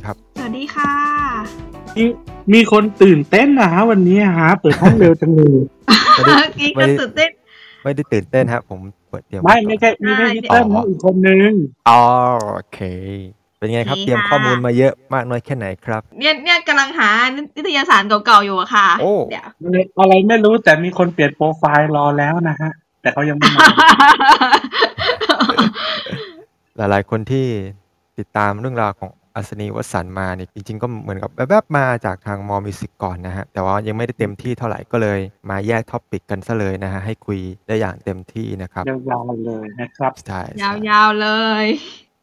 ดีครับ สวัสดีค่ะมีมีคนตื่นเต้นนะฮะวันนี้ฮะเปิดห้องเร็วจังเลยไม่ได้กีก็ตื่นเต้นไม่ได้ตื่นเต้นครับผมเปิดเตรียมไม่ไม่ใช่ไม่ใช่พี่เต้นนะอีกคนนึงอ๋อโอเค เป็นไงครับดีค่ะเตรียมข้อมูลมาเยอะมากน้อยแค่ไหนครับ เนี่ยเนี่ยกำลังหานิตยสารเก่าๆอยู่อะค่ะโอ้เดี๋ยวอะไรไม่รู้แต่มีคนเปลี่ยนโปรไฟล์รอแล้วนะฮะ แต่เขายังไม่มาหลายๆคนที่ติดตามเรื่องราวของ อัศนีวสันต์มาเนี่ยจริง ๆ ก็เหมือนกับแวบๆมาจากทาง More Music ก่อนนะฮะ แต่ว่ายังไม่ได้เต็มที่เท่าไหร่ก็เลย มาแยก topic กันซะเลยนะฮะ ให้คุยได้อย่างเต็มที่นะครับ ยาวๆเลยนะครับ ใช่ใช่ยาวๆเลย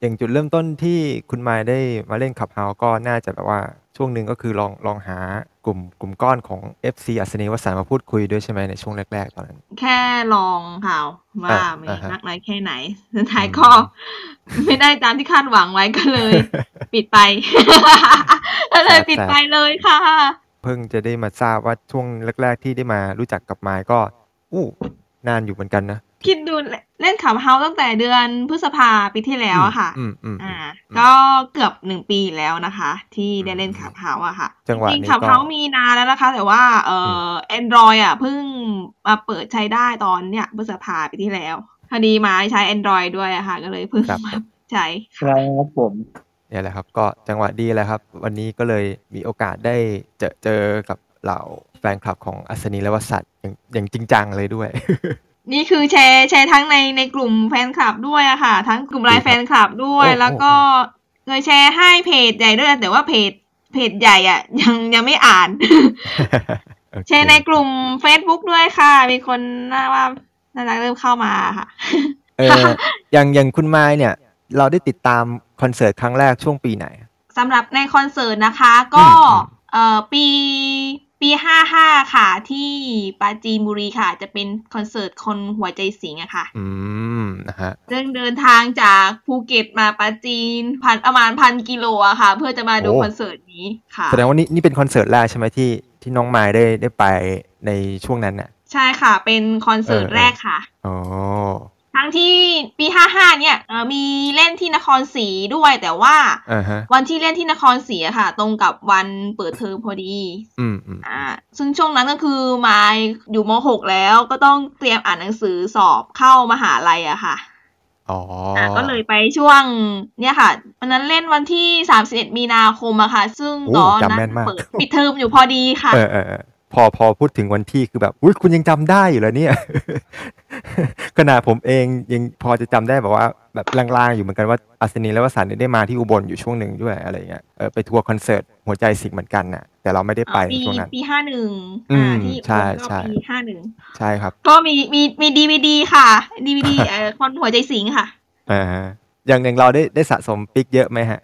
อย่างจุดเริ่มต้นที่คุณมายได้มาเล่น Clubhouse ก็น่าจะแบบว่าช่วงหนึ่งก็คือลองลองหากลุ่มกลุ่มก้อนของ FC อัศนีวสันต์มาพูดคุยด้วยใช่ไหมในช่วงแรก ๆ ตอนนั้น แค่ลองค่ะว่าอ่ามีอ่าฮะมากน้อยแค่ไหนสุดท้ายก็ไม่ได้ตามที่คาดหวังไว้ก็เลย ปิดไปก็เลยปิดไปเลยค่ะ เพิ่งจะได้มาทราบว่าช่วงแรก ๆ ที่ได้มารู้จักกับมายก็ อู้นานอยู่เหมือนกันนะ คิดดูเล่นขับเฮาตั้งแต่เดือนพฤษภาปีที่แล้วอะค่ะอืมอืมอือ่ามก็เกือบหนึ่งปีแล้วนะคะ ที่ได้เล่นขับเฮาอะค่ะจังหวะจริงนี้ๆขับก็เฮามีนานแล้วนะคะ แต่ว่าเอ่อแอนดรอยอะเพิ่งมาเปิดใช้ได้ตอนเนี่ยพฤษภาปีที่แล้วพอดีมาใช้ Android ด้วยอะค่ะ ก็เลยเพิ่งครับมาใช้ครับผมเนี่ยแหละครับ ก็จังหวะดีแหละครับ วันนี้ก็เลยมีโอกาสได้เจอเจอกับเหล่าแฟนคลับของอัศนีและวสัตว์อย่างอย่างจริงจังเลยด้วย นี่คือแชร์แชร์ทั้งในในกลุ่มแฟนคลับด้วยอะค่ะ ทั้งกลุ่มไลน์แฟนคลับด้วยโอ้โหแล้วก็เคยแชร์ให้เพจใหญ่ด้วยแต่ว่าเพจเพจใหญ่อะยังยังไม่อ่านโอเคแชร์ในกลุ่ม Facebook ด้วยค่ะ มีคนน่าว่าน่าจะเริ่มเข้ามาค่ะเอออย่างอย่างคุณมายเนี่ย เราได้ติดตามคอนเสิร์ตครั้งแรกช่วงปีไหนสำหรับในคอนเสิร์ตนะคะ ก็อืมเอ่อปี ปีห้าห้าค่ะ ที่ปราจีนบุรีค่ะ จะเป็นคอนเสิร์ตคนหัวใจสิงห์อะค่ะ อืมนะฮะซึ่งเดินทางจากภูเก็ตมาปราจีนพันประมาณพันกิโลอะค่ะ เพื่อจะมาดูโอ้คอนเสิร์ตนี้ค่ะ แสดงว่านี่นี่เป็นคอนเสิร์ตแรกใช่ไหมที่ที่น้องมายได้ได้ไปในช่วงนั้นน่ะใช่ค่ะ เป็นคอนเสิร์ตเออแรกค่ะ อ๋อ ทั้งที่ปีห้าห้าเนี่ยเอ่อมีเล่นที่นครศรีด้วยแต่ว่าอ่าฮะวันที่เล่นที่นครศรีอะค่ะ ตรงกับวันเปิดเทอมพอดีอืมอืมอ่าซึ่งช่วงนั้นก็คือมายอยู่ม .6 แล้วก็ต้องเตรียมอ่านหนังสือสอบเข้ามหาลัยอะค่ะอ๋ออ่าก็เลยไปช่วงเนี่ยค่ะวันนั้นเล่นวันที่31มีนาคมอะค่ะ ซึ่งโอ้ตอนจำนั้แม่นนมากเปิดปิดเทอมอยู่พอดีค่ะ เออเออเออพอพอพูดถึงวันที่คือแบบอุ้ยคุณยังจำได้อยู่แล้วเนี่ยขนาดผมเองยังพอจะจำได้แบบว่าแบบลางๆอยู่เหมือนกันว่าอัศนีและวสันต์เนี่ยได้มาที่อุบลอยู่ช่วงหนึ่งด้วยอะไรเงี้ยเออไปทัวร์คอนเสิร์ตหัวใจสิงห์เหมือนกันน่ะ แต่เราไม่ได้ไปปีช่วงนั้นปีห้าหนึ่งอือ่ามที่ใช่อุบลก็ใช่ปีห้าหนึ่งใช่ครับ ก็มีมีมีดีวีดีค่ะดีวีดีเอ่อคนหัวใจสิงค่ะอ่าฮะอย่างอย่างเราได้ได้สะสมปิกเยอะไหมฮะ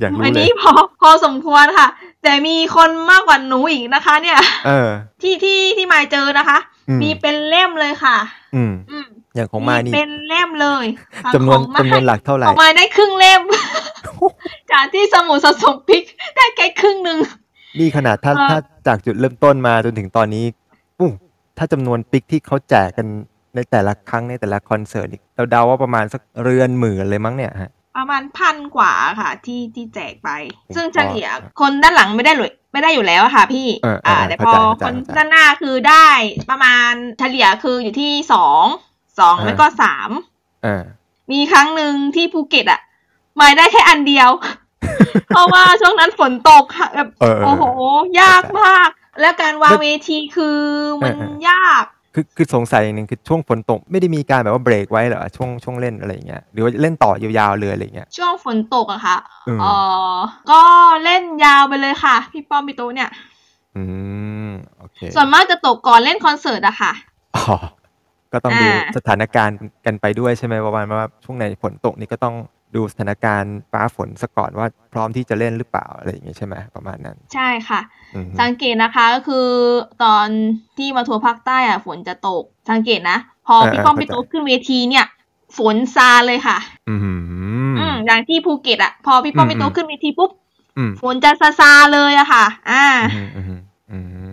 อยากรู้อันเลยนี้พอพอสมควรค่ะ แต่มีคนมากกว่าหนูอีกนะคะ เนี่ย เออ ที่ที่ที่มายเจอนะคะอืมมีเป็นเล่มเลยค่ะอืมอืมอย่างของมายนี่เป็นเล่มเลยค่ะจำนวนของมายจำนวนหลักเท่าไหร่ของมายได้ครึ่งเล่ม จากที่สมุดสะสมพริกได้แค่ครึ่งหนึ่งนี่ขนาดถ้าเออถ้าจากจุดเริ่มต้นมาจนถึงตอนนี้อู้ถ้าจำนวนปิกที่เขาแจกกันในแต่ละครั้งในแต่ละคอนเสิร์ตนี่เราเดาว่าประมาณสักเรือนหมื่นเลยมั้งเนี่ยฮะ ประมาณพันกว่าค่ะ ที่ที่แจกไปผมซึ่งก็เฉลี่ยคนด้านหลังไม่ได้เลยไม่ได้อยู่แล้วอะค่ะพี่เออเออเออแต่เข้าพอใจเข้าใจคนเข้าใจด้านหน้าคือได้ประมาณเฉลี่ยคืออยู่ที่สองสองเออไม่ก็สามเออมีครั้งหนึ่งที่ภูเก็ตอะมายได้แค่อันเดียว เพราะว่าช่วงนั้นฝนตกค่ะแบบเออเออโอ้โห ยากมาก แล้วการวางเวทีคือมันเออเออยาก คือคือสงสัยอย่างหนึ่งคือช่วงฝนตกไม่ได้มีการแบบว่าเบรกไว้เหรอช่วงช่วงเล่นอะไรอย่างเงี้ยหรือว่าเล่นต่อยาวๆเลยอะไรอย่างเงี้ยช่วงฝนตกอะค่ะอืมเออก็เล่นยาวไปเลยค่ะ พี่ป้อมพี่โตะเนี่ย อืมโอเคส่วนมากจะตกก่อนเล่นคอนเสิร์ตอะค่ะอ๋อก็ต้องดูอ่าสถานการณ์กันไปด้วยใช่ไหมประมาณว่าช่วงไหนฝนตกนี่ก็ต้อง ดูสถานการณ์ฟ้าฝนซะก่อนว่าพร้อมที่จะเล่นหรือเปล่าอะไรอย่างเงี้ยใช่ไหมประมาณนั้น ใช่ค่ะอืมสังเกตนะคะก็คือตอนที่มาทัวร์ภาคใต้อะฝนจะตก สังเกตนะ พอพี่ป้อมพี่โตะขึ้นเวทีเนี่ย ฝนซาเลยค่ะ อืมอืมอย่างที่ภูเก็ตอะพอพี่ป้อมอืมพี่โตะขึ้นเวทีปุ๊บอืมฝนจะซาซาๆเลยอะค่ะ อ่าอืมอืมอืม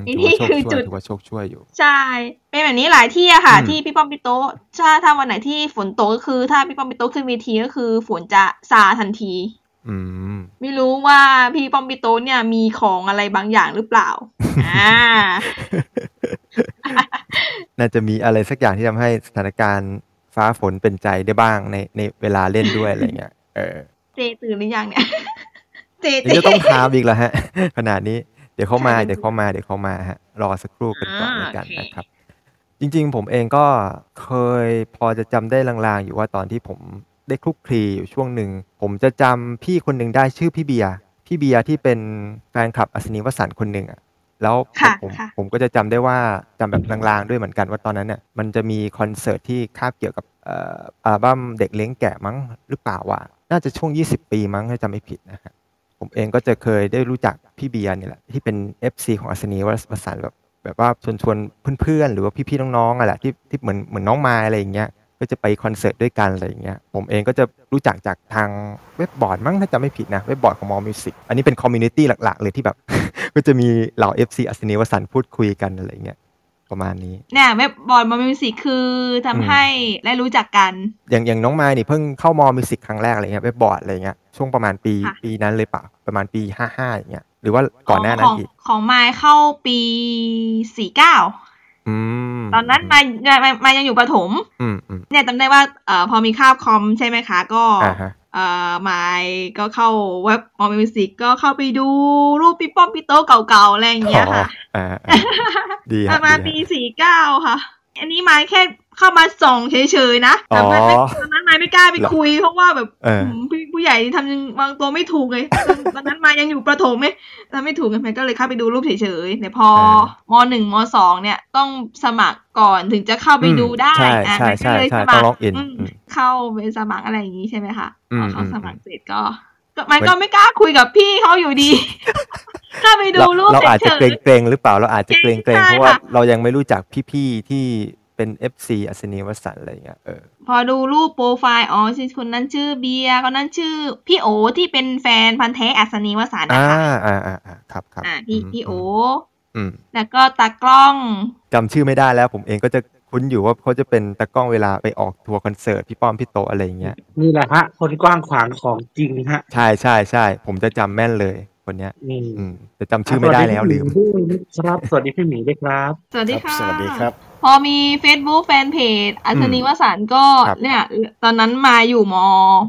นี่ถืว่าโชคือช่วยจุดถือว่าโชคช่วยอยู่ ใช่ เป็นแบบนี้หลายที่อะค่ะอืมที่พี่ป้อมพี่โตะถ้าถ้าวันไหนที่ฝนตกก็คือ ถ้าพี่ป้อมพี่โตะขึ้นเวทีก็คือ ฝนจะซาทันที อืมไม่รู้ว่าพี่ปอมปิโตเนี่ยมีของอะไรบางอย่างหรือเปล่าอ่าน่าจะมีอะไรสักอย่างที่ทำให้สถานการณ์ฟ้าฝนเป็นใจได้บ้างในในเวลาเล่นด้วยอะไรเงี้ยเออเจตื่นหรือยังเนี่ยเจเจนี่จะต้องถามอีกแล้วฮะ ขนาดนี้เดี๋ยวเขามาใช่เดี๋ยวเขามา เดี๋ยวเขามาฮะ รอสักครู่กันก่อนอ่าแล้วกันโอเคนะครับ จริงๆ ผมเองก็เคยพอจะจำได้ลางๆ อยู่ว่าตอนที่ผมได้คลุกคลีอยู่ช่วงหนึ่ง ผมจะจำพี่คนหนึ่งได้ชื่อพี่เบียร์ พี่เบียร์ที่เป็นแฟนคลับอัศนีวสันต์คนหนึ่งอะ แล้วค่ะผมค่ะผมก็จะจำได้ว่าจำแบบลางๆ ด้วยเหมือนกันว่าตอนนั้นเนี่ยมันจะมีคอนเสิร์ตที่คาบเกี่ยวกับเอ่ออัลบั้มเด็กเลี้ยงแกะมั้งหรือเปล่าวะ น่าจะช่วง 20 ปีมั้งถ้าจำไม่ผิดนะฮะ ผมเองก็จะเคยได้รู้จักพี่เบียร์นี่แหละที่เป็น FC ของอัศนีวสันต์แบบแบบว่าชวนชวนเพื่อนๆ หรือว่าพี่ๆน้องๆอะแหละที่ที่เหมือนเหมือนน้องมายอะไรอย่างเงี้ยก็จะไปคอนเสิร์ตด้วยกันอะไรอย่างเงี้ยผมเองก็จะรู้จักจากทางเว็บบอร์ดมั้งถ้าจำไม่ผิดนะเว็บบอร์ดของ More Music อันนี้เป็น community หลักๆ เลยที่แบบ ก็จะมีเหล่า FC อัศนีวสันต์พูดคุยกันอะไรอย่างเงี้ย ประมาณนี้เนี่ยเว็บบอร์ด More Music คือทำอืมให้ได้รู้จักกัน อย่างอย่างน้องมายนี่เพิ่งเข้า More Music ครั้งแรกอะไรเงี้ยเว็บบอร์ดอะไรเงี้ยช่วงประมาณปีค่ะปีนั้นเลยเปล่าประมาณปีห้าห้าอย่างเงี้ยหรือว่าก่อนหน้านั้ขนองอีกของมายเข้าปีสี่เก้าอืมตอนนั้นมายมายมายยังอยู่ประถมอืมอืมเนี่ยจำได้ว่าเอ่อพอมีคาบคอมใช่ไหมคะ ก็อ่าฮะเอ่อ มายก็เข้าเว็บ More Music ก็เข้าไปดูรูปพี่ป้อมพี่โต๊ะเก่าๆ อะไรอย่างเงี้ยค่ะอ๋ออ่าอ่าดีปฮะระมาณดีปีฮะสี่เก้าค่ะ อันนี้มายแค่ เข้ามาส่องเฉยๆนะแต่มันไม่อ๋อตอนนั้นมายไม่กล้าไปเหรอคุย เพราะว่าแบบเออมผู้ผู้ใหญ่ทำยังวางตัวไม่ถูกเลยตอนตอนนั้นมายยังอยู่ประถมไหมทำไม่ถูกไงมายก็เลยเข้าไปดูรูปเฉยๆแต่พอมหนึ่งมสองเนี่ยต้องสมัครก่อนถึงจะเข้าไปดูได้ใช่อะใช่มายก็ใช่เลยใช่สมัต้องครล็อกอินอืมอืมเข้าไปสมัครอะไรอย่างนี้ใช่ไหมคะอืมพอเขาอืมสมัครเสร็จก็ก็มันก็ไม่กล้าคุยกับพี่เขาอยู่ดีเข้าไปดูเรารูปเราเฉอาจจะเกรยงเกรงๆหรือเปล่าเราอาจจะเกรงเกรงใช่เพราะว่าค่ะเรายังไม่รู้จักพี่ๆที่ เป็น FC อัศนีวสันต์อะไรอย่างเงี้ยเออๆพอดูรูปโปรไฟล์อ๋อชื่อคนนั้นชื่อเบียร์คนนั้นชื่อ พี่โอที่เป็นแฟนพันธุ์แท้อัศนีวสันต์อ่านะคะอ่าอ่าอ่าครับครับอ่าพี่มพี่โออืมแล้วก็ตากล้องจำชื่อไม่ได้แล้วผมเองก็จะคุ้นอยู่ว่าเขาจะเป็นตากล้องเวลาไปออกทัวร์คอนเสิร์ตพี่ป้อมพี่โตอะไรอย่างเงี้ยนี่แหละฮะคนกว้างขวางของจริงฮะใช่ใช่ใช่ผมจะจำแม่นเลย คนเนี้ยอืมอืมแต่จำชื่อไม่ได้แล้วลืมสวัสดีพี่หด้วยนะครับ สวัสดีพี่หมีด้วยครับ สวัสดีค่ะสวัสดีครับ พอมี Facebook แฟนเพจอัศนีวสันต์ก็ครับเนี่ย ตอนนั้นมาอยู่ม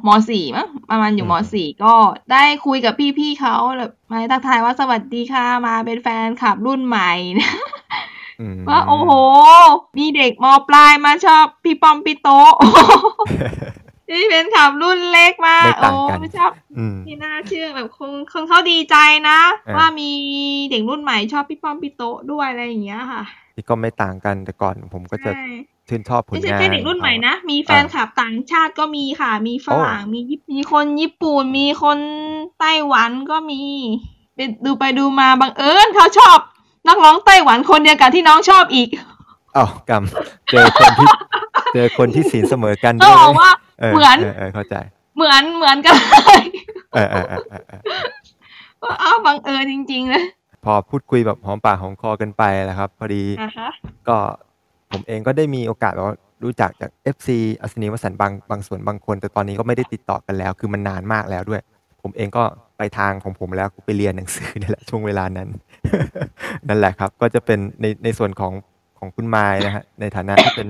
มสี่มั้งประมาณอยู่มอืมสี่ก็ได้คุยกับพี่ๆเขาแบบมาทักทายว่าสวัสดีค่ะ มาเป็นแฟนคลับรุ่นใหม่อืมว่าโอ้โห มีเด็กมปลายมาชอบพี่ปอมพี่โตะนี่เป็นขับรุ่นเล็กมากไม่โอ้ต่างกันชอบอืมที่น่าเชื่อแบบคงคงเขาดีใจนะเออว่ามีเด็กรุ่นใหม่ชอบพี่ป้อมพี่โตะด้วยอะไรอย่างเงี้ยค่ะนี่ก็ไม่ต่างกันแต่ก่อนผมก็จะใช่ชื่นชอบผลไม่ใช่งานแค่เด็กรุ่นใหม่นะ มีแฟนคลับต่างชาติก็มีค่ะ มีฝรั่งมีญี่มีคนญี่ปุ่น มีคนไต้หวันก็มีไปดูไปดูมาบังเอิญเขาชอบ นักร้องไต้หวันคนเดียวกับที่น้องชอบอีกอ้าวกรรมเจอคนที่เจอคนที่ศีลเสมอกันก็ด้วยบอกว่า เหมือนเออเออเข้าใจ เหมือนเหมือนกันเลยเออเออเออเออเออว่าอ้าวบังเอิญจริงๆเลยพอพูดคุยแบบหอมปากหอมคอกันไปแหละครับ พอดีนะคะก็ผมเองก็ได้มีโอกาสแบบว่ารู้จักจาก FC อัศนีวสันต์บางบางส่วนบางคน แต่ตอนนี้ก็ไม่ได้ติดต่อกันแล้ว คือมันนานมากแล้วด้วย ผมเองก็ไปทางของผมแล้วไปเรียนหนังสือนี่แหละช่วงเวลานั้น นั่นแหละครับ ก็จะเป็นในในส่วนของของคุณมายนะฮะในฐานะที่เป็น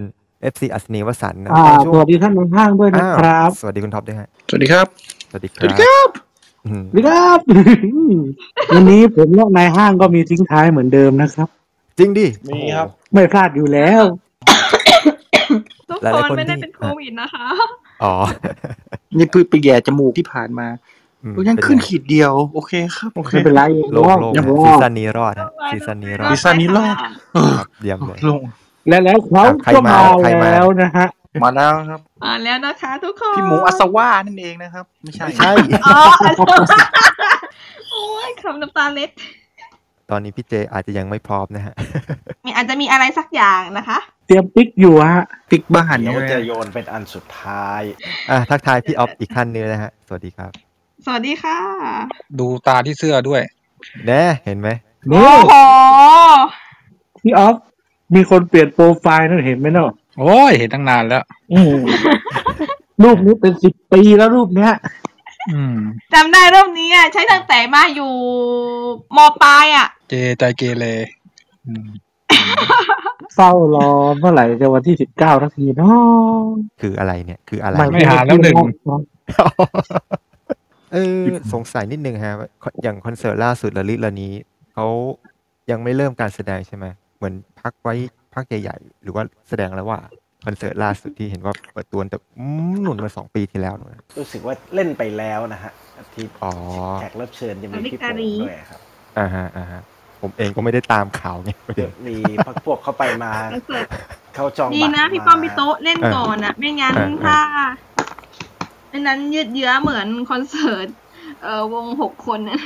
FC อัศนีวสันต์นะอ่าในสช่วงวัสดีท่านในห้างด้วยนะครับอ้าวสวัสดีคุณท็อปด้วยฮะสวัสดีครับ สวัสดีคสวัสดีรัครับบอืมสวัสดีครับ วันนี้ผมและนายห้างก็มีทิ้งท้ายเหมือนเดิมนะครับ จริงดิ มีครับ ไม่พลาดอยู่แล้ว ทุกหลายคๆนคนไม่ได้ที่ เป็นโควิดนะคะ อ๋อนี่เพิ่งไปแย่จมูกที่ผ่านมาอืมยังเป็ขึ้นไงขีดเดียว โอเคครับ โอเค ไม่เป็นไรโล่งโล่งยังฮะรซีอดซั่นนี้รอดฮะซีซั่นนี้รอดซีซั่นนี้รอดเออครับเยี่ยมเลยลง และแล้วเขาใครก็มามาใครมาแล้วนะฮะมาแล้วครับมาแล้วนะคะทุกคนพี่หมูอัศวานั่นเองนะครับ ไม่ใช่ไม่ใช่อ๋อโอ้ยคำน้ำตาเล็ดตอนนี้พี่เจอาจจะยังไม่พร้อมนะฮะมีอาจจะมีอะไรสักอย่างนะคะ เตรียมปิ๊กอยู่ฮะปิกบ้านเดี๋เนี่ยวยจะโยนเป็นอันสุดท้าย อะทักทายพี่ออฟอีกท่านหนึงนะฮะ สวัสดีครับ สวัสดีค่ะ ดูตาที่เสื้อด้วยแน่เห็นไหมโอ้นี่โหพี่ออฟ มีคนเปลี่ยนโปรไฟล์นั่นเห็นไหมเนาะโอ้ยเห็นตั้งนานแล้ว อืมรูปนี้เป็นสิบปีแล้วรูปเนี้ยอืมจำได้รูปนี้อะใช้ตั้งแต่มาอยู่มปลายอะเกใจเกเรอืมเฝ้ารอเมื่อไหร่จะวันที่สิบเก้าทักทีเนาะคืออะไรเนี่ย คืออะไรไม่หาแล้วหนึ่งเออสงสัยนิดนึงฮะว่าอย่างคอนเสิร์ตล่าสุดละลิละนี้เขายังไม่เริ่มการแสดงใช่ไหม เหมือนพักไว้พักใหญ่ๆ หรือว่าแสดงแล้วว่าคอนเสิร์ตล่าสุดที่เห็นว่าเปิดตัวแต่อืมหนุนมาสองปีที่แล้วนู่นนะรู้สึกว่าเล่นไปแล้วนะฮะที่อ๋อแขกรับเชิญจะมีพี่อลิโป่กาลีงด้วยครับอ่าฮะอ่าฮะผมเองก็ไม่ได้ตามข่าวไงประเด็นมีพักพวกเข้าไปมาคอนเสิร์ตเข้าจองดีบัตรนะพี่ป้อมาพี่โต๊ะเล่นก่อนอะ ไม่งั้นเออเออถ้าไม่นั้นยืดเยื้อเหมือนคอนเสิร์ตเอ่อวงหกคนน่ะ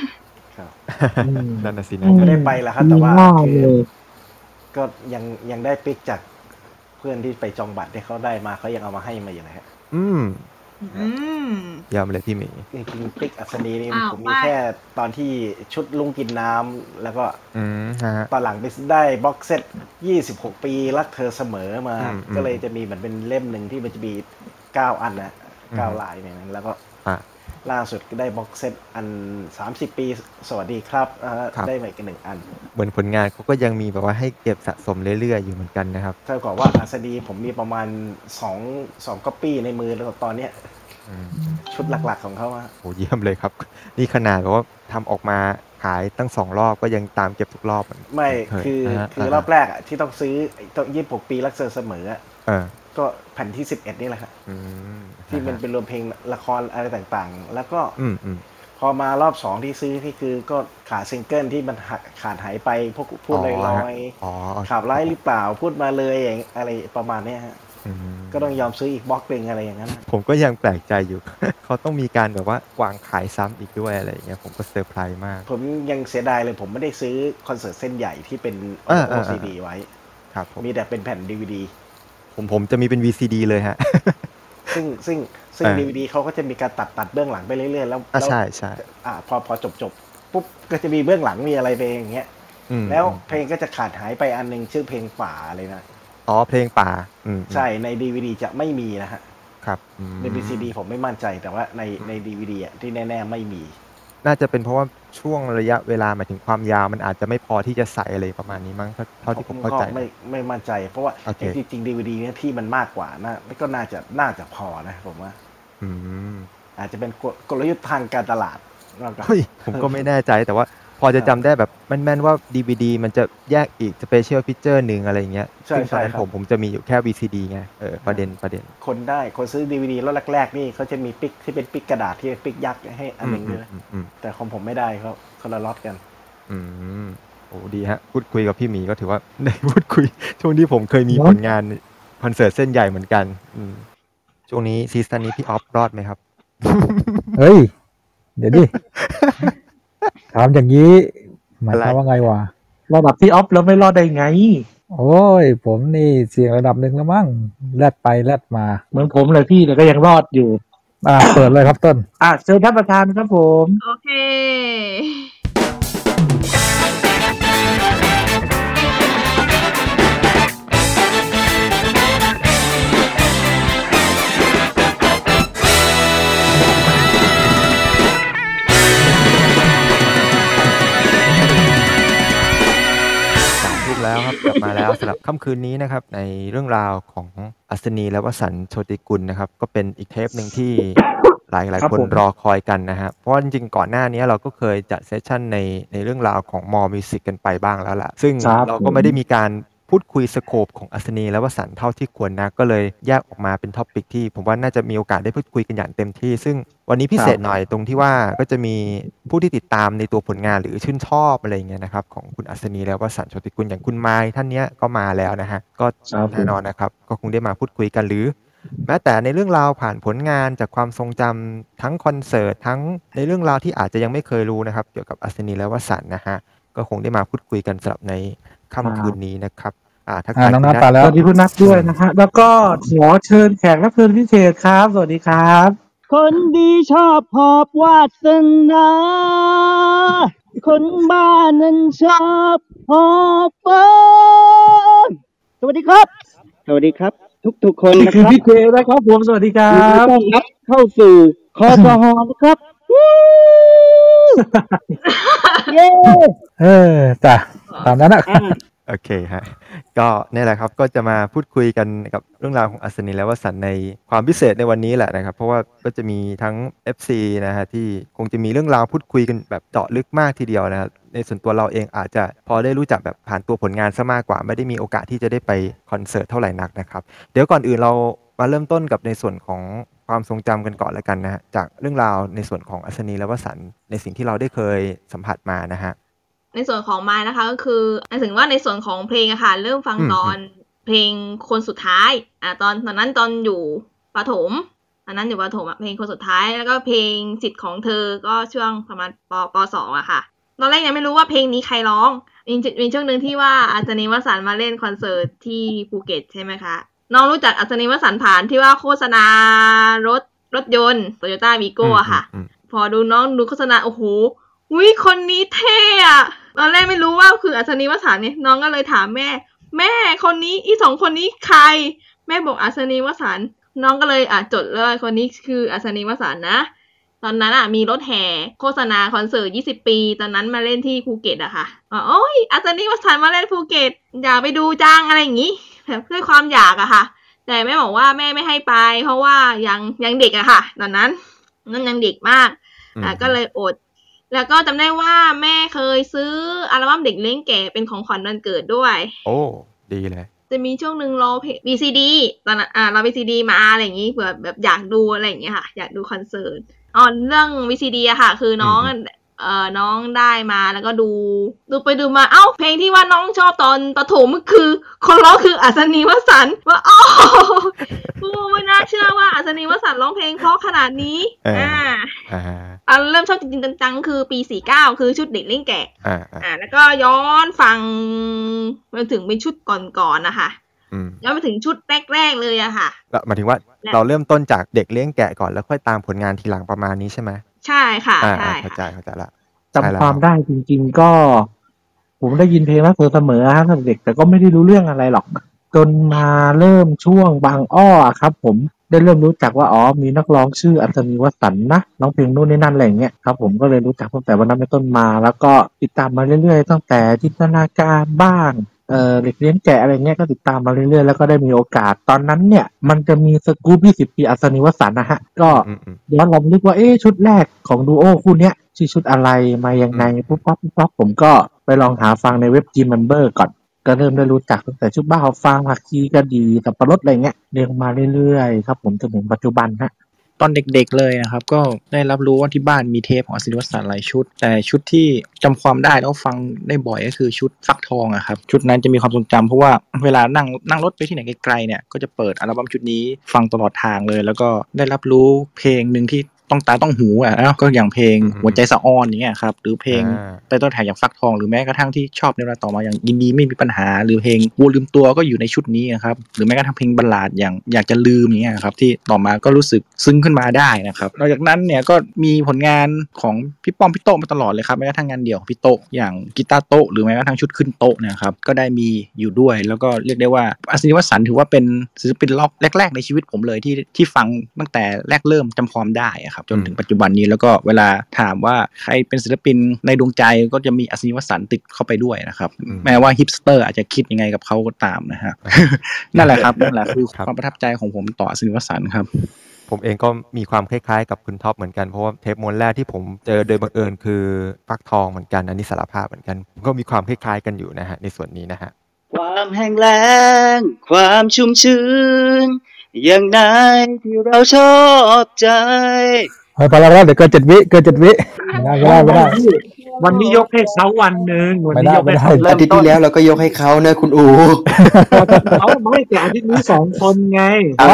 ครับนั่นน่ะสินะก็ได้ไปแล้วครับแต่ว่าดีมา กคืเลอยก็ยังยังได้ปิกจากเพื่อนที่ไปจองบัตรที่เขาได้มาเขายังเอามาให้มาอยู่นะฮะอืมอืมยำเลยพี่หมีจริงๆปิกอัศนีนี่อ้าวผมมีไม่แค่ตอนที่ชุดลุงกินน้ำแล้วก็อืมฮะตอนหลังไปได้ box set 26ปีรักเธอเสมอมาอืมอืมก็เลยจะมีเหมือนเป็นเล่มหนึ่งที่มันจะมี9อันนะอืม9ลายในนั้นแล้วก็อะ ล่าสุดก็ได้ box set อัน 30 ปี สวัสดีครับอ่าครับได้มาอีกหนึ่งอัน เหมือนผลงานเขาก็ยังมีแบบว่าให้เก็บสะสมเรื่อยๆ อยู่เหมือนกันนะครับเท่ากับว่าอัศนีผมมีประมาณ 2 2ก๊อปปี้ในมือแล้วตอนเนี้ยอืมชุดหลักๆของเขาอะโหเยี่ยมเลยครับ นี่ขนาดแบบว่าทำออกมาขายตั้งสองรอบก็ยังตามเก็บทุกรอบเหมือนไม่เคยคือนะฮะคือรอบแรกอะที่ต้องซื้อไอ้ต้อง26ปีรักเธอเสมออะเออ ก็แผ่นที่11นี่แหละครับอืมที่มันเป็นรวมเพลงละครอะไรต่างๆ แล้วก็อืมอืมพอมารอบสองที่ซื้อนี่คือก็ขาดซิงเกิลที่มันหักขาดหายไปพวกพูดลอ๋ออฮะยอ๋อๆข่าวร้ายหรือเปล่าพูดมาเลยอย่างอะไรประมาณเนี้ยฮะอืมก็ต้องยอมซื้ออีกบล็อกหนึ่งอะไรอย่างนั้น ผมก็ยังแปลกใจอยู่ เขาต้องมีการแบบว่าวางขายซ้ำอีกด้วยอะไรอย่างเงี้ยผมก็เซอร์ไพรส์มาก ผมยังเสียดายเลยผมไม่ได้ซื้อคอนเสิร์ตเส้นใหญ่ที่เป็นเออเออเออซีดีไว้ ครับผมมีแต่เป็นแผ่นดีวดี ผมผมจะมีเป็น VCD เลยฮะ ซึ่งซึ่งซึ่งเออดีวดีเขาก็จะมีการตัดตัดเบื้องหลังไปเรื่อยๆ แล้วอะแล้วใช่ใช่อ่าพอพอจบจบปุ๊บก็จะมีเบื้องหลังมีอะไรไปอย่างเงี้ยอืมแล้วเพลงก็จะขาดหายไปอันหนึงชื่อเพลงป่าเลยนะอ๋อเพลงป่าอืมใช่ในดีวดีจะไม่มีนะฮะครับอืมใน VCD ผมไม่มั่นใจแต่ว่าในใน DVD อะที่แน่ ๆ ไม่มี น่าจะเป็นเพราะว่าช่วงระยะเวลาหมายถึงความยาวมันอาจจะไม่พอที่จะใส่อะไรประมาณนี้มั้งเท่าเท่าที่ผมเข้าใจก็ไม่ไม่มั่นใจ เพราะว่าโอเคจริงๆ DVD เนี่ยที่มันมากกว่านะก็น่าจะน่าจะพอนะผมว่า อืมอาจจะเป็นกลกลยุทธ์ทางการตลาดมากกว่าเฮ้ยผมก็ไม่แน่ใจแต่ว่า พอจะจำได้แบบแม่นๆว่า DVD มันจะแยกอีก special feature หนึ่งอะไรเงี้ยใช่ซึ่งตอนนั้นใช่ครับผมผมจะมีอยู่แค่ VCD ไงเออประเด็นประเด็น คนได้คนซื้อ DVD รถแรกๆนี่เขาจะมี pick ที่เป็น pick กระดาษที่เป็น pick ยักษ์ให้อันหนึ่งด้วยนะอืมอืมแต่ของผมไม่ได้เขาคนละล็อตกัน อืมอืมโอ้ดีฮะ พูดคุยกับพี่หมีก็ถือว่า ได้พูดคุย ช่วงที่ผมเคยมีผลงานคอนเสิร์ตเส้นใหญ่เหมือนกัน อืมช่วงนี้ซีซั่นนี้พี่ออฟรอดไหมครับ เฮ้ย เดี๋ยวดิ ถามอย่างนี้หมายความว่าไงวะระดับที่ออฟแล้วไม่รอดได้ไง โอ้ย ผมนี่เสียงระดับหนึ่งแล้วมั้งแลดไปแลดมา เหมือนผมเลยพี่แต่ก็ยังรอดอยู่ อ่า เปิดเลยครับต้น อะเชิญท่านประธานครับผม โอเค แล้วครับกลับมาแล้วสำหรับค่ำคืนนี้นะครับในเรื่องราวของอัสนีและวสันต์โชติกุลนะครับ ก็เป็นอีกเทปหนึ่งที่หลายหลายครับคนผมรอคอยกันนะฮะเพราะว่าจริงๆก่อนหน้านี้เราก็เคยจัด session ในในเรื่องราวของมอ music กันไปบ้างแล้วล่ะ ซึ่งครับเราก็ไม่ได้มีการ พูดคุย scope ของอัสนีและวสันต์เท่าที่ควรนะก็เลยแยกออกมาเป็น topic ที่ ผมว่าน่าจะมีโอกาสได้พูดคุยกันอย่างเต็มที่ ซึ่งวันนี้พิเศษหน่อยตรงที่ว่าก็จะมีผู้ที่ติดตามในตัวผลงานหรือชื่นชอบอะไรเงี้ยนะครับของคุณอัศนีและวสันโชติกุลอย่างคุณไม้ท่านเนี้ยก็มาแล้วนะฮะก็แน่นอนนะครับ ก็คงได้มาพูดคุยกันหรือ แม้แต่ในเรื่องราวผ่านผลงานจากความทรงจำทั้งคอนเสิร์ตทั้งในเรื่องราวที่อาจจะยังไม่เคยรู้นะครับเกี่ยวกับอัศนีและวสันนะฮะก็คงได้มาพูดคุยกันสำหรับใน ค่ำคืนนี้นะครับ อ่าทักอ่าทายน้องคุนัณทนัทไปแล้สววัสดีคุณนัทด้วยนะฮะแล้วก็ขอเชิญแขกรับเชิญพิเศษครับ สวัสดีครับ คนดีชอบหอบวาสนาคนบ้านั้นชอบหอบฝันสวัสดีครับ สวัสดีครับ ทุกๆคนนี่นะคือครับพี่เจนะครับผมสวัสดีครัยินดีบ ต้อนรับเข้าสู่คอสหนะครับวู้ เย้เออจ้ะตามนั้นนะอ่าโอเคฮะก็เนี่ยแหละครับก็จะมาพูดคุยกันกับเรื่องราวของอัศนีและวสันต์ในความพิเศษในวันนี้แหละนะครับ เพราะว่าก็จะมีทั้ง FC นะฮะที่คงจะมีเรื่องราวพูดคุยกันแบบเจาะลึกมากทีเดียวนะครับในส่วนตัวเราเองอาจจะพอได้รู้จักแบบผ่านตัวผลงานซะมากกว่า ไม่ได้มีโอกาสที่จะได้ไปคอนเสิร์ตเท่าไหร่นักนะครับ เดี๋ยวก่อนอื่นเรามาเริ่มต้นกับในส่วนของ ความทรงจำกันก่อนแล้วกันนะฮะจากเรื่องราวในส่วนของอัศนีและวสันต์ในสิ่งที่เราได้เคยสัมผัสมานะฮะในส่วนของไม้นะคะก็คือหมายถึงว่าในส่วนของเพลงอะค่ะเริ่มฟังอืมตอนเพลงคนสุดท้ายอ่าตอนตอนนั้นตอนอยู่ประถมตอนนั้นอยู่ประถมอะเพลงคนสุดท้ายแล้วก็เพลงสิทธิ์ของเธอก็ช่วงประมาณปปสองอะค่ะ ตอนแรกยังไม่รู้ว่าเพลงนี้ใครร้องมีมีช่วงหนึ่งที่ว่าอาจารย์วสันต์มาเล่นคอนเสิร์ตที่ภูเก็ตใช่ไหมคะ น้องรู้จักอาจารย์วสันต์ผ่านที่ว่าโฆษณารถรถยนต์โตโยต้าวีโก้อะค่ะอืมพอดูน้องดูโฆษณา โอ้โหวิคนนี้เท่อะตอนแรกไม่รู้ว่าคืออัสนีวสันต์เนี่ยน้องก็เลยถามแม่ แม่คนนี้อีสองคนนี้ใคร แม่บอกอัสนีวสันต์น้องก็เลยอะจดเลยคนนี้คืออัสนีวสันต์นะ ตอนนั้นอะมีรถแห่โฆษณาคอนเสิร์ต 20 ปี ตอนนั้นมาเล่นที่ภูเก็ตอะค่ะอ๋อโอ้ยอัสนีวสันต์มาเล่นภูเก็ต อยากไปดูจังอะไรอย่างงี้แบบ ด้วยความอยากอะค่ะ แต่แม่บอกว่าแม่ไม่ให้ไป เพราะว่ายังยังเด็กอะค่ะ ตอนนั้นนั่นยังเด็กมากอะก็เลยอด แล้วก็จำได้ว่าแม่เคยซื้ออัลบั้มเด็กเลี้ยงแก่เป็นของขวัญวันเกิดด้วย โอ้ดีเลยจะมีช่วงหนึ่งรอเพลง VCD ตอนนั้นอ่าเรา VCD มาอะไรอย่างงี้เผื่อแบบอยากดูอะไรอย่างเงี้ยค่ะ อยากดูคอนเสิร์ตอ๋อเรื่อง VCD อะค่ะ คือน้องอืม เอ่อน้องได้มาแล้วก็ดู ดูไปดูมาเอ้า เพลงที่ว่าน้องชอบตอนประถมคือคนร้องคืออัศนีวสันต์ว่าอ๋อโอ้ไม่น่าเชื่อว่าอัศนีวสันต์ร้องเพลงเพราะขนาดนี้เอออ่อ่าอ่าอ่าเริ่มชอบจริงๆจังๆคือปี49คือชุดเด็กเล่นแกะอ่าอ่าอ่าแล้วก็ย้อนฟังมาถึงเป็นชุดก่อนๆนะคะอืมย้อนไปถึงชุดแรกๆเลยอะค่ะแล้วหมายถึงว่าและเราเริ่มต้นจากเด็กเลี้ยงแกะก่อนแล้วค่อยตามผลงานทีหลังประมาณนี้ใช่ไหม ใช่ค่ะอ่าใช่อ่าเข้าใจค่ะเข้าใจละจำใช่แล้วความได้จริง ๆ ก็ ผมได้ยินเพลงรักเธอเสมอฮะตั้งแต่เด็กแต่ก็ไม่ได้รู้เรื่องอะไรหรอก จนมาเริ่มช่วงบางอ้อครับ ผมได้เริ่มรู้จักว่าอ๋อมีนักร้องชื่ออัศนีวสันต์นะร้องเพลงนู่นนี่นั่นอะไรอย่างเงี้ยครับผมก็เลยรู้จักตั้งแต่วันนั้นเป็นต้นมา แล้วก็ติดตามมาเรื่อยๆ ตั้งแต่จินตนาการบ้าง เออเด็กเลี้ยงแกะอะไรเงี้ยก็ติดตามมาเรื่อยๆ แล้วก็ได้มีโอกาสตอนนั้นเนี่ย มันจะมีสกู๊ป20 ปีอัศนีวสันต์นะฮะ ก็อืมอืมย้อนลำลึกว่าเอ๊ะชุดแรกของดูโอคู่เนี้ยชื่อชุดอะไรมายังไงอืมปุ๊บปั๊บปุ๊บปั๊บผมก็ไปลองหาฟังในเว็บ G Member ก่อน ก็เริ่มได้รู้จักตั้งแต่ชุดบ้าฟางผักชีกระดีสับปะรดอะไรเงี้ยเรียงมาเรื่อยๆครับผมจนถึงปัจจุบันฮะ ตอนเด็กๆเลยนะครับ ก็ได้รับรู้ว่าที่บ้านมีเทปของศิลปศาสตร์หลายชุด แต่ชุดที่จำความได้แล้วฟังได้บ่อยก็คือชุดฟักทองอะครับชุดนั้นจะมีความทรงจำเพราะว่าเวลานั่งนั่งรถไปที่ไหนไกลๆเนี่ยก็จะเปิดอัลบั้มชุดนี้ฟังตลอดทางเลย แล้วก็ได้รับรู้เพลงหนึ่งที่ ต้องตาต้องหูอะนะก็อย่างเพลงอืมหัวใจสะอ้อนอย่างเงี้ยครับหรือเพลงอ่าใต้ต้นแถวอย่างฟักทองหรือแม้กระทั่งที่ชอบในเวลาต่อมาอย่างยินดีไม่มีปัญหา หรือเพลงวัวลืมตัวก็อยู่ในชุดนี้นะครับหรือแม้กระทั่งเพลงบัลลาดอย่างอยากจะลืมอย่างเงี้ยครับที่ต่อมาก็รู้สึกซึ้งขึ้นมาได้นะครับนอกจากนั้นเนี่ยก็มีผลงานของพี่ป้อมพี่โต๊ะมาตลอดเลยครับแม้กระทั่งงานเดี่ยวของพี่โต๊ะอย่างกีตาร์โต๊ะหรือแม้กระทั่งชุดขึ้นโต๊ะเนะครับก็ได้มีอยู่ด้วย แล้วก็เรียกได้ว่าอัสนีวสันต์ถือว่าเป็นศิลปินร็อกแรก ๆ ในชีวิตผมเลยที่ที่ฟังตั้งแต่แรกเริ่มจำความได้อะครับจนถึงปัจจุบันนี้แล้วก็เวลาถามว่าใครเป็นศิลปินในดวงใจก็จะมีอัสนีวสันต์ติดเข้าไปด้วยนะครับอืมแม้ว่าฮิปสเตอร์อาจจะคิดยังไงกับเขาก็ตามนะฮะนั่นแหละครับนั่นแหละคือครับความประทับใจของผมต่ออัสนีวสันต์ครับผมเองก็มีความคล้ายๆกับคุณท็อปเหมือนกันเพราะว่าเทปม้วนแรกที่ผมเจอโดยบังเอิญคือฟักทองเหมือนกันอันนี้สารภาพเหมือนกันก็มีความคล้ายๆกันอยู่นะฮะในส่วนนี้นะฮะความแห้งแล้งความชุ่มชื้น อย่างไหนที่เราชอบใจเฮ้ยพอแล้วพอแล้วเดี๋ยวเกินเจ็ดวิเกินเจ็ดวิไม่ได้ไม่ได้ไม่ได้ วันนี้ยกให้เขาวันหนึ่งวันนี้ไม่ได้ยกให้เขาไม่ได้อาทิตย์ที่แล้วเราก็ยกให้เขาเนอะคุณอูเขาไม่แต่อาทิตย์นี้สองคนไงอ๋อ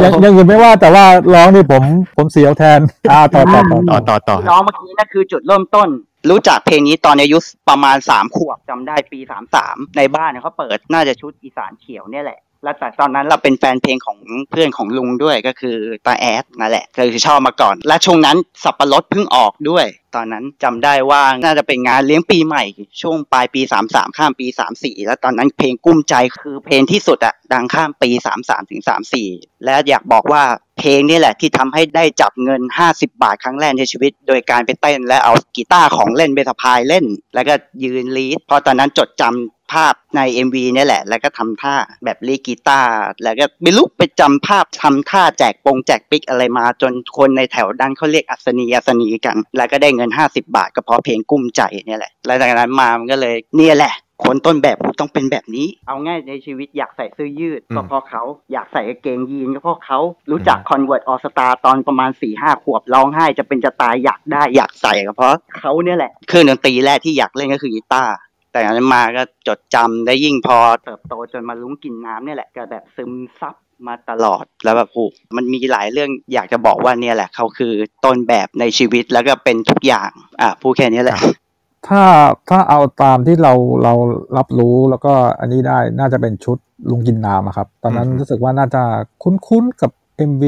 ไม่ยังยังอื่นไม่ว่าแต่ว่าร้องนี่ผมผมเสียวแทนอ่าต่อต่อต่อต่อต่อต่อที่น้องเมื่อกี้นั่นคือจุดเริ่มต้น รู้จักเพลงนี้ตอนอายุประมาณสามขวบจำได้ปีสามสามในบ้านเนี่ยเขาเปิดน่าจะชุดอีสานเขียวเนี่ยแหละ แล้วแต่ตอนนั้นเราเป็นแฟนเพลงของเพื่อนของลุงด้วยก็คือตาแอดนั่นแหละคือชอบมาก่อน และช่วงนั้นสับปะรดเพิ่งออกด้วย ตอนนั้นจำได้ว่าน่าจะเป็นงานเลี้ยงปีใหม่ ช่วงปลายปี 33 ข้ามปี 34 แล้วตอนนั้นเพลงกุ้มใจคือเพลงที่สุดอะดังข้ามปี 33ถึง34 และอยากบอกว่าเพลงนี่แหละที่ทำให้ได้จับเงิน 50 บาทครั้งแรกในชีวิต โดยการไปเต้นและเอากีตาร์ของเล่นไปสพายเล่น แล้วก็ยืนลีดเพราะตอนนั้นจดจำ ภาพใน MV เนี่ยแหละ แล้วก็ทำท่าแบบลีดกีตาร์แล้วก็ไม่รู้ไปจำภาพทำท่าแจกปงแจกปิกอะไรมา จนคนในแถวดันเขาเรียกอัศนีอัศนีกัน แล้วก็ได้เงิน 50 บาทก็เพราะเพลงกุ้มใจเนี่ยแหละแล้วจากนั้นมามันก็เลยเนี่ยแหละคนต้นแบบกูต้องเป็นแบบนี้ เอาง่ายในชีวิตอยากใส่เสื้อยืดอืมก็เพราะเขาอยากใส่กางเกงยีนก็เพราะเขารู้จัก Converse All Star ตอนประมาณ4ี่ห้าขวบร้องไห้จะเป็นจะตายอยากได้อยากใส่ก็เพราะเขาเนี่ยแหละเครื่องดนตรีแรกที่อยากเล่นก็คือกีตาร์ แต่จากนั้นมาก็จดจำได้ยิ่งพอเติบโตจนมาลุ้งกินน้ำเนี่ยแหละก็แบบซึมซับมาตลอดแล้วแบบโอ้มันมีหลายเรื่องอยากจะบอกว่าเนี่ยแหละเขาคือต้นแบบในชีวิตแล้วก็เป็นทุกอย่างอะพูดแค่นี้แหละ ถ้าถ้าเอาตามที่เราเรารับรู้แล้วก็อันนี้ได้น่าจะเป็นชุดลุงกินน้ำอะครับ ตอนนั้นอืมรู้สึกว่าน่าจะคุ้นๆกับ MV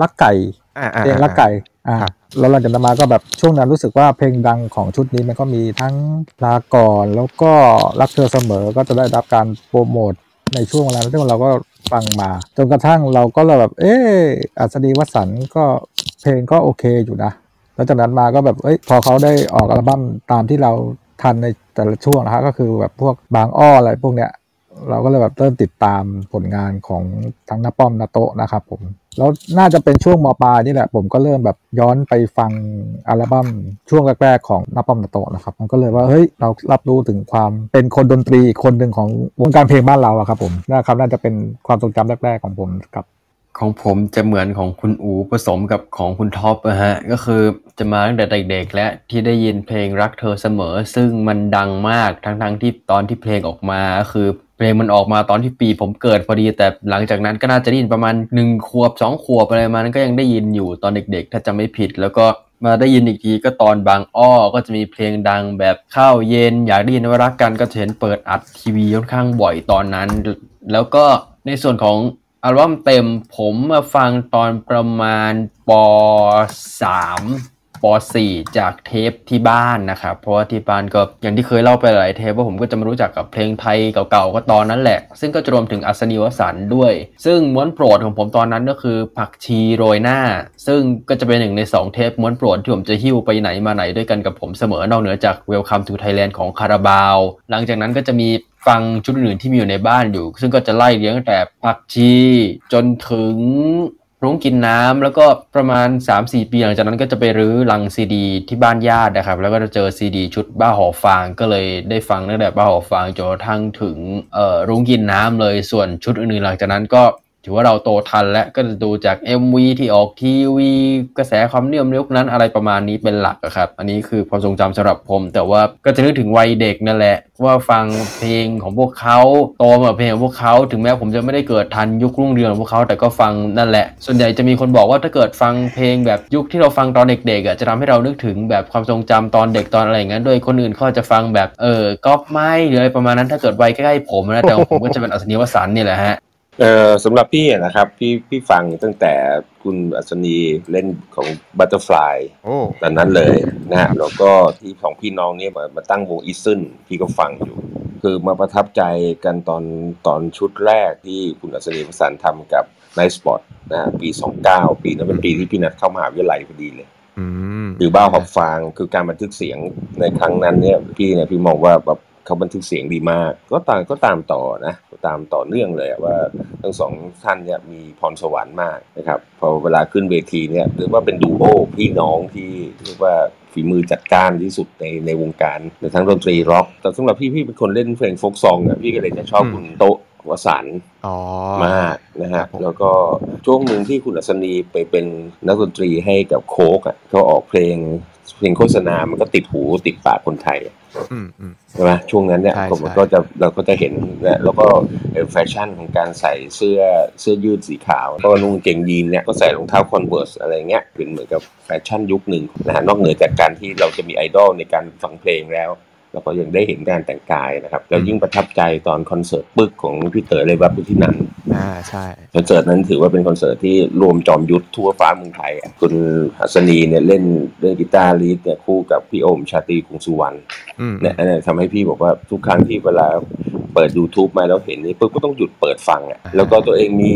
ลักไก่อ่าอ่าเพลงลักไก่ อ่าครับแล้วหลังจากนั้นมาก็แบบช่วงนั้นรู้สึกว่าเพลงดังของชุดนี้มันก็มีทั้งลาก่อนแล้วก็รักเธอเสมอก็จะได้รับการโปรโมทในช่วงเวลานั้นซึ่งเราก็ฟังมา จนกระทั่งเราก็เลยแบบ เอออัศนีวสันต์ก็เพลงก็โอเคอยู่นะแล้วจากนั้นมาก็แบบเอ้ยพอเขาได้ออกอัลบั้มตามที่เราทันในแต่ละช่วงนะฮะก็คือแบบพวกบางอ้ออะไรพวกเนี้ยเราก็เลยแบบเริ่มติดตามผลงานของทั้งนาป้อมนาโตะนะครับผม แล้วน่าจะเป็นช่วงมปลายนี่แหละ ผมก็เริ่มแบบย้อนไปฟังอัลบั้มช่วงแรกๆของนาป้อมนโตนะครับ มันก็เลยว่าเฮ้ยเรารับรู้ถึงความเป็นคนดนตรีอีกคนหนึ่งของวงการเพลงบ้านเราอะครับผมนะครับน่าจะเป็นความทรงจำแรกๆของผมกับ ของผมจะเหมือนของคุณอูผสมกับของคุณท็อปนะฮะก็คือจะมาตั้งแต่เด็กๆและที่ได้ยินเพลงรักเธอเสมอ ซึ่งมันดังมากทั้งๆที่ตอนที่เพลงออกมาก็คือ ลงมันออกมาตอนที่ปีผมเกิดพอดี แต่หลังจากนั้นก็น่าจะได้ยินประมาณหนึ่งขวบสองขวบอะไรประมาณนั้นก็ยังได้ยินอยู่ตอนเด็ก ๆ ถ้าจำไม่ผิด แล้วก็มาได้ยินอีกทีก็ตอนบางอ้อก็จะมีเพลงดังแบบข้าวเย็น อยากได้ยินว่ารักกันก็จะเห็นเปิดอัดทีวีค่อนข้างบ่อยตอนนั้น แล้วก็ในส่วนของอัลบั้มเต็มผมมาฟังตอนประมาณป .3 ป .4 จากเทปที่บ้านนะครับ เพราะว่าที่บ้านก็อย่างที่เคยเล่าไปหลายเทปว่าผมก็จะมารู้จักกับเพลงไทยเก่าๆก็ตอนนั้นแหละ ซึ่งก็จะรวมถึงอัศนีวสันด้วย ซึ่งม้วนโปรดของผมตอนนั้นก็คือผักชีโรยหน้า ซึ่งก็จะเป็นหนึ่งใน 2 เทปม้วนโปรดที่ผมจะหิ้วไปไหนมาไหนด้วยกันกับผมเสมอนอกเหนือจาก Welcome to Thailand ของคาราบาว หลังจากนั้นก็จะมีฟังชุดอื่นที่มีอยู่ในบ้านอยู่ ซึ่งก็จะไล่เรียงตั้งแต่ผักชีจนถึง รุ้งกินน้ำแล้วก็ประมาณ 3-4 ปีหลังจากนั้นก็จะไปรื้อลังซีดี ที่บ้านญาตินะครับ แล้วก็จะเจอซีดี ชุดบ้าหอฟางก็เลยได้ฟังตั้งแต่บ้าหอฟางจนกระทั่งถึงเอ่อรุ้งกินน้ำเลยส่วนชุดอื่นๆหลังจากนั้นก็ ถือว่าเราโตทันและก็จะดูจาก MV ที่ออกทีวีกระแสความนิยมในยุคนั้นอะไรประมาณนี้เป็นหลักครับ อันนี้คือความทรงจำสำหรับผม แต่ว่าก็จะนึกถึงวัยเด็กนั่นแหละ ว่าฟังเพลงของพวกเขาโตมากับเพลงของพวกเขาถึงแม้ผมจะไม่ได้เกิดทันยุครุ่งเรืองของพวกเขาแต่ก็ฟังนั่นแหละ ส่วนใหญ่จะมีคนบอกว่าถ้าเกิดฟังเพลงแบบยุคที่เราฟังตอนเด็กๆอะจะทำให้เรานึกถึงแบบความทรงจำตอนเด็กตอนอะไรอย่างนั้นโดยคนอื่นเขาจะฟังแบบเออก๊อปไม้หรืออะไรประมาณนั้นถ้าเกิดวัยใกล้ๆผมนะแต่ผมก็จะเป็นอัศนีวสันนี่แหละฮะ เออสำหรับพี่อะนะครับ พี่พี่ฟังตั้งแต่คุณอัศนีเล่นของ Butterfly โอ้ ตอนนั้นเลยนะฮะแล้วก็ที่สองพี่น้องเนี่ยมามาตั้งวงอีซึนพี่ก็ฟังอยู่ คือมาประทับใจกันตอนตอนชุดแรกที่คุณอัศนีประสานทำกับ Night Spot นะฮะปี 29 ปีนั้นเป็นปีที่พี่นัดเข้ามหาวิทยาลัยพอดีเลย อืมคือบ้าหอบฟางคือการบันทึกเสียงในครั้งนั้นเนี่ยพี่เนี่ยพี่มองว่าแบบเขาบันทึกเสียงดีมาก ก็ตามก็ตามต่อนะก็ ตามต่อเนื่องเลยอะว่าทั้งสองท่านเนี่ยมีพรสวรรค์มากนะครับพอเวลาขึ้นเวทีเนี่ยเรียกว่าเป็นดูโอพี่น้องที่เรียกว่าฝีมือจัดการที่สุดในในวงการในทั้งดนตรีร็อกแต่สำหรับพี่พี่เป็นคนเล่นเพลง folk song อะพี่ก็เลยจะชอบคุณโต๊ะวสันต์อ๋อมากนะครัฮะบผมแล้วก็ช่วงหนึ่งที่คุณอัสนีไปเป็นนักดนตรีให้กับโค้กอะเขาออกเพลงเพลงโฆษณา มันก็ติดหูติดปากคนไทยอะอืมอืม ใช่ไหมช่วงนั้นเนี่ยใช่ผมใช่ก็จะเราก็จะเห็นนะแล้วก็แฟชั่นของการใส่เสื้อเสื้อยืดสีขาว ก็นุ่งกางเกงยีนเนี่ยก็ใส่รองเท้า Converse อะไรเงี้ยเป็นเหมือนกับแฟชั่นยุคหนึ่งนะฮะนอกเหนือจากการที่เราจะมีไอดอลในการฟังเพลงแล้ว แล้วก็ยังได้เห็นการแต่งกายนะครับ แล้วยิ่งประทับใจตอนคอนเสิร์ตปึ๊กของพี่เต๋อเลยวับที่นั่นอ่าใช่คอนเสิร์ตนั้นถือว่าเป็นคอนเสิร์ตที่รวมจอมยุทธทั่วฟ้าเมืองไทยอะคุณอัสนีเนี่ยเล่นเล่นกีตาร์ lead เนี่ยคู่กับพี่โอ้ชาตรีกรุงสุวรรณอืมเนี่ยอันนี้ทำให้พี่บอกว่าทุกครั้งที่เวลาเปิด YouTube มาแล้วเห็นนี่ปุ๊บก็ต้องหยุดเปิดฟังอะแล้วก็ตัวเองมี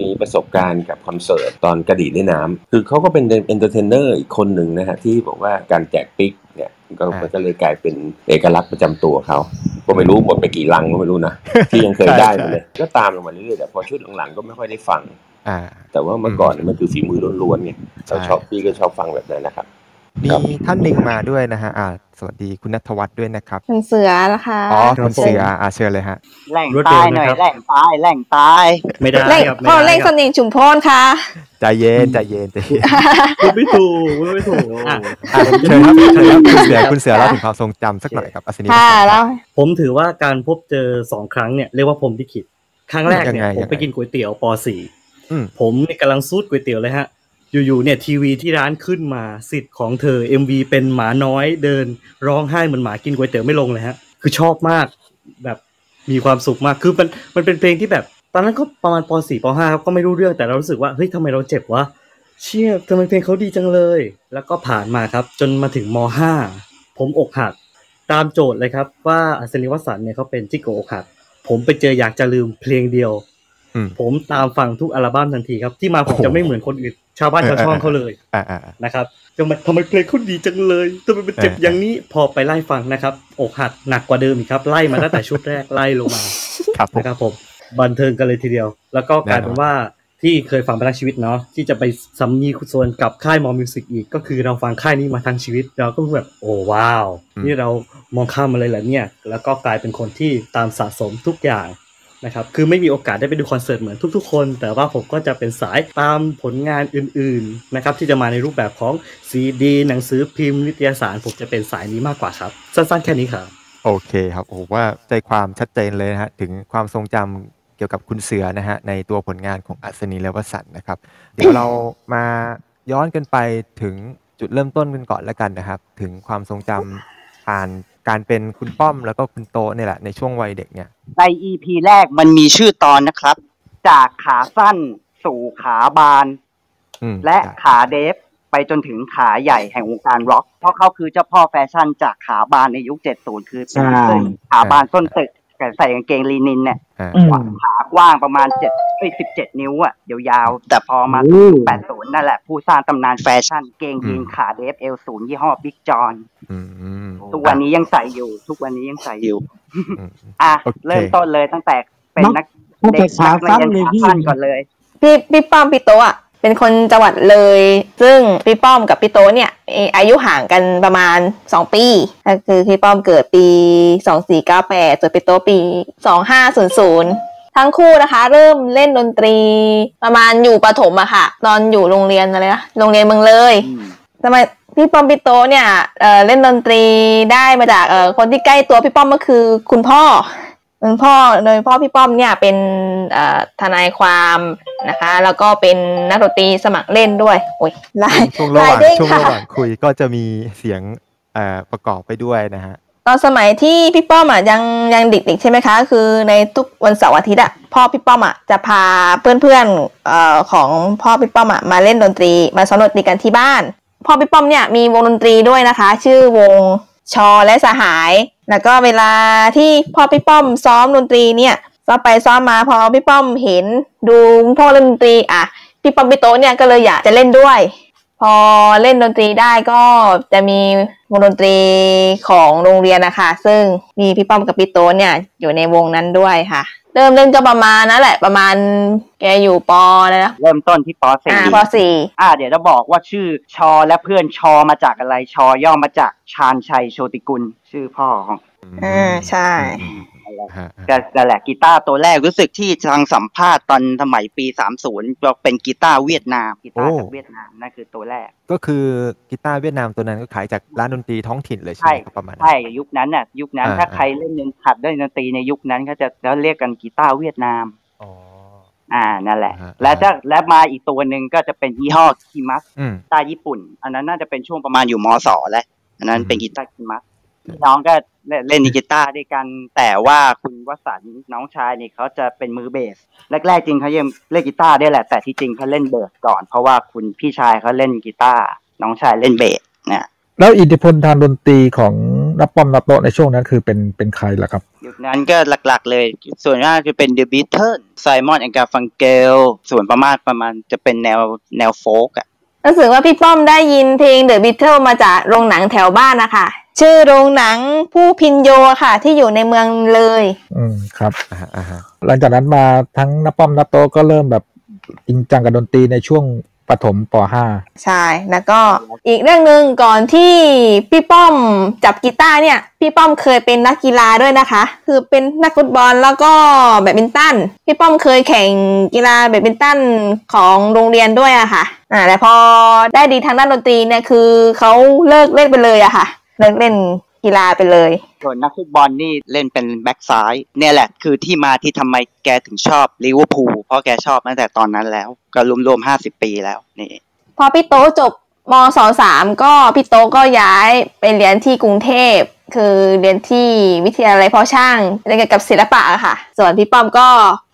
มีประสบการณ์กับคอนเสิร์ตตอนกระดิ่งในน้ำคือเขาก็เป็น entertainer อีกคนหนึ่งนะฮะที่บอกว่าการแจก pick เนี่ย ก็มันก็เลยกลายเป็นเอกลักษณ์ประจำตัวเขาก็ไม่รู้หมดไปกี่ลังก็ไม่รู้นะที่ยังเคยใช่ได้ใช่มาเลยก็ตามลงมาเรื่อยๆแต่พอชุดหลังๆก็ไม่ค่อยได้ฟังอ่าแต่ว่าเมื่อก่อนเนี่ยมันคือฝีมือล้วนๆไงเราชอบพี่ก็ชอบฟังแบบนั้นนะครับ มีท่านหนึ่งมาด้วยนะฮะอ่าสวัสดีคุณนัทวัฒน์ด้วยนะครับคุณเสือนะคะอ๋อคุณเสืออ่าเชิญเลยฮะแหล่งรวดใต้เร็วหน่อยนะครับแหล่งใต้แหล่งใต้ไม่ได้เล่งครับไม่พ่อได้เล่งคสรับนิงชุมพรค่ะใจเย็นใจเย็นใจเย็นพูดไม่ถูกพูดไม่ถูกอะอะเชิญครับเชิญครับคุณเสือคุณเสือเล่าถึงความทรงจำสักหน่อยครับอัศนีค่ะแล้วผมถือว่าการพบเจอสองครั้งเนี่ยเรียกว่าผมที่ขิดครั้งแรกเนี่ยยังไงผมไปยังไงกินก๋วยเตี๋ยวปอืม .4 ผมเนี่ยกำลังซูดก๋วยเตี๋ยวเลยฮะ อยู่ๆเนี่ยทีวีที่ร้านขึ้นมาสิทธิ์ของเธอ MV เป็นหมาน้อยเดิน ร้องไห้เหมือนหมากินก๋วยเตี๋ยวไม่ลงเลยฮะ คือชอบมากแบบมีความสุขมากคือมันมันเป็นเพลงที่แบบ ตอนนั้นก็ประมาณป .4 ป .5 ครับก็ไม่รู้เรื่องแต่เรารู้สึกว่าเฮ้ยทำไมเราเจ็บวะเชี่ยทำไมเพลงเขาดีจังเลย แล้วก็ผ่านมาครับ จนมาถึงม .5 ผมอกหักตามโจทย์เลยครับ ว่าอัศนีวสันต์เนี่ยเขาเป็นจิโกอกหักผมไปเจออยากจะลืมเพลงเดียวอืมผมตามฟังทุกอัลบั้มทันทีครับ ที่มาผมจะไม่เหมือนคนอื่น ชาวบ้านชาวช่องเขาเลยนะครับทำไมทำไมเพลงเขาดีจังเลยทำไมมันเจ็บอย่างนี้พอไปไล่ฟังนะครับ อกหักหนักกว่าเดิมอีกครับ ไล่มาตั้งแต่ชุดแรกไล่ลงมาครับนะครับผมบันเทิงกันเลยทีเดียว แล้วก็กลายเป็นว่าที่เคยฟังมาทั้งชีวิตเนาะที่จะไปซัมมีส่วนกับค่ายมอมิวสิกอีก ก็คือเราฟังค่ายนี้มาทั้งชีวิต เราก็แบบโอ้ว้าว นี่เรามองข้ามมาเลยแหละเนี่ย แล้วก็กลายเป็นคนที่ตามสะสมทุกอย่าง นะครับคือไม่มีโอกาสได้ไปดูคอนเสิร์ตเหมือนทุกๆคน แต่ว่าผมก็จะเป็นสายตามผลงานอื่นๆนะครับที่จะมาในรูปแบบของซีดีหนังสือพิมพ์นิตยสารผมจะเป็นสายนี้มากกว่าครับ สั้นๆแค่นี้ครับโอเคครับโอ้ว่าใจความชัดเจนเลยนะฮะถึงความทรงจำเกี่ยวกับคุณเสือนะฮะในตัวผลงานของอัศนีและวสันนะครับ เดี๋ยวเรามาย้อนกันไปถึงจุดเริ่มต้นกันก่อนแล้วกันนะครับ ถึงความทรงจำผ่าน การเป็นคุณป้อมแล้วก็คุณโต๊ะเนี่ยแหละในช่วงวัยเด็กเนี่ยใน EP แรกมันมีชื่อตอนนะครับ จากขาสั้นสู่ขาบานอืมและครับขาเดฟไปจนถึงขาใหญ่แห่งวงการร็อก เพราะเขาคือเจ้าพ่อแฟชั่นจากขาบานในยุค 70 คือเป็นใช่เสื้อขาบานส้นตึกแต่ ใส่กางเกงลีนินเนี่ยอ่าอืมขากว้างประมาณ7เอ้ย17นิ้วอะยาวๆ แต่พอมาโอ้80นั่นแหละ ผู้สร้างตำนานแฟชั่นเกงยีนขาเดฟเอวศูนย์ยี่ห้อ Big Johnอืมทุกวันนี้ยังใส่อยู่ ทุกวันนี้ยังใส่อยู่อืมอะโอเคเริ่มต้นเลยตั้งแต่เป็นนักตั้งแต่เด็กนักเรียนขาสั้นเลยพี่ขาสั้นก่อนเลย พี่พี่ป้อมพี่โตะอะ เป็นคนจังหวัดเลย ซึ่งพี่ป้อมกับพี่โตะเนี่ยเอ่ออายุห่างกันประมาณ 2 ปีก็คือพี่ป้อมเกิดปี 2498ส่วนพี่โตะปี 2500 ทั้งคู่นะคะ เริ่มเล่นดนตรีประมาณอยู่ประถมอะค่ะ ตอนอยู่โรงเรียนอะไรนะโรงเรียนเมืองเลยทำไมพี่ป้อมพี่โตะเนี่ยเอ่อเล่นดนตรีได้มาจากเอ่อคนที่ใกล้ตัวพี่ป้อมก็คือคุณพ่อ คุณพ่อโดยพ่อพี่ป้อมเนี่ยเป็นเอ่อทนายความนะคะ แล้วก็เป็นนักดนตรีสมัครเล่นด้วยโอ้ยไล่ช่วงระหไล่ว่างเด้งช่วงค่ะระหว่างคุยก็จะมีเสียงเอ่อประกอบไปด้วยนะฮะตอนสมัยที่พี่ป้อมอะยังยังเด็กๆใช่ไหมคะ คือในทุกวันเสาร์อาทิตย์อะพ่อพี่ป้อมอะจะพาเพื่อนๆเอ่อของพ่อพี่ป้อมอะมาเล่นดนตรีมาซ้อมดนตรีกันที่บ้าน พ่อพี่ป้อมเนี่ยมีวงดนตรีด้วยนะคะ ชื่อวงชอและสหาย แล้วก็เวลาที่พ่อพี่ป้อมซ้อมดนตรีเนี่ยซ้อมไปซ้อมมาพอพี่ป้อมเห็นดูพ่อเล่นดนตรีอะพี่ป้อมพี่โตเนี่ยก็เลยอยากจะเล่นด้วย พอเล่นดนตรีได้ก็จะมีวงดนตรีของโรงเรียนนะคะ ซึ่งมีพี่ป้อมกับพี่โตเนี่ยอยู่ในวงนั้นด้วยค่ะ เริ่มเล่นก็ประมาณนั่นแหละ ประมาณแกอยู่ปอแล้วนะเริ่มต้นที่ป .4 อ่าปสี่อ่า เดี๋ยวจะบอกว่าชื่อชอและเพื่อนชอมาจากอะไรชอย่อมาจากชาญชัยโชติกุล ชื่อพ่อของอ่าใช่ ฮะก็นั่นแหละกีตาร์ตัวแรกรู้สึกที่ทางสัมภาษณ์ตอนสมัยปี 30บอกเป็นกีตาร์เวียดนามกีตาร์จากเวียดนามนั่นคือตัวแรก ก็คือกีตาร์เวียดนามตัวนั้นก็ขายจากร้านดนตรีท้องถิ่นเลยใช่ใช่ไหมครับประมาณนั้นใช่ยุคนั้นน่ะยุคนั้นอ่าถ้าใครเล่นดนขัดได้ดนตรีในยุคนั้นเขาจะแล้วเรียกกันกีตาร์เวียดนามอ๋ออ่านั่นแหละอ่าฮะและถ้าและมาอีกตัวหนึ่งก็จะเป็นยี่ห้อคิมัสอืมกีตาร์ญี่ปุ่น อันนั้นน่าจะเป็นช่วงประมาณอยู่มศแล้วอันนั้นเป็นกีตาร์คิมัส พี่น้องก็เล่นเล่นกีตาร์ด้วยกัน แต่ว่าคุณวสันต์น้องชายนี่เขาจะเป็นมือเบสแรกๆจริงเขายังเล่นกีตาร์ได้ด้วยแหละ แต่ที่จริงเขาเล่นเบสก่อน เพราะว่าคุณพี่ชายเขาเล่นกีตาร์น้องชายเล่นเบสเนี่ยแล้วอิทธิพลทางดนตรีของนับป้อมนับโตะในช่วงนั้นคือเป็นเป็นใครล่ะครับ ยุคนั้นก็หลักๆเลย ส่วนมากจะเป็น The Beatles Simon and Garfunkel ส่วนประมาณประมาณจะเป็นแนวแนวโฟกอะรู้สึกว่าพี่ป้อมได้ยินเพลง The Beatles มาจากโรงหนังแถวบ้านนะคะ ชื่อโรงหนังผู้พินโยค่ะ ที่อยู่ในเมืองเลย อืมครับ อ่าฮะอ่าฮะหลังจากนั้นมาทั้งนับป้อมนับโตะก็เริ่มแบบจริงจังกับดนตรีในช่วงประถมป .5 ใช่ แล้วก็อีกเรื่องหนึ่งก่อนที่พี่ป้อมจับกีตาร์เนี่ย พี่ป้อมเคยเป็นนักกีฬาด้วยนะคะ คือเป็นนักฟุตบอลแล้วก็แบดมินตัน พี่ป้อมเคยแข่งกีฬาแบดมินตันของโรงเรียนด้วยอะค่ะ อ่าแต่พอได้ดีทางด้านดนตรีเนี่ยคือเขาเลิกเล่นไปเลยอะค่ะ เลิกเล่นกีฬาไปเลย ส่วนนักฟุตบอลนี่เล่นเป็นแบ็กซ้าย เนี่ยแหละคือที่มาที่ทำไมแกถึงชอบลิเวอร์พูลเพราะแกชอบตั้งแต่ตอนนั้นแล้ว ก็รวมๆห้าสิบปีแล้วนี่พอพี่โตจบมสสามก็พี่โตก็ย้ายไปเรียนที่กรุงเทพ คือเรียนที่วิทยาลัยเพาะช่างเรียนเกี่ยวกับศิลปะอะค่ะ ส่วนพี่ป้อมก็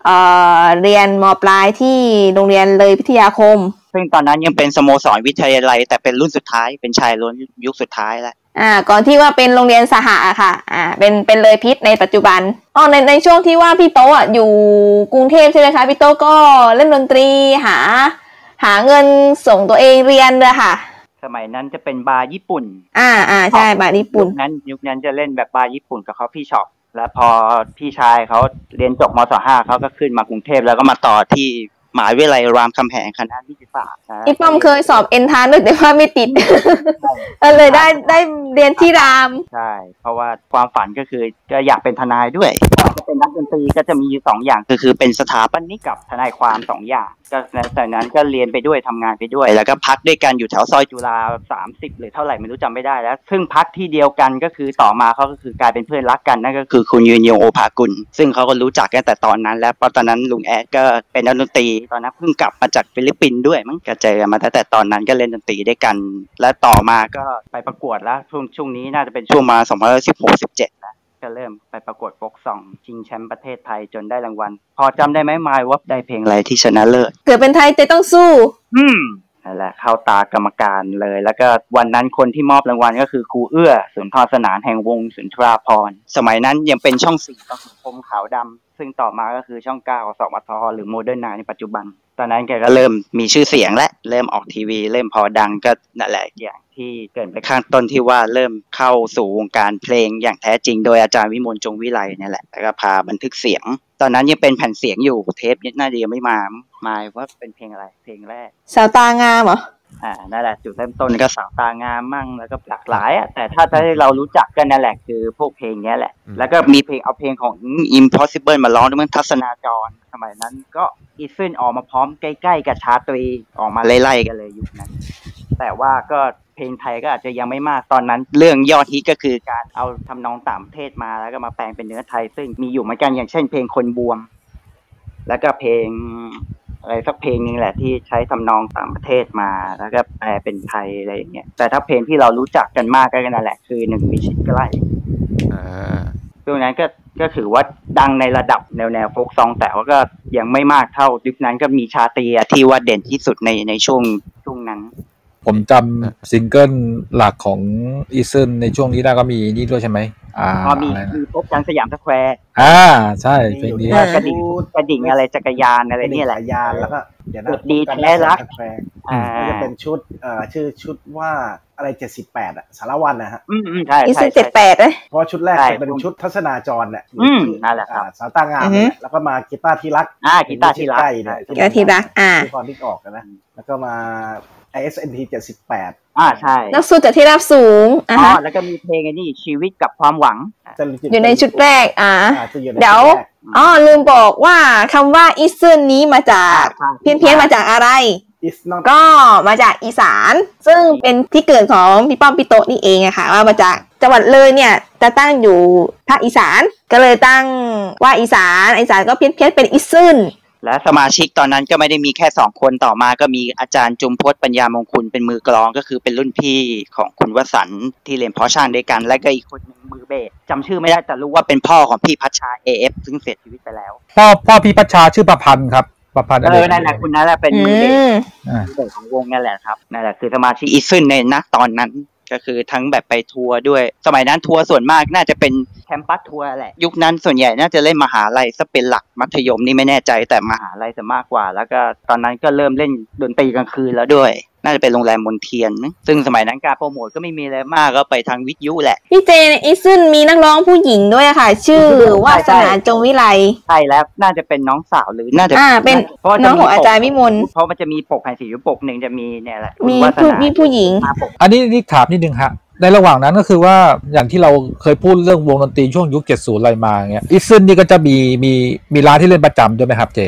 เอ่อเรียนมปลายที่โรงเรียนเลยวิทยาคม ซึ่งตอนนั้นยังเป็นสโมสรวิทยาลัยแต่เป็นรุ่นสุดท้ายเป็นชายล้วนยุคสุดท้ายแล้ว อ่าก่อนที่ว่าเป็นโรงเรียนสหะค่ะอ่าเป็นเป็นเลยพิทย์ในปัจจุบันอ๋อในในช่วงที่ว่าพี่โตอะอยู่กรุงเทพใช่ไหมคะพี่โตก็เล่นดนตรีหา หาเงินส่งตัวเองเรียนเลยค่ะ สมัยนั้นจะเป็นบาร์ญี่ปุ่น อ่าอ่าใช่บาร์ญี่ปุ่นยุคนั้นยุคนั้นจะเล่นแบบบาร์ญี่ปุ่นกับเขาพี่ช็อปแล้วพอพี่ชายเขาเรียนจบมศห้าเขาก็ขึ้นมากรุงเทพแล้วก็มาต่อที่ มหาวิทยาลัยรามคำแหงคณะนิติศาสตร์นะพี่ป้อมเคยสอบเอ็นทานด้วยแต่ว่าไม่ติดก็เลยได้ได้เรียนที่รามใช่เพราะว่าความฝันก็คือก็อยากเป็นทนายด้วยจะเป็นนักดนตรีก็จะมีอยู่สองอย่างก็คือเป็นสถาปนิกกับทนายความสองอย่างก็ในแต่นั้นก็เรียนไปด้วยทำงานไปด้วย แล้วก็พักด้วยกันอยู่แถวซอยจุฬาสามสิบหรือเท่าไหร่ไม่รู้จำไม่ได้แล้ว ซึ่งพักที่เดียวกันก็คือต่อมาเขาก็คือกลายเป็นเพื่อนรักกันนั่นก็คือคุณยืนยงโอภากุลซึ่งเขาก็รู้จักกันแต่ตอนนั้น แล้วเพราะตอนนั้นลุงแอดก็เป็นนักดนตรีตอนนั้นเพิ่งกลับมาจากฟิลิปปินส์ด้วยมั้งก็เจอกันมาตั้งแต่ตอนนั้นก็เล่นดนตรีด้วยกัน และต่อมาก็ไปประกวดแล้วช่วงช่วงนี้น่าจะเป็นช่วงมา2016 17แล้วก็เริ่มไปประกวดโฟกซองชิงแชมป์ประเทศไทยจนได้รางวัล พอจำได้ไหมมายว่าได้เพลงอะไรที่ชนะเลิศเกิดเป็นไทยแต่ต้องสู้ อืม นั่นแหละเข้าตากรรมการเลย แล้วก็วันนั้นคนที่มอบรางวัลก็คือครูเอื้อสุนทรสนานแห่งวงสุนทราพรณ์สมัยนั้นยังเป็นช่องสี่ต้องสังคมขาวดำซึ่งต่อมาก็คือช่องเก้าสองวัทหรือโมเดิร์นนาในปัจจุบัน ตอนนั้นแกก็เริ่มมีชื่อเสียงและเริ่มออกทีวี เริ่มพอดังก็นั่นแหละอย่างที่เกิดไปข้างต้นที่ว่าเริ่มเข้าสู่วงการเพลงอย่างแท้จริงโดยอาจารย์วิมลจงวิไลนี่แหละแล้วก็พาบันทึกเสียง ตอนนั้นยังเป็นแผ่นเสียงอยู่เทปน่าจะยังไม่มามาว่าเป็นเพลงอะไรเพลงแรกสาวตางามเหรอ อ่านั่นแหละจุดเริ่มต้นก็สาวตางามมั่งแล้วก็หลากหลายอะแต่ถ้าถ้าเรารู้จักกันนั่นแหละคือพวกเพลงเนี้ยแหละ แล้วก็มีเพลงเอาเพลงของ Impossible มาร้องด้วยมั้งทัศนาจรสมัยนั้น ก็อีซึนออกมาพร้อมใกล้ๆกับชาร์ตรีออกมาไล่ๆกันเลยยุคนั้น แต่ว่าก็เพลงไทยก็อาจจะยังไม่มากตอนนั้น เรื่องยอดฮิตก็คือการเอาทำนองต่างประเทศมาแล้วก็มาแปลงเป็นเนื้อไทย ซึ่งมีอยู่เหมือนกันอย่างเช่นเพลงคนบวม แล้วก็เพลง อะไรสักเพลงนึงแหละที่ใช้ทำนองต่างประเทศมาแล้วก็แปลเป็นไทยอะไรอย่างเงี้ยแต่ถ้าเพลงที่เรารู้จักกันมากก็นั่นแหละคือหนึ่งมิตรชิดใกล้ช่วงนั้นก็ก็ถือว่าดังในระดับแนวแนวโฟล์คซอง แต่ว่าก็ยังไม่มากเท่ายุคนั้นก็มีชาตรีอะที่ว่าเด่นที่สุดในในช่วงช่วงนั้น ผมจำซิงเกิลหลักของอีซึนในช่วงนี้ได้ก็มีนี่ด้วยใช่ไหมอ่าพอมีอะไรนะมีพบกันสยามสแควร์อ่าใช่เพลงนี้กระดิ่งกระดิ่งอะไรจักรยานอะไรเนี่ยแหละจักรยานแล้วก็เดี๋ยวนะกดดีแท้รักแฟร์อ่าก็จะเป็นชุดเอ่อชื่อชุดว่าอะไรเจ็ดสิบแปดอะสารวันนะฮะอืมอืมใช่อีใช่สิบเจ็ดแปดเลยเพราะว่าชุดแรกใช่จะเป็นชุดทัศนาจรเนี่ยอืมชื่นั่นแหละครับอ่าสาวตางามอือฮึเนี่ยแล้วก็มากีตาร์ที่รักอ่ากีตาร์ที่รักใกล้เนี่ยกีตาร์ที่รักอ่าที่พอที่ออกนะแล้วก็มา ISNT เจ็ดสิบแปดอ่าใช่นักสู้จากที่ราบสูงอะอ๋อฮะแล้วก็มีเพลงไอ้นี่ชีวิตกับความหวัง อยู่ในชุดแรกอ่าอาจจะอยู่ในเดี๋ยวชุแรกอ๋อลืมบอกว่าคำว่าอีซึนนี้มาจากเพี้ยนเพี้ยนๆมาจากอะไร Isn't ก็มาจากอีสาน ซึ่งเป็นที่เกิดของพี่ป้อมพี่โตนี่เองอะค่ะว่ามาจากจังหวัดเลยเนี่ยจะตั้งอยู่ภาคอีสานก็เลยตั้งว่าอีสานอีสานก็เพี้ยนเพี้ยนๆเป็นอีซึน และสมาชิกตอนนั้นก็ไม่ได้มีแค่สองคนต่อมาก็มีอาจารย์จุมพจน์ปัญญามงคุณเป็นมือกลองก็คือเป็นรุ่นพี่ของคุณวสันต์ที่เรียนเพาะช่างด้วยกัน และก็อีกคนหนึ่งมือเบสจำชื่อไม่ได้แต่รู้ว่าเป็นพ่อของพี่พัชชาเอฟซึ่งเสียชีวิตไปแล้ว พ่อพ่อพี่พัชชาชื่อประพันธ์ครับประพันธ์เออนั่นแหละคุณนั่นแหละเป็นมือเบสอ่าเด็กของวงนั่นแหละครับนั่นแหละคือสมาชิกอีซึนในนักตอนนั้นก็คือทั้งแบบไปทัวร์ด้วย สมัยนั้นทัวร์ส่วนมากน่าจะเป็น campus tour แหละ ยุคนั้นส่วนใหญ่น่าจะเล่นมหาลัยซะเป็นหลักมัธยมนี่ไม่แน่ใจแต่มหาลัยจะมากกว่า แล้วก็ตอนนั้นก็เริ่มเล่นดนตรีกลางคืนแล้วด้วย น่าจะเป็นโรงแรมมณเฑียรนะซึ่งสมัยนั้นการโปรโมทก็ไม่มีอะไรมากก็ไปทางวิทยุแหละ พี่เจในอีซึนมีนักร้องผู้หญิงด้วยค่ะ ชื่อวาสนาจงวิไลใช่แล้วน่าจะเป็นน้องสาวหรือน่าจะอ่าเป็นพราะว่าจะน้องของปกอาจารย์วิมลเพราะมันจะมีปกแผ่นสีปกหนึ่งจะมีเนี่ยแหละมีคุณวาสผู้นามีผู้หญิงมาปกอันนี้นี่ถามนิดนึงฮะ ในระหว่างนั้นก็คือว่าอย่างที่เราเคยพูดเรื่องวงดนตรีช่วงยุค 70 อะไรมาเงี้ยอิซึนนี่ก็จะมีมีมีร้านที่เล่นประจำด้วยไหมครับเจ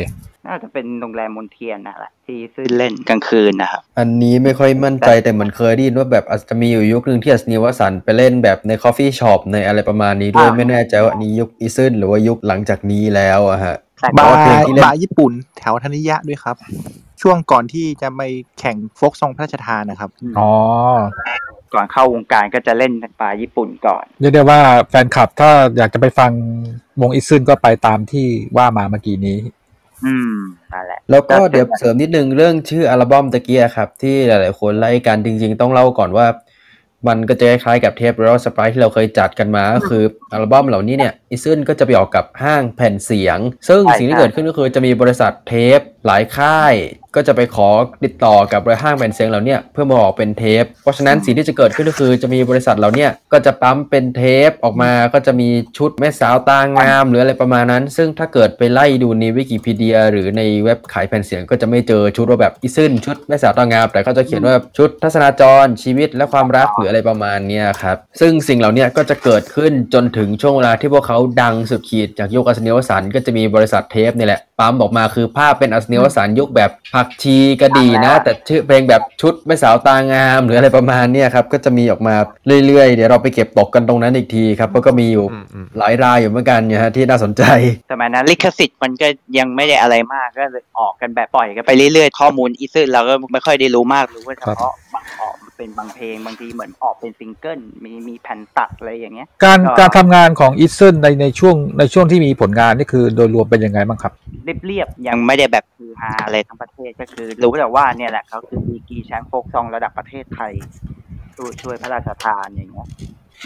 น่าจะเป็นโรงแรมมนเทียนนั่นแหละที่ซื้อเล่นกลางคืนนะครับ อันนี้ไม่ค่อยมั่นใจแต่เหมือนเคยได้ยินว่าแบบอาจจะมีอยู่ยุคหนึ่งที่อัศนีวสันต์ไปเล่นแบบในคอฟฟี่ช็อปในอะไรประมาณนี้ด้วยอ่า ไม่แน่ใจว่าอันนี้ยุคอีซึนหรือว่ายุคหลังจากนี้แล้วอะฮะบาแต่ว่าร์เพลงที่เล่นบาร์ญี่ปุ่นแถวธนิยะด้วยครับ ช่วงก่อนที่จะไปแข่งโฟกซองพระราชทานนะครับ อ๋อ ก่อนเข้าวงการก็จะเล่นปลาญี่ปุ่นก่อนเรียกได้ว่าแฟนคลับถ้าอยากจะไปฟังวงอิซึนก็ไปตามที่ว่ามาเมื่อกี้นี้ อืมนั่นแหละแล้วก็เดี๋ยวเสริมนิดนึงเรื่องชื่ออัลบั้มตะเกียครับ ที่หลายๆคนไล่กันจริง ๆ ต้องเล่าก่อนว่า มันก็จะคล้ายๆกับเทป Royal Surprise ที่เราเคยจัดกันมาก็คืออัลบั้มเหล่านี้เนี่ยอิซึนก็จะไปออกกับห้างแผ่นเสียง ซึ่งใช่สิ่งที่ใช่เกิดขึ้นก็คือจะมีบริษัทเทปหลายค่าย ก็จะไปขอติดต่อกับห้างแผ่นเสียงเหล่าเนี้ยเพื่อมาออกเป็นเทป เพราะฉะนั้นสิ่งที่จะเกิดขึ้นก็คือจะมีบริษัทเหล่าเนี้ยก็จะปั๊มเป็นเทปออกมาก็จะมีชุดแม่สาวตางาม หรืออะไรประมาณนั้น ซึ่งถ้าเกิดไปไล่ดูในวิกิพีเดีย หรือในเว็บขายแผ่นเสียงก็จะไม่เจอชุดว่าแบบอีซึนชุดแม่สาวตางาม แต่ก็จะเขียนว่าชุดทัศนาจรชีวิตและความรักหรืออะไรประมาณเนี้ยครับ ซึ่งสิ่งเหล่าเนี้ยก็จะเกิดขึ้นจนถึงช่วงเวลาที่พวกเขาดังสุดขีดจากยุคอัสนีวสันต์ก็จะมีบริษัทเทปนี่แหละปั๊มออกมาคือภาพเป็นอัสนีวสันต์ยุคแบบผักชีก็ดีนะ แต่ชื่อเพลงแบบชุดแม่สาวตางาม หรืออะไรประมาณเนี้ยครับก็จะมีออกมาเรื่อยๆ เดี๋ยวเราไปเก็บตกกันตรงนั้นอีกทีครับเพราะก็มีอยู่หลายรายอยู่เหมือนกันเนี่ยฮะที่น่าสนใจสมัยนั้นลิขสิทธิ์มันก็ยังไม่ได้อะไรมากก็เลยออกกันแบบปล่อยกันไปเรื่อยๆข้อมูลอีซึนเราก็ไม่ค่อยได้รู้มากรู้ว่าเฉพาะบางออกมา เป็นบางเพลงบางทีเหมือนออกเป็นซิงเกิลมีมีแผ่นตัดอะไรอย่างเงี้ย การก็การทำงานของอิซึนในในช่วงในช่วงที่มีผลงานนี่คือโดยรวมเป็นยังไงบ้างครับ เรียบๆยังไม่ได้แบบคือฮาอะไรทั้งประเทศก็คือ รู้แต่ว่าเนี่ยแหละเขาคือดีกรีแชมป์โฟล์คซองระดับประเทศไทยถ้วยถ้วยพระราชทานอย่างเงี้ย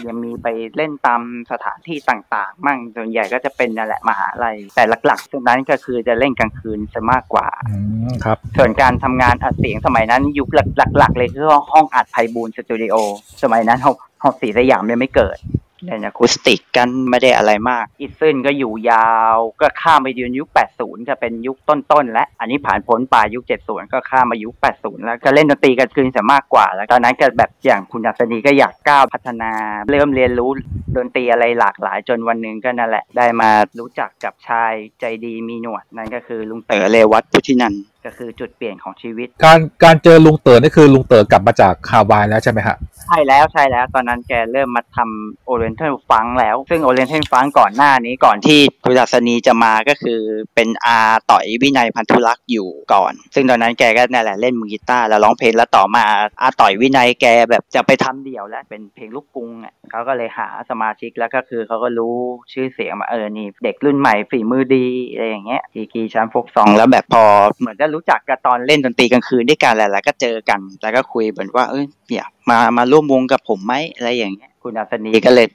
ยังมีไปเล่นตามสถานที่ต่างๆ มั่งส่วนใหญ่ก็จะเป็นนั่นแหละมหาลัย แต่หลักๆช่วงนั้นก็คือจะเล่นกลางคืนซะมากกว่าอืมครับ ส่วนการทำงานอัดเสียงสมัยนั้นยุคหลักๆเลยคือห้องอัดไพบูลย์สตูดิโอสมัยนั้นห้องห้องศรีสยามยังไม่เกิด เล่นอะคูสติกกันไม่ได้อะไรมากอีซึนก็อยู่ยาวก็ข้ามไปยันยุค 80 จะเป็นยุคต้นๆและอันนี้ผ่านพ้นป่ายุค 70 ก็ข้ามมายุค 80 แล้วก็เล่นดนตรีกันคืนจะมากกว่า แล้วตอนนั้นก็แบบอย่างคุณอัศนีก็อยากก้าวพัฒนา เริ่มเรียนรู้ดนตรีอะไรหลากหลายจนวันหนึ่งก็นั่นแหละได้มารู้จักกับชายใจดีมีหนวดนั่นก็คือลุงเต๋อเรวัตพุทธินันท์ ก็คือจุดเปลี่ยนของชีวิต การการเจอลุงเต๋อนี่คือลุงเต๋อกลับมาจากฮาวายแล้วใช่ไหมฮะใช่แล้วใช่แล้ว ตอนนั้นแกเริ่มมาทำ Oriental Funk แล้ว ซึ่ง Oriental Funk ก่อนหน้านี้ก่อนที่คุณดัศนีจะมาก็คือเป็นอาต่อยวินัยพันธุรักษ์อยู่ก่อน ซึ่งตอนนั้นแกก็นั่นแหละเล่นมือกีตาร์แล้วร้องเพลงแล้วต่อมาอาต่อยวินัยแกแบบจะไปทำเดี่ยวแล้วเป็นเพลงลูกกรุงอะเขาก็เลยหาสมาชิกแล้วก็คือเขาก็รู้ชื่อเสียงมาเออนี่เด็กรุ่นใหม่ฝีมือดีอะไรอย่างเงี้ยดีกรีแชมป์โฟกซองแล้วแบบพอเหมือนจะรู้จักกันตอนเล่นดนตรีกลางคืนด้วยกันแหละแล้วก็เจอกัน แล้วก็คุยเหมือนว่าเอ้ยเนี่ยมามาร่วมวงกับผมไหมอะไรอย่างเงี้ยคุณอัศนีก็เลย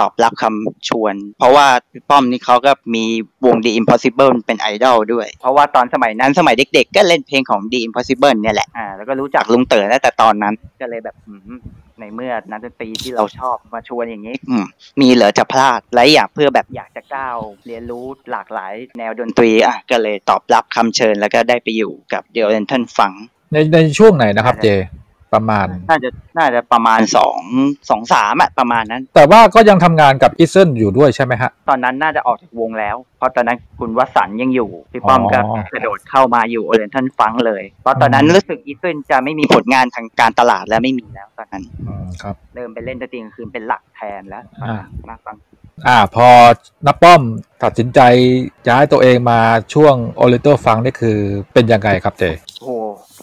ตอบรับคำชวน เพราะว่าพี่ป้อมนี่เขาก็มีวง The Impossible เป็นไอดอลด้วย เพราะว่าตอนสมัยนั้นสมัยเด็กๆ ก็เล่นเพลงของ The Impossible เนี่ยแหละอ่าแล้วก็รู้จักลุงเต๋อตั้งแต่ตอนนั้นก็เลยแบบอืมในเมื่อนักดนตรีที่เราชอบมาชวนอย่างนี้อืมมีเหลือจะพลาดและอยากเพื่อแบบอยากจะก้าวเรียนรู้หลากหลายแนวดนตรีอะก็เลยตอบรับคำเชิญแล้วก็ได้ไปอยู่กับ The Oriental Funk ในในช่วงไหนนะครับเจ ประมาณ น่าจะน่าจะประมาณสองสองสามอะประมาณนั้น แต่ว่าก็ยังทำงานกับ Isn't อยู่ด้วยใช่ไหมฮะ ตอนนั้นน่าจะออกจากวงแล้ว เพราะตอนนั้นคุณวสันต์ยังอยู่ พี่ป้อมก็อ๋อกระโดดเข้ามาอยู่ Oriental Funk เลย เพราะตอนนั้นรู้สึก Isn't จะไม่มีผลงานทางการตลาดแล้วไม่มีแล้วตอนนั้นอืมครับเริ่มไปเล่นดนตรีกลางคืนเป็นหลักแทนแล้วอ่ามาฟังอ่าพอนับป้อมตัดสินใจย้ายตัวเองมาช่วง Oriental Funk นี่คือเป็นยังไงครับเจโอ้โ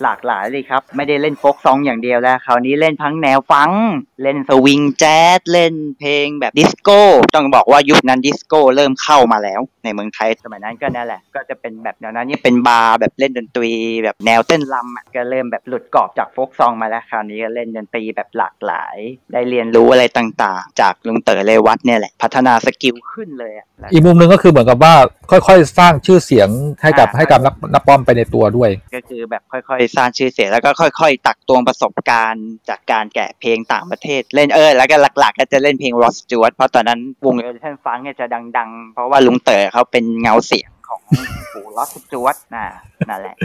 หหลากหลายเลยครับ ไม่ได้เล่น folk song อย่างเดียวแล้ว คราวนี้เล่นทั้งแนวฟังก์เล่นสวิงแจ๊สเล่นเพลงแบบดิสโก้ ต้องบอกว่ายุคนั้นดิสโก้เริ่มเข้ามาแล้ว ในเมืองไทยสมัยนั้นก็นั่นแหละ ก็จะเป็นแบบแนวนั้นนี่เป็นบาร์แบบเล่นดนตรี แบบแนวเต้นรำอะก็เริ่มแบบหลุดกรอบจาก folk song มาแล้ว คราวนี้ก็เล่นดนตรีแบบหลากหลาย ได้เรียนรู้อะไรต่างๆ จากลุงเต๋อเรวัตเนี่ยแหละ พัฒนา skill ขึ้นเลยอะอีกมุมหนึ่งก็คือเหมือนกับว่าค่อยๆ สร้างชื่อเสียงให้กับอ่าให้กับนักนักป้อมไปในตัวด้วย ก็คือแบบค่อยๆสร้างชื่อเสียงแล้วก็ค่อย ๆ ตักตวงประสบการณ์จากการแกะเพลงต่างประเทศ เล่นเออ แล้วก็หลัก ๆ ก็จะเล่นเพลง Ross Stewart เพราะตอนนั้นวงเอลิเทนฟังเนี่ยจะดัง ๆ เพราะว่าลุงเต๋อเขาเป็นเงาเสียงของปู่ Ross Stewart น่ะนั่นแหละ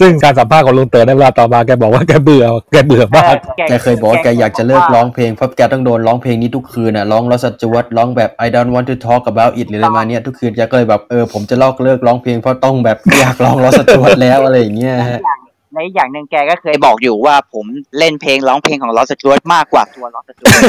ซึ่งการสัมภาษณ์ของลุงเต๋อในเวลาต่อมาแกบอกว่าแกเบื่อแกเบื่อมากแกเคยบอกแกอยากจะเลิกร้องเพลงเพราะแกต้องโดนร้องเพลงนี้ทุกคืนอะร้องลอสจวตร้องแบบ I don't want to talk about it หรืออะไรมาเนี้ยทุกคืนแกก็เลยแบบเออผมจะเลิกเลิกร้องเพลงเพราะต้องแบบอยากร้องลอสจวตแล้วอะไรอย่างเงี้ยฮะ ในอีกอย่างหนึ่งแกก็เคยบอกอยู่ว่าผมเล่นเพลงร้องเพลงของ Ross Stewart มากกว่าตัว Ross Stewart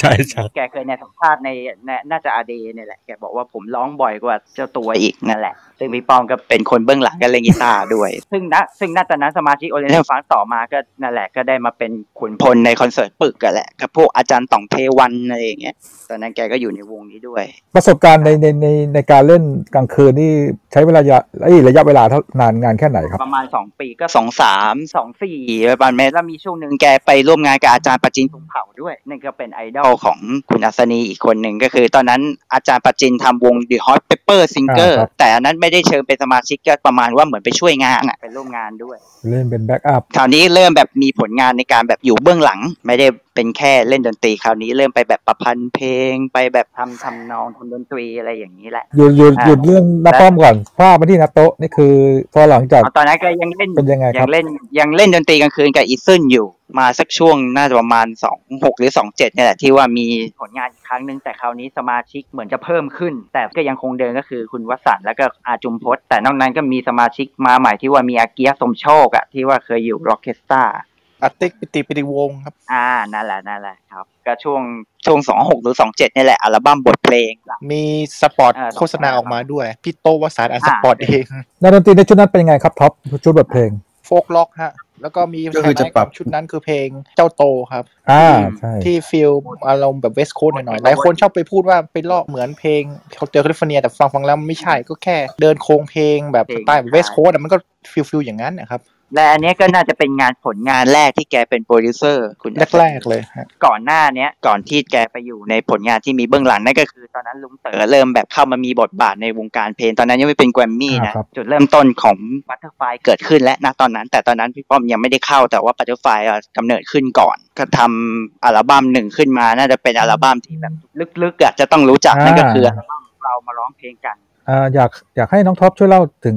ใช่ใช่แกเคยในสัมภาษณ์ในในน่าจะอาเดเนี่ยแหละแกบอกว่าผมร้องบ่อยกว่าเจ้าตัวอีกนั่นแหละ ซึ่งพี่ปองก็เป็นคนเบื้องหลังก็เล่นกีตาร์ด้วย ซึ่งณซึ่งณตอนนั้นสมาชิกโอเ n น a l ฟังต่อมาก็นั่นแหละก็ได้มาเป็นขุนพลในคอนเสิร์ตปึกกันแหละกับพวกอาจารย์ต่องเทวันอะไรอย่างเงี้ยตอนนั้นแกก็อยู่ในวงนี้ด้วย ประสบการณ์ในในในในการเล่นกลางคืนนี่ใช้เวลาระยะเอ้ยระยะเวลาเท่านานงานแค่ไหนครับประมาณสองปีก็สองสามสองสี่ประมาณเมตรแล้วมีช่วงหนึ่งแกไปร่วมงานกับอาจารย์ประจินภูมิเผ่าด้วยนั่นก็เป็นไอดอลของคุณอัศนีอีกคนหนึ่งก็คือ ตอนนั้นอาจารย์ประจินทำวง The Hot Pepper Singer อ่าครับแต่อันนั้นไม่ได้เชิญเป็นสมาชิกก็ประมาณว่าเหมือนไปช่วยงานอะไปร่วมงานด้วยเล่นเป็นแบ็กอัพคราวนี้เริ่มแบบมีผลงานในการแบบอยู่เบื้องหลัง ไม่ได้เป็นแค่เล่นดนตรีคราวนี้เริ่มไปแบบประพันธ์เพลง ไปแบบทำทำนองทำดนตรีอะไรอย่างนี้แหละหยุดหยุดอ่าหยุดเรื่องนักป้อมก่อนพามาที่นาโตะนี่คือพอหลังจากเอาตอนนั้นก็ยังเล่นเป็นยังไงครับยังเล่นยังเล่นดนตรีกลางคืนกับ Isn't อยู่ มาสักช่วงน่าจะประมาณสองหกหรือสองเจ็ดเนี่ยแหละที่ว่ามีผลงานอีกครั้งหนึงแต่คราวนี้สมาชิกเหมือนจะเพิ่มขึ้น แต่ก็ยังคงเดิมก็คือคุณวสันต์แล้วก็อาจุมพจน์แต่นอกนั้นก็มีสมาชิกมาใหม่ที่ว่ามีอาเกียสมโชคอะที่ว่าเคยอยู่ Rockestra อาติกปิติปิติวงศ์ครับ อ่านั่นแหละนั่นแหละครับ ก็ช่วงช่วงสองหกหรือสองเจ็ดนี่แหละอัลบั้มบทเพลง มี spot อ่าโฆษณาออกมาด้วย พี่โต๊ะวสันต์อ่าน spot เองนักดนตรีในชุดนั้นเป็นยังไงครับท็อปชุดบทเพลง folk rock ฮะแล้วก็มีก็คือจะปรับชุดนั้นคือเพลงเจ้าโตครับ อ่าใช่ที่ feel อารมณ์แบบ West Coast หน่อยๆ หลายคนชอบไปพูดว่าไปลอกเหมือนเพลง Hotel California แต่ฟังฟังแล้วมันไม่ใช่ก็แค่เดินโครงเพลงแบบสไตล์แบบ West Coast มันก็ feel feel อย่างนั้นนะครับ และอันเนี้ยก็น่าจะเป็นงานผลงานแรกที่แกเป็นโปรดิวเซอร์คุณแรกๆเลยฮะก่อนหน้าเนี้ยก่อนที่แกไปอยู่ในผลงานที่มีเบื้องหลังนั่นก็คือ ตอนนั้นลุงเต๋อเริ่มแบบเข้ามามีบทบาทในวงการเพลงตอนนั้นยังไม่เป็นแกรมมี่นะอ่าครับจุดเริ่มต้นของ Butterfly เกิดขึ้นแล้วณตอนนั้น แต่ตอนนั้นพี่ป้อมยังไม่ได้เข้าแต่ว่า Butterfly กำเนิดขึ้นก่อน ก็ทำอัลบั้มหนึ่งขึ้นมาน่าจะเป็นอัลบั้มที่แบบลึกๆอะจะต้องรู้จักนั่นก็คืออัลบั้มเรามาร้องเพลงกัน อ่าอยากอยากให้น้องท็อปช่วยเล่าถึง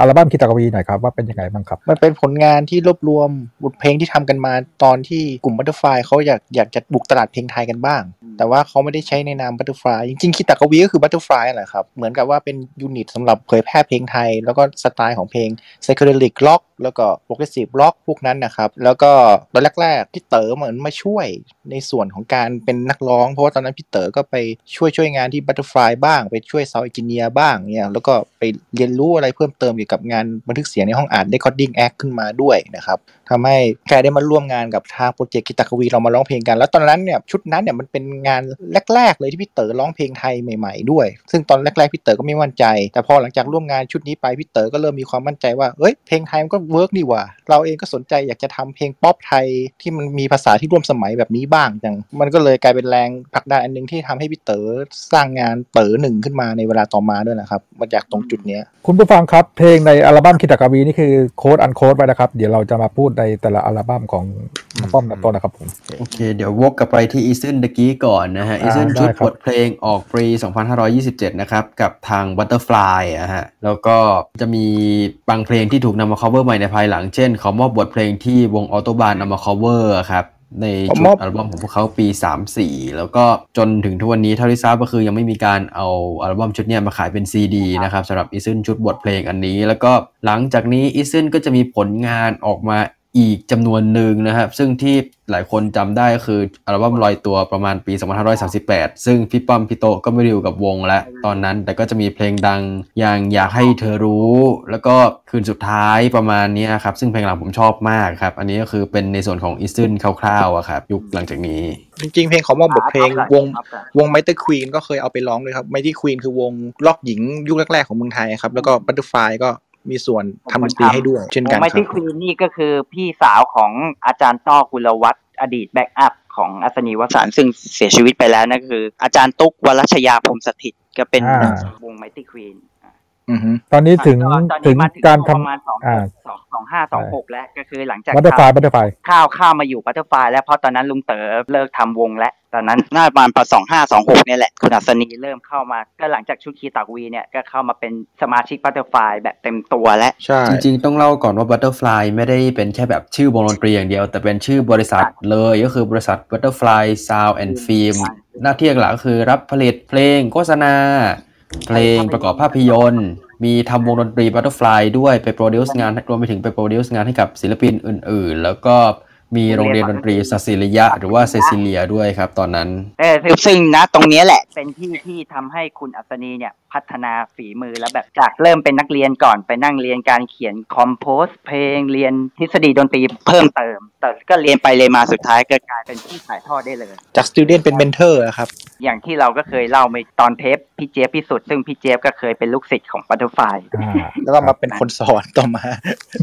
อัลบั้มคีตกวีหน่อยครับว่าเป็นยังไงบ้างครับ มันเป็นผลงานที่รวบรวมบทเพลงที่ทำกันมาตอนที่กลุ่ม Butterfly เขาอยากอยากจะบุกตลาดเพลงไทยกันบ้าง แต่ว่าเขาไม่ได้ใช้ในนาม Butterfly จริงๆคีตกวีก็คือ Butterfly แหละครับ เหมือนกับว่าเป็น unit สำหรับเผยแพร่เพลงไทย แล้วก็สไตล์ของเพลง psychedelic rock แล้วก็ progressive rock พวกนั้นนะครับแล้วก็ตอนแรกๆพี่เต๋อเหมือนมาช่วยในส่วนของการเป็นนักร้อง เพราะว่าตอนนั้นพี่เต๋อก็ไปช่วยช่วยงานที่ Butterfly บ้างไปช่วย sound engineer บ้างเนี่ยแล้วก็ไปเรียนรู้อะไรเพิ่มเติมเกี่ยวกับงานบันทึกเสียงในห้องอัด Recording Arts ขึ้นมาด้วยนะครับ ทำให้แกได้มาร่วมงานกับทาง project คีตกวีเรามาร้องเพลงกัน แล้วตอนนั้นเนี่ยชุดนั้นเนี่ยมันเป็นงานแรก ๆ เลยที่พี่เต๋อร้องเพลงไทยใหม่ ๆ ด้วย ซึ่งตอนแรกๆพี่เต๋อก็ไม่มั่นใจ แต่พอหลังจากร่วมงานชุดนี้ไปพี่เต๋อก็เริ่มมีความมั่นใจว่าเอ้ยเพลงไทยมันก็ work นี่หว่าเราเองก็สนใจอยากจะทำเพลงป๊อปไทยที่มันมีภาษาที่ร่วมสมัยแบบนี้บ้างจังมันก็เลยกลายเป็นแรงผลักดันอันหนึงที่ทำให้พี่เต๋อสร้างงานเต๋อหนึ่งขึ้นมาในเวลาต่อมาด้วยนะครับมาจากตรงจุดเนี้ยคุณผู้ฟังครับเพลงในอัลบั้มคิตากวีนี่คือโค้ดอันโค้ดไว้นะครับเดี๋ยวเราจะมาพูดในแต่ละอัลบั้มของน้องป้อมน้ำต้นนะครับผมโอเค เดี๋ยววกกลับไปที่อีซึนตะกี้ก่อนนะฮะอีอ่าซึนได้ชุดครับบทเพลงออกปี 2527 นะครับ กับทาง Butterfly อะฮะแล้วก็จะมีบางเพลงที่ถูกนำมา cover ใหม่ในภายหลังเช่นขอมอบบทเพลงที่วงออโตบานนำมา cover อะครับในขอชุมดอบอัลบั้มของพวกเขาปี 34 แล้วก็จนถึงทุกวันนี้เท่าที่ทราบก็คือยังไม่มีการเอาอัลบั้มชุดเนี้ยมาขายเป็นซีดีนะครับสำหรับ Isn't ชุดบทเพลงอันนี้ แล้วก็หลังจากนี้ Isn't ก็จะมีผลงานออกมา อีกจำนวนหนึ่งนะครับ ซึ่งที่หลายคนจำได้ก็คืออัลบั้มลอยตัวประมาณปี 2538 ซึ่งพี่ป้อมพี่โตก็ไม่ได้อยู่กับวงแล้วตอนนั้น แต่ก็จะมีเพลงดังอย่างอยากให้เธอรู้ แล้วก็คืนสุดท้ายประมาณนี้ครับ ซึ่งเพลงหลังผมชอบมากครับ อันนี้ก็คือเป็นในส่วนของ Isn'tคร่าวๆอะครับยุคหลังจากนี้ จริงๆ เพลงของมอบบทเพลงวงวงไมเตอร์ควีนก็เคยเอาไปร้องเลยครับไมตี้ควีนคือวงล็อกหญิงยุคแรกๆของเมืองไทยครับแล้วก็บัตเตอร์ไฟก็ มีส่วนทำดนตรีให้ด้วย เช่นกันไมครัตี้บควีนนี่ก็คือพี่สาวของอาจารย์ต้อกุลวัฒน์อดีตแบ็กอัพของอัศนีวสันต์ซึ่งเสียชีวิตไปแล้วนั่นก็คือ อาจารย์ตุ๊กวรัชยาพรหมสถิตก็เป็นอ่าวงไมตี้ควีนอือฮึ ตอนนี้ถึงตอนถึนี้งมาถึงการช่วงประมาณสองทำอ่าสองสองห้าสองหกแล้ว ก็คือหลังจาก Butterfly Butterfly เข้าเข้ามาอยู่ Butterfly แล้วเพราะตอนนั้นลุงเต๋อเลิกทำวงแล้ว ตอนนั้นน่าประมาณปีสองห้าสองหกเนี่ยแหละ คุณอัสนีเริ่มเข้ามา ก็หลังจากชุดคีตกวีเนี่ยก็เข้ามาเป็นสมาชิก Butterfly แบบเต็มตัวแล้วใช่จริงๆ ต้องเล่าก่อนว่า Butterfly ไม่ได้เป็นแค่แบบชื่อวงดนตรีอย่างเดียว แต่เป็นชื่อบริษัทเลยก็คือบริษัท Butterfly Sound and Film หน้าที่หลักๆก็คือรับผลิตเพลงโฆษณา เพลงประกอบภาพยนตร์ มีทำวงดนตรี Butterfly ด้วยไป produce งานรวมไปถึงไป produce งานให้กับศิลปินอื่น ๆ แล้วก็มีโรงเรียนดนตรีซาซิลิยะ หรือว่า Cecilia ด้วยครับตอนนั้นเออซึ่งซึ่งนะตรงเนี้ยแหละเป็นที่ที่ทำให้คุณอัสนีเนี่ยพัฒนาฝีมือแล้วแบบจากเริ่มเป็นนักเรียนก่อนไปนั่งเรียนการเขียน compose เพลงเรียนทฤษฎีดนตรีเพิ่มเติม แต่ก็เรียนไปเรียนมาสุดท้ายก็กลายเป็นผู้ถ่ายทอดได้เลย จาก student เป็น mentor ครับ อย่างที่เราก็เคยเล่าไปตอนเทป พี่เจี๊ยบพิสุทธิ์ซึ่งพี่เจี๊ยบก็เคยเป็นลูกศิษย์ของ Butterflyแล้วก็มาเป็นคนสอนต่อมา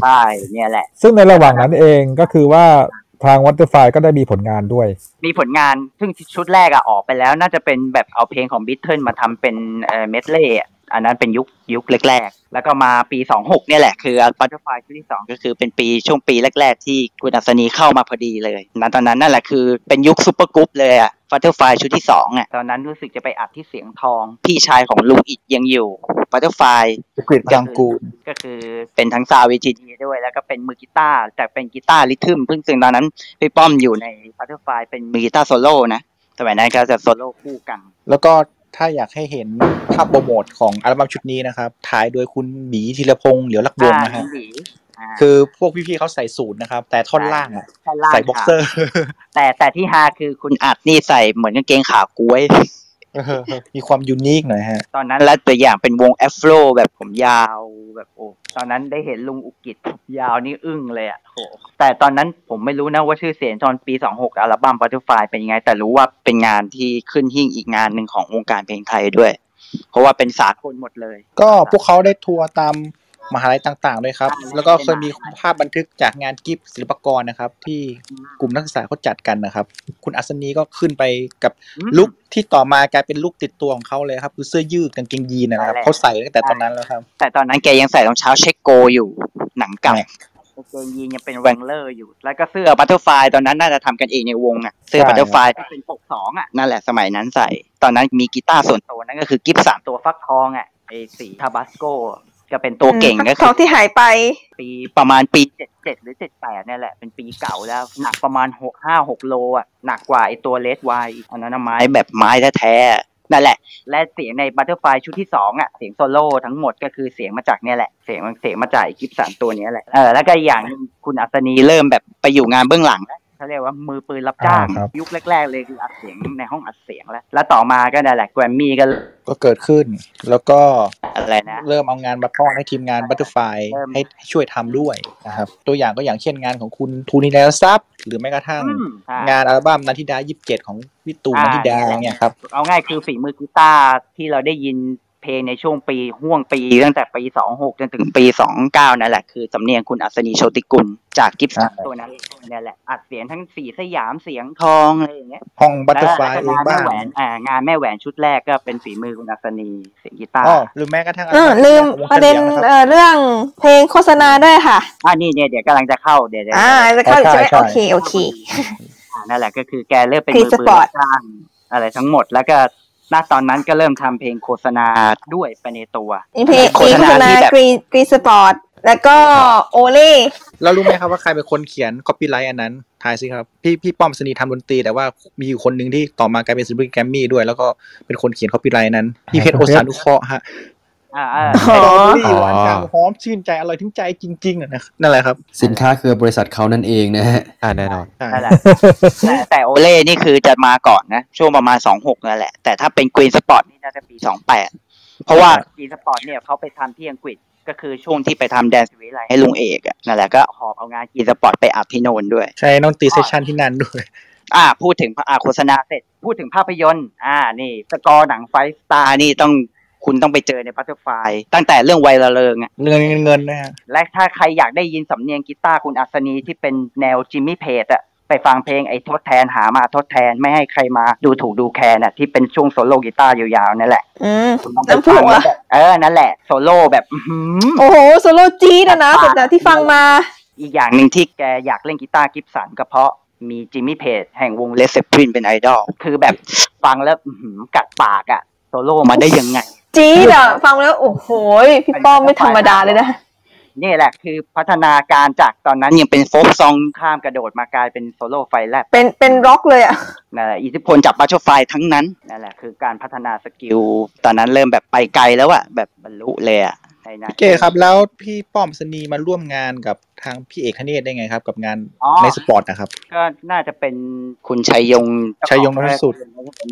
ใช่เนี่ยแหละ ซึ่งในระหว่างนั้นเองก็คือว่าทาง Butterfly ก็ได้มีผลงานด้วย มีผลงานซึ่งชุดแรกอะออกไปแล้ว น่าจะเป็นแบบเอาเพลงของบิทเทิลมาทำเป็นเอ่อเมดเล่ อันนั้นเป็นยุคยุคแรกๆ แล้วก็มาปี 26 เนี่ยแหละคือ Butterfly ชุดที่ 2 ก็คือเป็นปีช่วงปีแรก ๆ ที่คุณอัศนีเข้ามาพอดีเลยณตอนนั้นนั่นแหละคือเป็นยุค supergroup เลยอะ Butterfly ชุดที่2อะตอนนั้นรู้สึกจะไปอัดที่เสียงทอง พี่ชายของลุงอิดยังอยู่ Butterfly กฤษกังกูลก็คือเป็นทั้งซาววีจีด้วย แล้วก็เป็นมือกีตาร์แต่เป็นกีตาร์ rhythm ซึ่งซึ่งตอนนั้นพี่ป้อมอยู่ใน Butterfly เป็นมือกีตาร์โซโล่นะสมัยนั้นก็จะโซโล่คู่กัน แล้วก็ ถ้าอยากให้เห็นภาพโปรโมทของอัลบั้มชุดนี้นะครับ ถ่ายโดยคุณหมีธีรพงษ์เหลียวลักวงศ์นะฮะอ่าหมีอ่าคือพวกพี่ๆเขาใส่สูทนะครับ แต่ท่อนล่างอะท่อนล่างใส่บ็อกเซอร์ แต่แต่ที่ฮาคือคุณอัดนี่ใส่เหมือนกางเกงขากล้วย มีความยูนิคหน่อยฮะ ตอนนั้นแล้วตัวอย่างเป็นวงแอฟโรแบบผมยาวแบบโอ้ตอนนั้นได้เห็นลุงอุกิจผมยาวนี่อึ้งเลยอะโหแต่ตอนนั้นผมไม่รู้นะว่าชื่อเสียงตอนปี26อัลบั้ม Butterfly เป็นยังไง แต่รู้ว่าเป็นงานที่ขึ้นหิ่งอีกงานหนึ่งของวงการเพลงไทยด้วย เพราะว่าเป็นสากลหมดเลย ก็พวกเขาได้ทัวร์ตาม มหาลัยต่างๆด้วยครับ แล้วก็เคยมีภาพบันทึกจากงานกิฟต์ศิลปากรนะครับ ที่กลุ่มนักศึกษาเขาจัดกันนะครับ คุณอัศนีก็ขึ้นไปกับ look ที่ต่อมากลายเป็น look ติดตัวของเขาเลยครับคือเสื้อยืดกางเกงยีนนะครับเขาใส่ตั้งแต่ตอนนั้นแล้วครับ แต่ตอนนั้นแกยังใส่รองเท้าเช็คโกอยู่หนังเก่ากางเกงยีนยังเป็น Wrangler อยู่ แล้วก็เสื้อ Butterfly ตอนนั้นน่าจะทำกันเองในวงอะ เสื้อใช่ Butterfly ที่เป็นปกสองอะ นั่นแหละสมัยนั้นใส่ ตอนนั้นมีกีตาร์ส่วนตัวนั่นก็คือ Gibson ตัวฟักทองอะไอสี tobacco ก็เป็นตัวเก่งก็ทคือองที่หายไป ปีประมาณปีเจ็ดเจ็ดหรือเจ็ดแปดเนี่ยแหละ เป็นปีเก่าแล้ว หนักประมาณหกห้าหกโลอะหนักกว่าไอตัว red wine อันนั้นนะไม้แบบไม้แท้ๆนั่นแหละ และเสียงใน Butterfly ชุดที่สองอะ เสียงโซโล่ทั้งหมดก็คือเสียงมาจากเนี่ยแหละ เสียงเสียงมาจากไอ้ Gibson ตัวเนี้ยแหละ เออ แล้วก็อีกอย่างหนึ่งคุณอัศนีเริ่มแบบไปอยู่งานเบื้องหลังแล้ว เขาเรียกว่ามือปืนรับจ้าง อ่าครับ ยุคแรก ๆ เลยคืออัดเสียงในห้องอัดเสียงแล้ว แล้วต่อมาก็นั่นแหละแกรมมี่ก็ก็เกิดขึ้น แล้วก็อะไรนะ เริ่มเอางานมาป้อนให้ทีมงาน Butterfly ให้ช่วยทำด้วยนะครับ ตัวอย่างก็อย่างเช่นงานของคุณทูนิแลซับหรือแม้กระทั่ง อืมใช่งานอัลบั้มนันทิดา 27 ของพี่ตูนนันทิดาเนี่ยครับ เอาง่ายคือฝีมือกีตาร์ที่เราได้ยิน เพลงในช่วงปีห่วงปีตั้งแต่ปี26จนถึงปี29นั่นแหละคือสำเนียงคุณอัศนีโชติกุลจาก Gibson ตัวนั้นเนี่ยแหละอัดเสียงทั้งสีสยามเสียงทองอะไรอย่างเงี้ยห้องบัตเตอร์ไฟแล้วก็เองบ้างงานแม่แหวนอ่างานแม่แหวนชุดแรกก็เป็นฝีมือคุณอัศนีเสียงกีตาร์อ๋อหรือแม้กระทั่งอัลเออบั้มลืมของวงประเด็นฉลียงนะครับเอ่อเรื่องเพลงโฆษณาด้วยค่ะอ่านี่เนี่ยเดี๋ยวกำลังจะเข้าเดี๋ยวเดี๋ยวอ่าจะเข้าใช่ใช่ไหมใช่โอเคโอเคอ่านั่นแหละก็คือแกเริ่มเป็น Free มือปืน Sport รับจ้างอะไรทั้งหมดแล้วก็ ณตอนนั้นก็เริ่มทำเพลงโฆษณาด้วยไปในตัวมีเพลงโฆมีษโฆณาษณาที่แบบกรีนกรีนสปอร์ตแล้วก็โอเล่แล้วรู้ไหมครับว่าใครเป็นคนเขียน copyright อันนั้นทายสิครับ พี่พี่ป้อมสนีทำดนตรีแต่ว่ามีอยู่คนหนึ่งที่ต่อมากลายเป็นศิลปินแกรมมี่ด้วย แล้วก็เป็นคนเขียน copyright นั้น พี่เพชรโอสานุเคราะห์ฮะ อ่าอ่าสตรอเบอรี่หวานจังหอมชื่นใจอร่อยถึงใจจริงๆอะนะนั่นแหละครับ สินค้าคือบริษัทเขานั่นเองนะฮะอ่าแน่นอนนั่นแหละแต่แต่โอเล่นี่คือจะมาก่อนนะ ช่วงประมาณสองหกนั่นแหละ แต่ถ้าเป็น Green Spot นี่น่าจะปีสองแปดเพราะว่า Green Spot เนี่ยเขาไปทำที่อังกฤษก็คือช่วงที่ไปทำแดนศิวิไลซ์ให้ลุงเอกอะนั่นแหละก็หอบเอางาน Green Spot ไปอัดที่โน้นด้วย ใช่น้องตี session ที่นั่นด้วย อ่า พูดถึงอ่าโฆษณาเสร็จ พูดถึงภาพยนตร์ อ่านี่ สกอร์หนัง Five Star นี่ต้อง คุณต้องไปเจอใน Butterfly ตั้งแต่เรื่องวัยระเริงอะเงินเงินนะฮะและถ้าใครอยากได้ยินสำเนียงกีตาร์คุณอัศนีที่เป็นแนวจิมมี่เพจอะไปฟังเพลงไอ้ทดแทนหามาทดแทนไม่ให้ใครมาดูถูกดูแคลนอะที่เป็นช่วงโซโล่กีตาร์ยาวๆนั่นแหละอืมคุณต้องไปน้ำพุฟังอะเออนั่นแหละโซโล่แบบอื้อหือโอ้โหโซโล่จี๊ดอะนะแต่แต่ที่ฟังมา อีกอย่างหนึ่งที่แกอยากเล่นกีตาร์ Gibson ก็เพราะมีจิมมี่เพจแห่งวง Led Zeppelin เป็นไอดอลคือแบบฟังแล้วอื้อหือกัดปากอะโซโล่มาได้ยังไง จี๊ดอะฟังแล้ว โอ้โหพี่ป้อมไม่ธรรมดาเลยนะ นี่แหละคือพัฒนาการจากตอนนั้นยังเป็นโฟล์คซองข้ามกระโดดมากลายเป็นโซโล่ไฟแลบเป็นเป็นร็อกเลยอะนั่นแหละอิทธิพลจาก Butterfly ทั้งนั้นนั่นแหละคือการพัฒนา skillตอนนั้นเริ่มแบบไปไกลแล้วอะแบบบรรลุเลยอะ ในนั้นพี่เกครับแล้วพี่ป้อมสนีมาร่วมงานกับทางพี่เอกคเนศได้ไงครับ กับงานอ๋อ Nite Spot นะครับ ก็น่าจะเป็นคุณชัยยงชัยยงน้อยสุด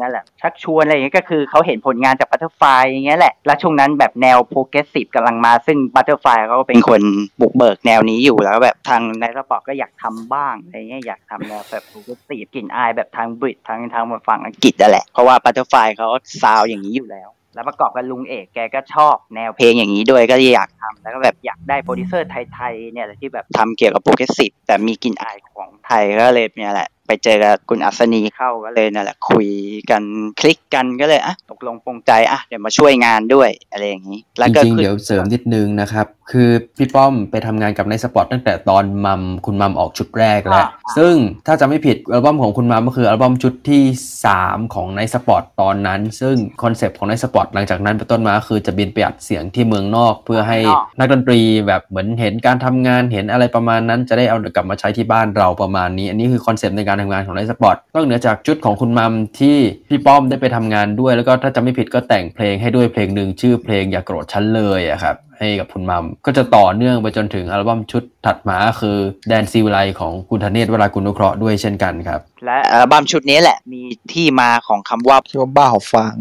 นั่นแหละชักชวนอะไรอย่างเงี้ยก็คือเขาเห็นผลงานจาก Butterfly อย่างเงี้ยแหละ แล้วช่วงนั้นแบบแนว progressive กำลังมา ซึ่ง Butterfly เขาก็เป็นคนบุกเบิกแนวนี้อยู่แล้วก็แบบทาง Nite Spot ก็อยากทำบ้างอะไรเงี้ยอยากทำแนวแบบ progressive กลิ่นอายแบบทาง Brit ทางทางฝั่งอังกฤษนั่นแหละเพราะว่า Butterfly เขาซาวอย่างนี้อยู่แล้ว แล้วประกอบกับลุงเอกแกก็ชอบแนวเพลงอย่างนี้ด้วยก็เลยอยากทำแล้วก็แบบอยากได้โปรดิวเซอร์ไทยๆเนี่ยที่แบบทำเกี่ยวกับ progressive แต่มีกลิ่นอายของไทยก็เลยเนี่ยแหละ ไปเจอกับคุณอัศนีเข้าก็เลยนั่นแหละคุยกันคลิกกันก็เลยอะตกลงปรงใจอะเดี๋ยวมาช่วยงานด้วยอะไรอย่างนี้ แล้วก็จริงๆคือเดี๋ยวเสริมนิดนึงนะครับ คือพี่ป้อมไปทำงานกับ Nite Spot ตั้งแต่ตอนมัมคุณมัมออกชุดแรกแล้ว ซึ่งถ้าจะไม่ผิดอัลบั้มของคุณมัมก็คืออัลบั้มชุดที่ 3 ของ Nite Spot ตอนนั้น ซึ่ง concept ของ Nite Spot หลังจากนั้นเป็นต้นมาคือจะบินไปอัดเสียงที่เมืองนอก เพื่อให้นักดนตรีแบบเหมือนเห็นการทำงานเห็นอะไรประมาณนั้น จะได้เอากลับมาใช้ที่บ้านเราประมาณนี้ อันนี้คือ concept ในการทำงานของ Nite Spot นอกเหนือจากชุดของคุณมัมที่พี่ป้อมได้ไปทำงานด้วย แล้วก็ถ้าจะไม่ผิดก็แต่งเพลงให้ด้วยเพลงหนึ่งชื่อเพลงอย่าโกรธฉันเลยอะครับให้กับคุณมัมก็จะต่อเนื่องไปจนถึงอัลบั้มชุดถัดมาก็คือแดนศิวิไลซ์ของคุณธเนศวรากุลนุเคราะห์ด้วยเช่นกันครับ และอัลบั้มชุดนี้แหละมีที่มาของคำว่าที่ว่าบ้าหอบฟาง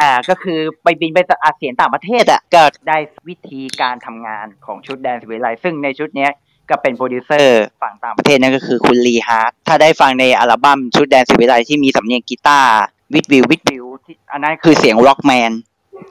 อ่าก็คือไปบินไปอาเสียนต่างประเทศอะก็ได้วิธีการทำงานของชุดแดนศิวิไลซ์ซึ่งในชุดเนี้ย ก็เป็นโปรดิวเซอร์ฝั่งต่างประเทศนั่นก็คือคุณลีฮาร์ดถ้าได้ฟังในอัลบั้มชุดแดนศิวิไลซ์ที่มีสำเนียงกีตาร์วิดวิววิดวิวที่อันนั้นคือเสียง Rockman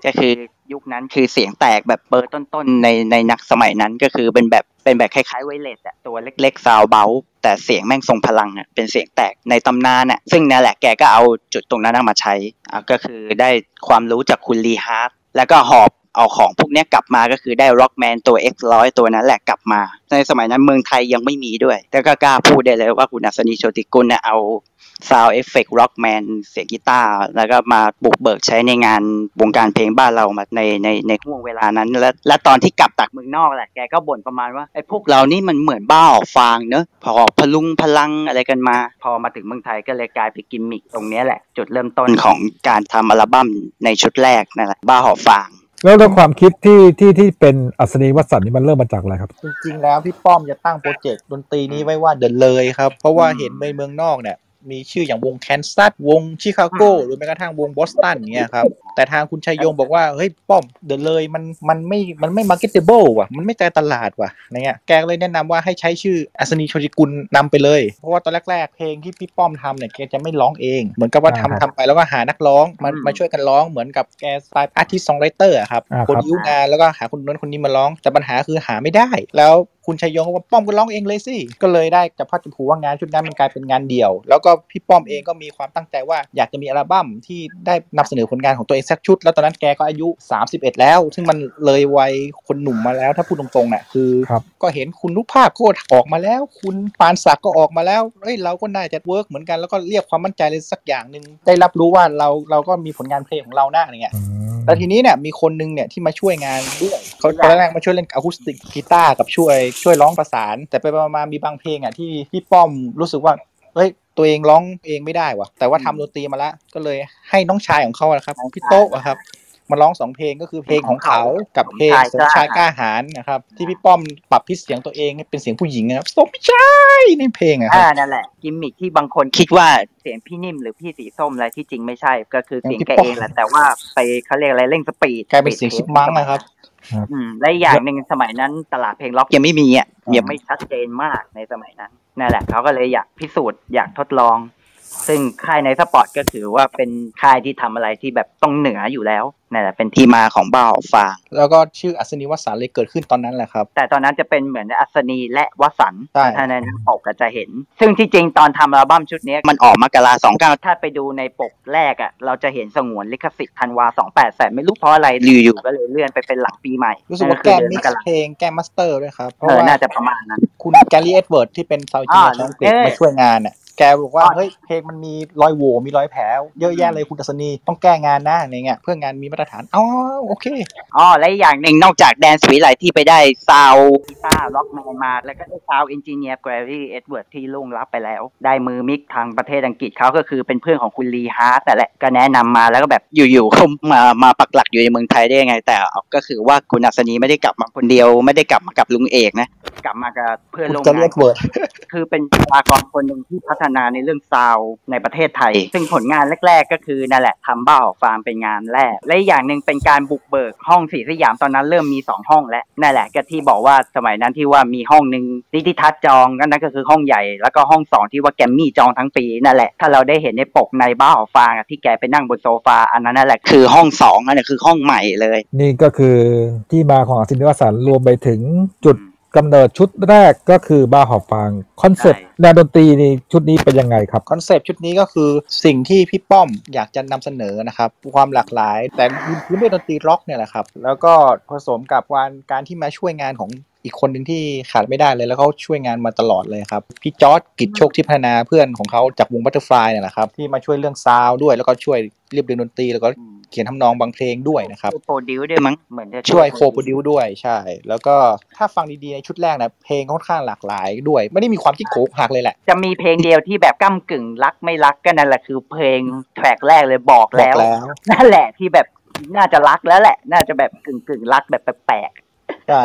ก็คือยุคนั้นคือเสียงแตกแบบเบอร์ต้นๆในในนักสมัยนั้นก็คือเป็นแบบเป็นแบบคล้ายๆ wireless อะตัวเล็กๆ Soundaboutแต่เสียงแม่งทรงพลังอะเป็นเสียงแตกในตำนานอะซึ่งนั่นแหละแกก็เอาจุดตรงนั้นมาใช้อะก็คือได้ความรู้จากคุณลีฮาร์ดแล้วก็หอบ เอาของพวกนี้กลับมาก็คือได้ Rockman ตัว X100 ตัวนั้นแหละกลับมา ในสมัยนั้นเมืองไทยยังไม่มีด้วย แต่ก็กล้าพูดได้เลยว่าคุณอัศนีโชติกุลเนี่ยเอา Sound Effect Rockman เสียงกีตาร์แล้วก็มาบุกเบิกใช้ในงานวงการเพลงบ้านเรามาในในในห่วงเวลานั้น และและตอนที่กลับจากเมืองนอกแหละแกก็บ่นประมาณว่าไอ้พวกเรานี่มันเหมือนบ้าออกฟางเนอะพอพะรุงพะรังอะไรกันมา พอมาถึงเมืองไทยก็เลยกลายเป็นกิมมิคตรงนี้แหละ จุดเริ่มต้นของการทำอัลบั้มในชุดแรกนั่นแหละบ้าหอบฟาง แล้วแล้วความคิดที่ที่ที่เป็นอัศนีวสันต์นี่มันเริ่มมาจากอะไรครับ จริงๆแล้วพี่ป้อมจะตั้ง project ดนตรีนี้ไว้ว่าเดินเลยครับ เพราะว่าเห็นในเมืองนอกเนี่ย มีชื่ออย่างวงแคนซัสวงชิคาโกหรือแม้กระทั่งวงบอสตันอย่างเงี้ยครับ แต่ทางคุณชัยยงบอกว่า เฮ้ย ป้อมเดินเลยมันมันไม่มันไม่มาร์เก็ตเ b เบิลว่ะ มันไม่ใจตลาดว่ะอะไรเงี้ยแกก็เลยแนะนำว่าให้ใช้ชื่ออัศนีโชจิกุลนำไปเลย เพราะว่าตอนแรกๆ เพลงที่พี่ป้อมทำเนี่ยแกจะไม่ร้องเอง เหมือนกับว่าทำอ่าทำไปแล้วก็หานักร้องมามาช่วยกันร้องเหมือนกับแกสไตล์ artist songwriter ครับอ่าครับ produce งานแล้วก็หาคนนั้นคนนี้มาร้องแต่ปัญหาคือหาไม่ได้ แล้ว คุณชัยยงก็ว่าป้อมก็ร้องเองเลยสิ ก็เลยได้จับพลัดจับผลูว่างานชุดนั้นมันกลายเป็นงานเดี่ยว แล้วก็พี่ป้อมเองก็มีความตั้งใจว่าอยากจะมีอัลบั้มที่ได้นำเสนอผลงานของตัวเองสักชุด แล้วตอนนั้นแกก็อายุ 31 แล้ว ซึ่งมันเลยวัยคนหนุ่มมาแล้วถ้าพูดตรงๆเนี่ยคือครับก็เห็นคุณนุภาพโคตรออกมาแล้ว คุณปานศักดิ์ก็ออกมาแล้วเฮ้ยเราก็น่าจะ work เหมือนกันแล้วก็เรียกความมั่นใจเลยสักอย่างหนึ่งได้รับรู้ว่าเราเราก็มีผลงานเพลงของเราหน้าอย่างเงี้ย แล้วทีนี้เนี่ยมีคนนึงเนี่ยที่มาช่วยงานด้วยเขาตอนแรกมาช่วยเล่นอะคูสติกกีตาร์กับช่วยช่วยร้องประสาน แต่ไปๆมาๆมีบางเพลงอะที่พี่ป้อมรู้สึกว่าเฮ้ยตัวเองร้องเองไม่ได้ว่ะแต่ว่าทำดนตรีมาแล้วก็เลยให้น้องชายของเขาอะครับพี่โต๊ะอะครับ มาร้องสองเพลงก็คือเพลงของเขากับเพลงสมชายกล้าหาญนะครับ ที่พี่ป้อมปรับพิเสียงตัวเองให้เป็นเสียงผู้หญิงนะครับสมชายในเพลงอะคอ่ารับนั่นแหละกิมมิคที่บางคนคิดว่าเสียงพี่นิ่มหรือพี่สีส้มอะไรที่จริงไม่ใช่ก็คือเสียงแกเองแหละแต่ว่าไปเขาเรียกอะไรเร่ง speed กลายเป็นเสียง chipmunk นะครับอืมและอีกอย่างหนึ่งสมัยนั้นตลาดเพลงร็อกยังไม่มีอะยังไม่ชัดเจนมากในสมัยนั้นนั่นแหละเขาก็เลยอยากพิสูจน์อยากทดลอง ซึ่งค่าย Nite Spot ก็ถือว่าเป็นค่ายที่ทำอะไรที่แบบต้องเหนืออยู่แล้วนั่นแหละเป็นที่มาของบ้าหอบฟาง แล้วก็ชื่ออัศนีวสันต์เลยเกิดขึ้นตอนนั้นแหละครับ แต่ตอนนั้นจะเป็นเหมือนอัศนีและวสันต์ใช่ถ้าในปกก็จะเห็น ซึ่งที่จริงตอนทำอัลบั้มชุดนี้มันออกมกราสองเก้าถ้าไปดูในปกแรกอะ เราจะเห็นสงวนลิขสิทธิ์ธันวาสองแปดแต่ไม่รู้เพราะอะไรอยู่ๆก็เลยเลื่อนไปเป็นหลังปีใหม่ รู้สึกว่านั่นแก้คือมิเดืกอนกราซ์เพลงแก้ master ด้วยครับเพเอราะอว่าน่าจะประมาณนั้น คุณแกรี่เอ็ดเวิร์ดที่เป็นซาวจีนอ่าชาวอังกฤษเอ๊ะมาช่วยงานอะ แกบอกว่าเฮ้ยเพลงมันมีรอยโหว่มีรอยแผลเยอะแยะเลยคุณอัศนีต้องแก้งานนะอะไรเงี้ยเพื่องานมีมาตรฐานอ๋อโอเคอ๋อและอีกอย่างหนึ่งนอกจากแดนศิวิไลซ์ที่ไปได้sound กีตาร์ Rockman มา แล้วก็ได้ sound engineer แกรรี่เอ็ดเวิร์ดที่ล่วงลับไปแล้ว ได้มือ mix ทางประเทศอังกฤษเขาก็คือเป็นเพื่อนของคุณลีฮาร์ตนั่นแหละก็แนะนำมาแล้วก็แบบอยู่ๆเขามามาปักหลักอยู่ในเมืองไทยได้ยังไง แต่ก็คือว่าคุณอัศนีไม่ได้กลับมาคนเดียว ไม่ได้กลับมากับลุงเอกนะกลับมากับเพื่อนคุณร่วมงานแกรี่เอ็ดเวิร์ดคือเป็นบุคลากรคนหนึ่งที่พัฒนาในเรื่อง sound ในประเทศไทย ซึ่งผลงานแรก ๆ ก็คือนั่นแหละทำบ้าออกฟาร์มเป็นงานแรก และอีกอย่างหนึ่งเป็นการบุกเบิกห้องศรีสยามตอนนั้นเริ่มมีสองห้องแล้วนั่นแหละก็ที่บอกว่าสมัยนั้นที่ว่ามีห้องหนึ่งนิติทัศน์จองก็นั่นก็คือห้องใหญ่แล้วก็ห้องสองที่ว่าแกรมมี่จองทั้งปีนั่นแหละถ้าเราได้เห็นในปกในบ้าหอบฟางอะที่แกไปนั่งบนโซฟาอันนั้นนั่นแหละคือห้องสองนั่นแหละคือห้องใหม่เลย นี่ก็คือที่มาของอัสนีวสันต์รวมไปถึงจุด กำเนิดชุดแรกก็คือบ้าหอบฟาง concept แนวดนตรีนี่ชุดนี้เป็นยังไงครับ concept ชุดนี้ก็คือสิ่งที่พี่ป้อมอยากจะนำเสนอนะครับความหลากหลายแต่พื้นด้วยดนตรีร็อกเนี่ยแหละครับแล้วก็ผสมกับการการที่มาช่วยงานของอีกคนหนึ่งที่ขาดไม่ได้เลยแล้วเขาช่วยงานมาตลอดเลยครับ พี่จอร์ดกิจโชคที่พัฒนาเพื่อนของเขาจากวง Butterfly เนี่ยแหละครับที่มาช่วยเรื่อง sound ด้วยแล้วก็ช่วยเรียบเรียงดนตรีแล้วก็ เขียนทำนองบางเพลงด้วยนะครับ produce ด้วยมั้งเหมือนจะช่วย co- produce ด้วยใช่ แล้วก็ถ้าฟังดีๆในชุดแรกนะเพลงค่อนข้างหลากหลายด้วย ไม่ได้มีความที่โขกหักเลยแหละ จะมีเพลงเดียวที่แบบก้ำกึ่งรักไม่รักก็นั่นแหละคือเพลง track แรกเลยบอกแล้วบอกแล้วนั่นแหละที่แบบน่าจะรักแล้วแหละ น่าจะแบบกึ่งกึ่งรักแบบแปลกใช่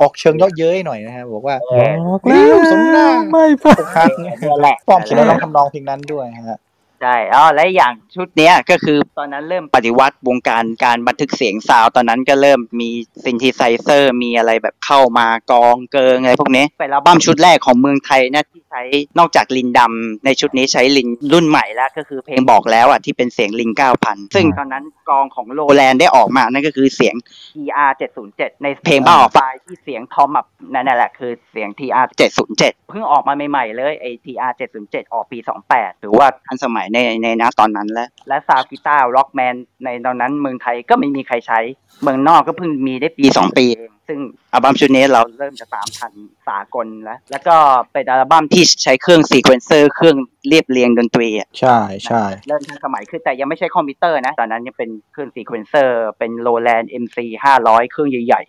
ออกเชิงเยาะเย้ยหน่อยนะฮะบอกว่าออกเฮ้ยสมน้ำหน้าพออกหักเนี่ยนั่นแหละป้อมเขียนแล้วร้องทำนองเพลงนั้นด้วยฮะ ใช่อ๋อและอย่างชุดเนี้ยก็คือตอนนั้นเริ่มปฏิวัติวงการการบันทึกเสียง sound ตอนนั้นก็เริ่มมี synthesizer มีอะไรแบบเข้ามากลองเกิงอะไรพวกนี้เป็นอัลบั้มชุดแรกของเมืองไทยนะที่ใช้นอกจาก LinnDrum ในชุดนี้ใช้ Linn รุ่นใหม่แล้วก็คือเพลงบอกแล้วอะที่เป็นเสียง Linn 9,000ซึ่งตอนนั้นกลองของ Roland ได้ออกมานั่นก็คือเสียง TR 707ในเพลงบ้าหอบฟางที่เสียงทอมแบบนั่นแหละคือเสียง TR 707เพิ่งออกมาใหม่ๆเลยไอ้ TR 707ออกปี 28ถือว่าทันสมัยในในนะตอนนั้นแล้ว และ sound กีตาร์ Rockman ในตอนนั้นเมืองไทยก็ไม่มีใครใช้ เมืองนอกก็เพิ่งมีได้ปี2ปีเองซึ่งอัลบั้มชุดนี้เราเริ่มจะตามทันสากลแล้ว แล้วก็เป็นอัลบั้มที่ใช้เครื่อง sequencer เครื่องเรียบเรียงดนตรีอะใช่ใช่เริ่มทันสมัยขึ้นแต่ยังไม่ใช่คอมพิวเตอร์นะ ตอนนั้นยังเป็นเครื่อง sequencer เป็นโ w แลนด์ MC 500เครื่องใหญ่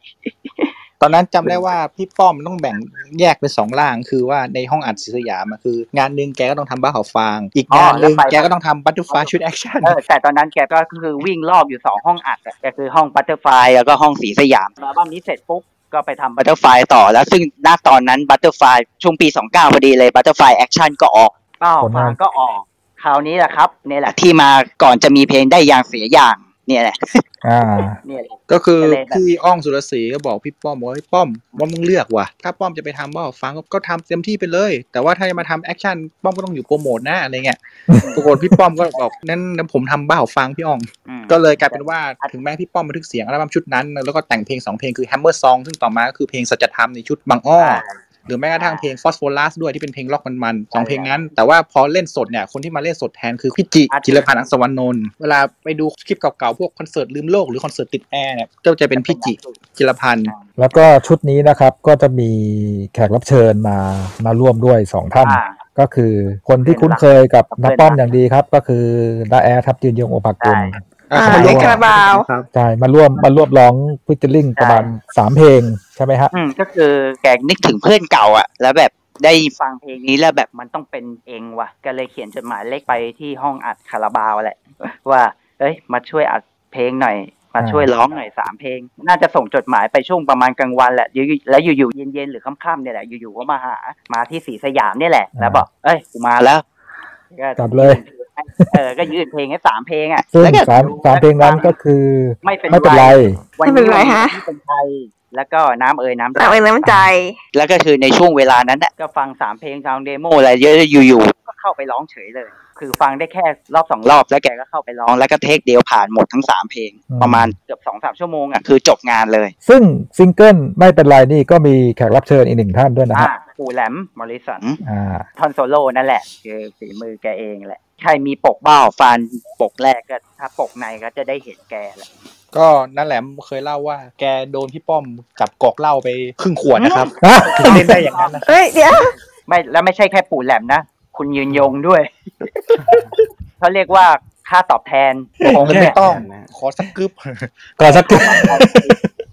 ตอนนั้นจำได้ว่าพี่ป้อมต้องแบ่งแยกเป็นสองร่าง คือว่าในห้องอัดศรีสยามอะคือ งานหนึ่งแกก็ต้องทำบ้าหอบฟาง อีกงานหนึ่งอ๋อแล้วไปแกก็ต้องทำ Butterfly ชุด Acคชั่นๆเออแต่ตอนนั้นแกก็คือวิ่งรอบอยู่สองห้องอัดอะก็คือห้อง Butterfly แล้วก็ห้องศรีสยามอัลบั้มนี้เสร็จปุ๊บก็ไปทำ Butterfly ต่อแล้วซึ่งณตอนนั้น Butterflyช่วงปี 29 พอดีเลยบัตเตอร์ฟลาย Action ก็ออกบ้าหอบฟางก็ออกคราวนี้แหละครับเนี่ยแหละที่มาก่อนจะมีเพลงได้อย่างเสียอย่าง เนี่ยแหละอ่าเนี่ยแหละก็คือก็เลยแบบพี่อ๋องสุรสีห์ก็บอกพี่ป้อมว่าเฮ้ยป้อมว่ามึงเลือกว่ะถ้าป้อมจะไปทำบ้าหอบฟางก็ก็ทำเต็มที่ไปเลย แต่ว่าถ้าจะมาทำ Action ป้อมก็ต้องอยู่โปรโมทนะอะไรเงี้ยปรากฏพี่ป้อมก็บอกนั้นนั้นผมทำบ้าหอบฟางพี่อ๋องอืมก็เลยกลายเป็นว่าถึงแม้พี่ป้อมบันทึกเสียงอัลบั้มชุดนั้น แล้วก็แต่งเพลงสองเพลงคือ Hammer Song ซึ่งต่อมาก็คือเพลงสัจธรรมในชุดบางอ้อ หรือแม้กระทั่งเพลง Phosphorus ด้วยที่เป็นเพลงร็อกมันๆสองเพลงนั้น แต่ว่าพอเล่นสดเนี่ยคนที่มาเล่นสดแทนคือพี่จิจิรพรรณอัศวรรณนนท์เวลาไปดูคลิปเก่าๆพวกคอนเสิร์ตลืมโลกหรือคอนเสิร์ตติดแอร์เนี่ยก็จะเป็นพี่จิจิรพันธ์แล้วก็ชุดนี้นะครับก็จะมีแขกรับเชิญมามาร่วมด้วยสองท่านอ่าก็คือคนที่คุ้นเคยกับน้าป้อมอย่างดีครับ ก็คือน้าแอ๊ดครับยืนยงโอภากุล อ่าเขามาร่วมแอ๊ดคาราบาวใช่มาร่วมมาร่วมร้องพิจิลิงประมาณสามเพลงใช่ไหมฮะอืมก็คือแกนึกถึงเพื่อนเก่าอะ แล้วแบบได้ฟังเพลงนี้แล้วแบบมันต้องเป็นเองว่ะ ก็เลยเขียนจดหมายเล็กไปที่ห้องอัดคาราบาวแหละ ว่า เอ้ย มาช่วยอัดเพลงหน่อยมมาช่วยร้องหน่อยสามเพลง น่าจะส่งจดหมายไปช่วงประมาณกลางวันแหละอยู่ๆแล้วอยู่ๆเย็นๆหรือค่ำๆเนี่ยแหละอยู่ๆก็มาหามาที่สีสยามเนี่ยแหละ แล้วบอกเอ้ยกูมาแล้วก็จัดเลย เออก็ยื่นเพลงให้สามเพลงอะซึ่งแล้วก็สามสามเพลงนั้นก็คือไม่เป็นไม่เป็นไรวันไม่เป็นี้นไรฮะที่เป็นไทยแล้วก็น้ำเอ่ยน้ำน้ำเอ่ยน้ำใจ แล้วก็คือในช่วงเวลานั้นน่ะก็ฟังสามเพลงฟัง demo อะไรเยอะอยู่ๆก็เข้าไปร้องเฉยเลย คือฟังได้แค่รอบสองรอบแล้วแกก็เข้าไปร้องแล้วก็ take เดียวผ่านหมดทั้งสามเพลงอืมประมาณเกือบสองสามชั่วโมงอะคือจบงานเลย ซึ่งซิงเกิลไม่เป็นไรนี่ก็มีแขกรับเชิญอีกหนึ่งท่านด้วยนะอ่าฮะปู่แหลมมอริสันอ่าท่อนโซโล่นั่นแหละ คือฝีมือแกเองแหละ ใครมีปกเบ้าฟันปกแรกก็ถ้าปกในก็จะได้เห็นแกแหละก็นั่นแหละเคยเล่าว่า แกโดนพี่ป้อมจับกอกเหล้าไปครึ่งขวดนะครับอะถึงเล่นได้อย่างนั้นนะเอ้ยเดี๋ยวไม่แล้วไม่ใช่แค่ปู่แหลมนะคุณยืนยงด้วยเขาเรียกว่าค่าตอบแทนของเงินไม่ต้อง ขอสักกึบก่อนสักที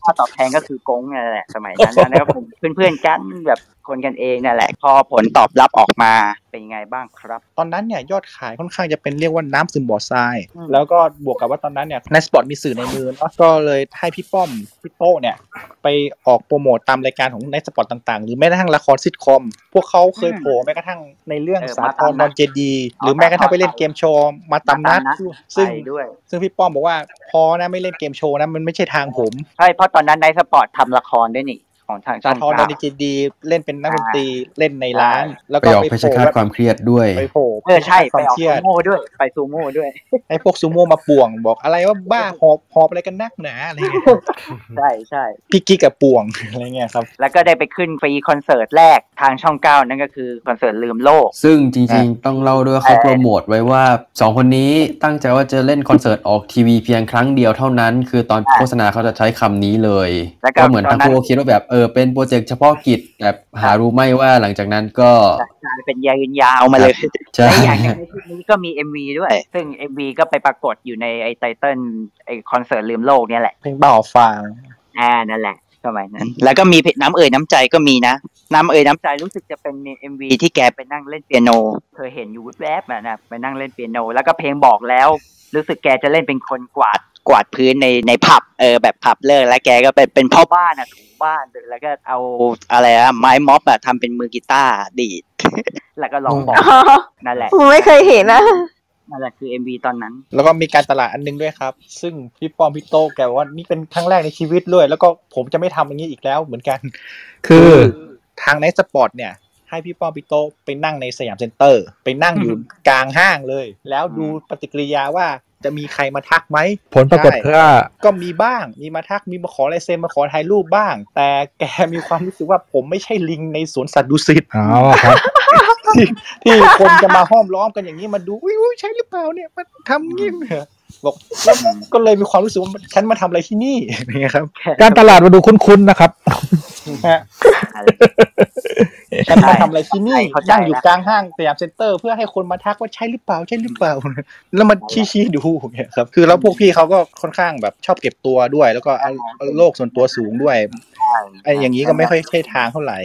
ค่าตอบแทนก็คือกงนั่นแหละสมัยนั้นแล้วก็เป็นเพื่อนๆกันแบบ คนกันเองนั่นแหละ พอผลตอบรับออกมาเป็นยังไงบ้างครับ ตอนนั้นเนี่ยยอดขายค่อนข้างจะเป็นเรียกว่าน้ำซึมบ่อทรายอืมแล้วก็บวกกับว่าตอนนั้นเนี่ยไนท์สปอตมีสื่อในมือเนาะก็เลยให้พี่ป้อมพี่โต้เนี่ยไปออกโปรโมตตามรายการของไนท์สปอตต่างๆ หรือแม้กระทั่งละครซิทคอม พวกเขาเคยโผล่แม้กระทั่งในเรื่องเออสามาทตารมนนัดอนเจดีย์หรือแม้กระทั่งไปเล่นเกมโชว์มาตามนัดมาตามนัดซึ่งไปด้วยซึ่งพี่ป้อมบอกว่าพอนะไม่เล่นเกมโชว์นะมันไม่ใช่ทางผมใช่เพราะตอนนั้นในสปอร์ตทำละครด้วยนี่ ของทางสาช่องทรนเก้าอนเจดีย์เล่นเป็นนักดนตรีเล่นในร้าน แล้วไปก็ออกไปเพชโผรล่ฆาตความเครียดด้วยไปโผล่เออใช่คไปวามออกเครียซูดโม่ด้วยไปซูโม่ด้วยให้พวกซูโม่มาป่วงบอกอะไรว่าบ้าหอบหอบอะไรกันนักหนาอะไรเงี้ยใช่ใช่พี่กิ๊กกับป่วงอะไรเงี้ยครับแล้วก็ได้ไปขึ้นฟรีคอนเสิร์ตแรกทางช่องเก้านั่นก็คือคอนเสิร์ตลืมโลก ซึ่งจริงๆ ต้องเล่าด้วยว่าเขาโปรโมทไว้ว่าสองคนนี้ตั้งใจว่าจะเล่นคอนเสิร์ตออกทีวีเพียงครั้งเดียวเท่านั้น คือตอนโฆษณาเขาจะใช้คำนี้เลยแล้วก็ก็เหมือนตอทั้นงนั้นคู่ก็คิดว่าแบบเออเป็นโปรเจกต์เฉพาะกิจแบบหารู้ไหม่ว่าหลังจากนั้นก็กลายเป็นยาวๆยาวมาเลยใช่และอย่างหนึ่งในชุดนี้ก็มี MV ด้วย ซึ่ง MV ก็ไปปรากฏอยู่ในไอ title ไอคอนเสิร์ตลืมโลกเนี่ยแหละเพลงบ้าหอบฟางอ่านั่นแหละสมัยนั้น แล้วก็มีเพลงน้ำเอ่ยน้ำใจก็มีนะ น้ำเอ่ยน้ำใจรู้สึกจะเป็น MV ที่แกไปนั่งเล่นเปียโนเคยเห็นอยู่แวบๆอะนะไปนั่งเล่นเปียโน แล้วก็เพลงบอกแล้ว รู้สึกแกจะเล่นเป็นคนกวาด กวาดพื้นในในผับเออแบบผับเลิกแล้วแกก็เป็นเป็นพ่อบ้านอะถูบ้านแล้วก็เอาอะไรอะไม้ม็อบอะทำเป็นมือกีตาร์ดีดแล้วก็ร้องบอกนั่นแหละผมไม่เคยเห็นนะนั่นแหละคือ MV ตอนนั้น แล้วก็มีการตลาดอันนึงด้วยครับ ซึ่งพี่ป้อมพี่โต้แกบอกว่านี่เป็นครั้งแรกในชีวิตด้วย แล้วก็ผมจะไม่ทำอย่างนี้อีกแล้วเหมือนกัน คือทางไนท์สปอตเนี่ย ให้พี่ป้อมพี่โต้ไปนั่งในสยามเซ็นเตอร์ ไปนั่งอยู่กลางห้างเลย แล้วดูปฏิกิริยาว่า จะมีใครมาทักไหมผลปรากฏใช่ว่าก็มีบ้างมีมาทักมีมาขอลายเซ็นมาขอถ่ายรูปบ้าง แต่แกมีความรู้สึกว่าผมไม่ใช่ลิงในสวนสัตว์ดุสิตอ๋อครับที่ที่คนจะมาห้อมล้อมกันอย่างนี้มาดูอุ้ยอุ้ยใช่หรือเปล่าเนี่ยมันทำงี้เหรอ บอกแล้วก็เลยมีความรู้สึกว่าฉันมาทำอะไรที่นี่นี่ครับ การตลาดมาดูคุ้นๆนะครับฮะฉันมาทำอะไรที่นี่เข้าใจนั่งอยู่นะกลางห้างสยามเซ็นเตอร์ เพื่อให้คนมาทักว่าใช่หรือเปล่าใช่หรือเปล่า แล้วมันชี้ๆดูเนี่ยครับ คือแล้วพวกพี่เขาก็ค่อนข้างแบบชอบเก็บตัวด้วย แล้วก็เอาเอาโลกส่วนตัวสูงด้วย ไอ้อย่างนี้ก็ไม่ค่อยใช่ทางเท่าไหร่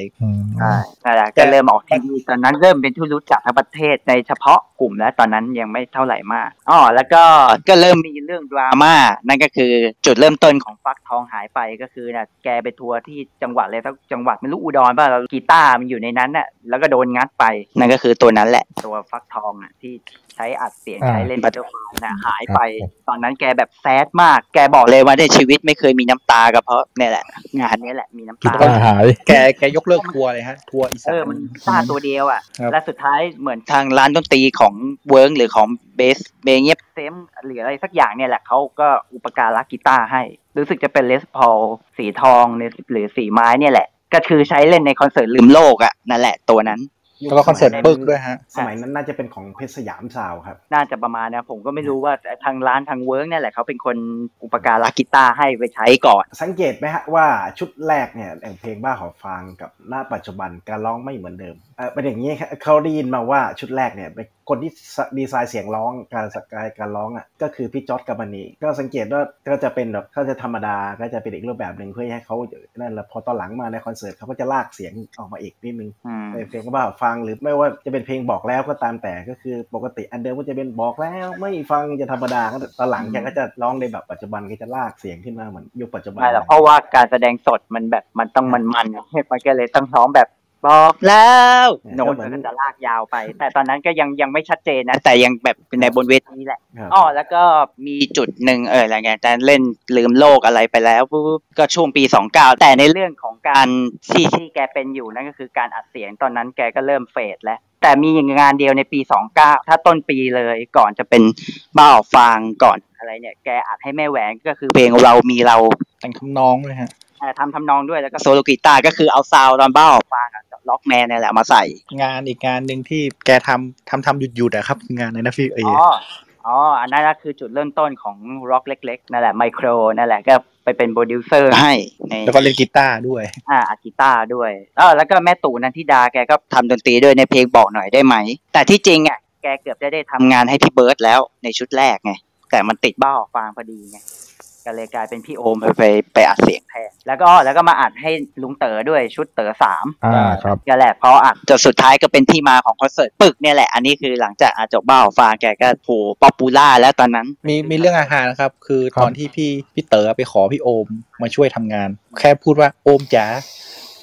ใช่นั่นแหละก็เริ่มออกทีวีตอนนั้นเริ่มเป็นที่รู้จักทั้งประเทศในเฉพาะกลุ่มแล้วตอนนั้นยังไม่เท่าไหร่มากอ๋อแล้วก็ก็เริ่มมีเรื่องดราม่านั่นก็คือจุดเริ่มต้นของฟักทองหายไปก็คือนะแกไปทัวร์ที่จังหวัดเลยทั้งจังหวัดไม่รู้อุดรป่ะแล้วกีตาร์มันอยู่ในนั้นน่ะแล้วก็โดนงัดไปนั่นก็คือตัวนั้นแหละตัวฟักทองอะที่ใช้อัดเสียงอ่าใช้เล่นบัตเตอร์ฟลายน่ะหายไปครับ ตอนนั้นแกแบบ sad มาก แกบอกเลยว่าในชีวิตไม่เคยมีน้ำตาก็เพราะเนี่ยแหละ งานเนี้ยแหละมีน้ำตากีตาร์หาย แกแกยกเลิกทัวร์เลยฮะ ทัวร์อีสานเออมันกีตาร์ตัวเดียวอะครับและสุดท้ายเหมือนทางร้านดนตรีของเวิร์กหรือของเบสเบเงียบเซมหรืออะไรสักอย่างเนี่ยแหละเขาก็อุปการะกีตาร์ให้ รู้สึกจะเป็นเลสพอลสีทองหรือสีไม้เนี่ยแหละ ก็คือใช้เล่นในคอนเสิร์ตลืมโลกอะนั่นแหละตัวนั้น แล้วก็คอนเสิร์ตปึกด้วยฮะ สมัยนั้นน่าจะเป็นของเพชรสยามซาวด์ครับ น่าจะประมาณนะผมก็ไม่รู้ว่าทางร้านทางเวิร์กเนี่ยแหละเขาเป็นคนอุปการะกีตาร์ให้ไปใช้ก่อน สังเกตไหมฮะว่าชุดแรกเนี่ยแต่งเพลงบ้าขอฟังกับหน้าปัจจุบันการร้องไม่เหมือนเดิมเออเป็นอย่างนี้ครับเขาได้ยินมาว่าชุดแรกเนี่ยเป็น คนที่ดีไซน์เสียงร้องการสกายการร้องอะก็คือพี่จอร์ดกัมมานีก็สังเกตว่าก็จะเป็นแบบเขาจะธรรมดาก็จะเป็นอีกรูปแบบหนึ่งเพื่อให้เขานั่นแหละพอตอนหลังมาในคอนเสิร์ตเขาก็จะลากเสียงออกมาอีกนิดนึงอืมในเพลงบ้าขอฟังฟังหรือไม่ว่าจะเป็นเพลงบอกแล้วก็ตามแต่ก็คือปกติอันเดิมก็จะเป็นบอกแล้วไม่ฟังจะธรรมดาก็ตอนหลังแกก็จะร้องในแบบปัจจุบันก็จะลากเสียงขึ้นมาเหมือนยุคปัจจุบันไม่หรอกเพราะว่าการแสดงสดมันแบบมันต้องมันมันๆมันก็เลยต้องร้องแบบ บอกแล้วโน้ตมันก็จะลากยาวไป แต่ตอนนั้นก็ยังยังไม่ชัดเจนนะ แต่ยังแบบในบนเวทีแหละครับอ๋อแล้วก็มีจุดหนึ่งเอออะไรเงี้ยแต่เล่นลืมโลกอะไรไปแล้วปุ๊บก็ช่วงปีสองเก้าแต่ในเรื่องของการที่ที่แกเป็นอยู่นั่นก็คือการอัดเสียงตอนนั้นแกก็เริ่มเฟดแล้ว แต่มีงานเดียวในปีสองเก้าถ้าต้นปีเลยก่อนจะเป็นบ้าออกฟางก่อนอะไรเนี่ย แกอัดให้แม่แหวนก็คือเพลงเรามีเราแต่งทำนองเลยฮะเอ่อทำทำนองด้วยแล้วก็โซโลกีตาร์ก็คือเอา sound ตอนบ้าหอบฟางกับ Rockman เนี่ยแหละมาใส่ งานอีกงานหนึ่งที่แกทำทำทำหยุดหยุดๆอะครับ งานในนะพี่เออ๋ออ๋ออันนั้นก็คือจุดเริ่มต้นของร็อกเล็ก ๆ นั่นแหละไมโครนั่นแหละก็ไปเป็นโปรดิวเซอร์ให้ในแล้วก็เล่นกีตาร์ด้วย อ่าอัดกีตาร์ด้วยเออแล้วก็แม่ตู่นันทิดาแกก็ทำดนตรีด้วยในเพลงบอกหน่อยได้ไหม แต่ที่จริงอะแกเกือบจะได้ทำงานให้พี่เบิร์ดแล้วในชุดแรกไงแต่มันติดบ้าหอบฟางพอดีไง ก็เลยกลายเป็นพี่โอมไปไปไปอัดเสียงแทนแล้วก็แล้วก็มาอัดให้ลุงเต๋อด้วยชุดเต๋อสามอ่าครับก็แหละพออัดจนสุดท้ายก็เป็นที่มาของคอนเสิร์ตปึ้กเนี่ยแหละ อันนี้คือหลังจากอาจบบ้าหอบฟางแกก็ popular แล้วตอนนั้น มีมีเรื่องอาหารนะครับ คือตอนที่พี่พี่เต๋อไปขอพี่โอมมาช่วยทำงาน แค่พูดว่าโอมจ๋า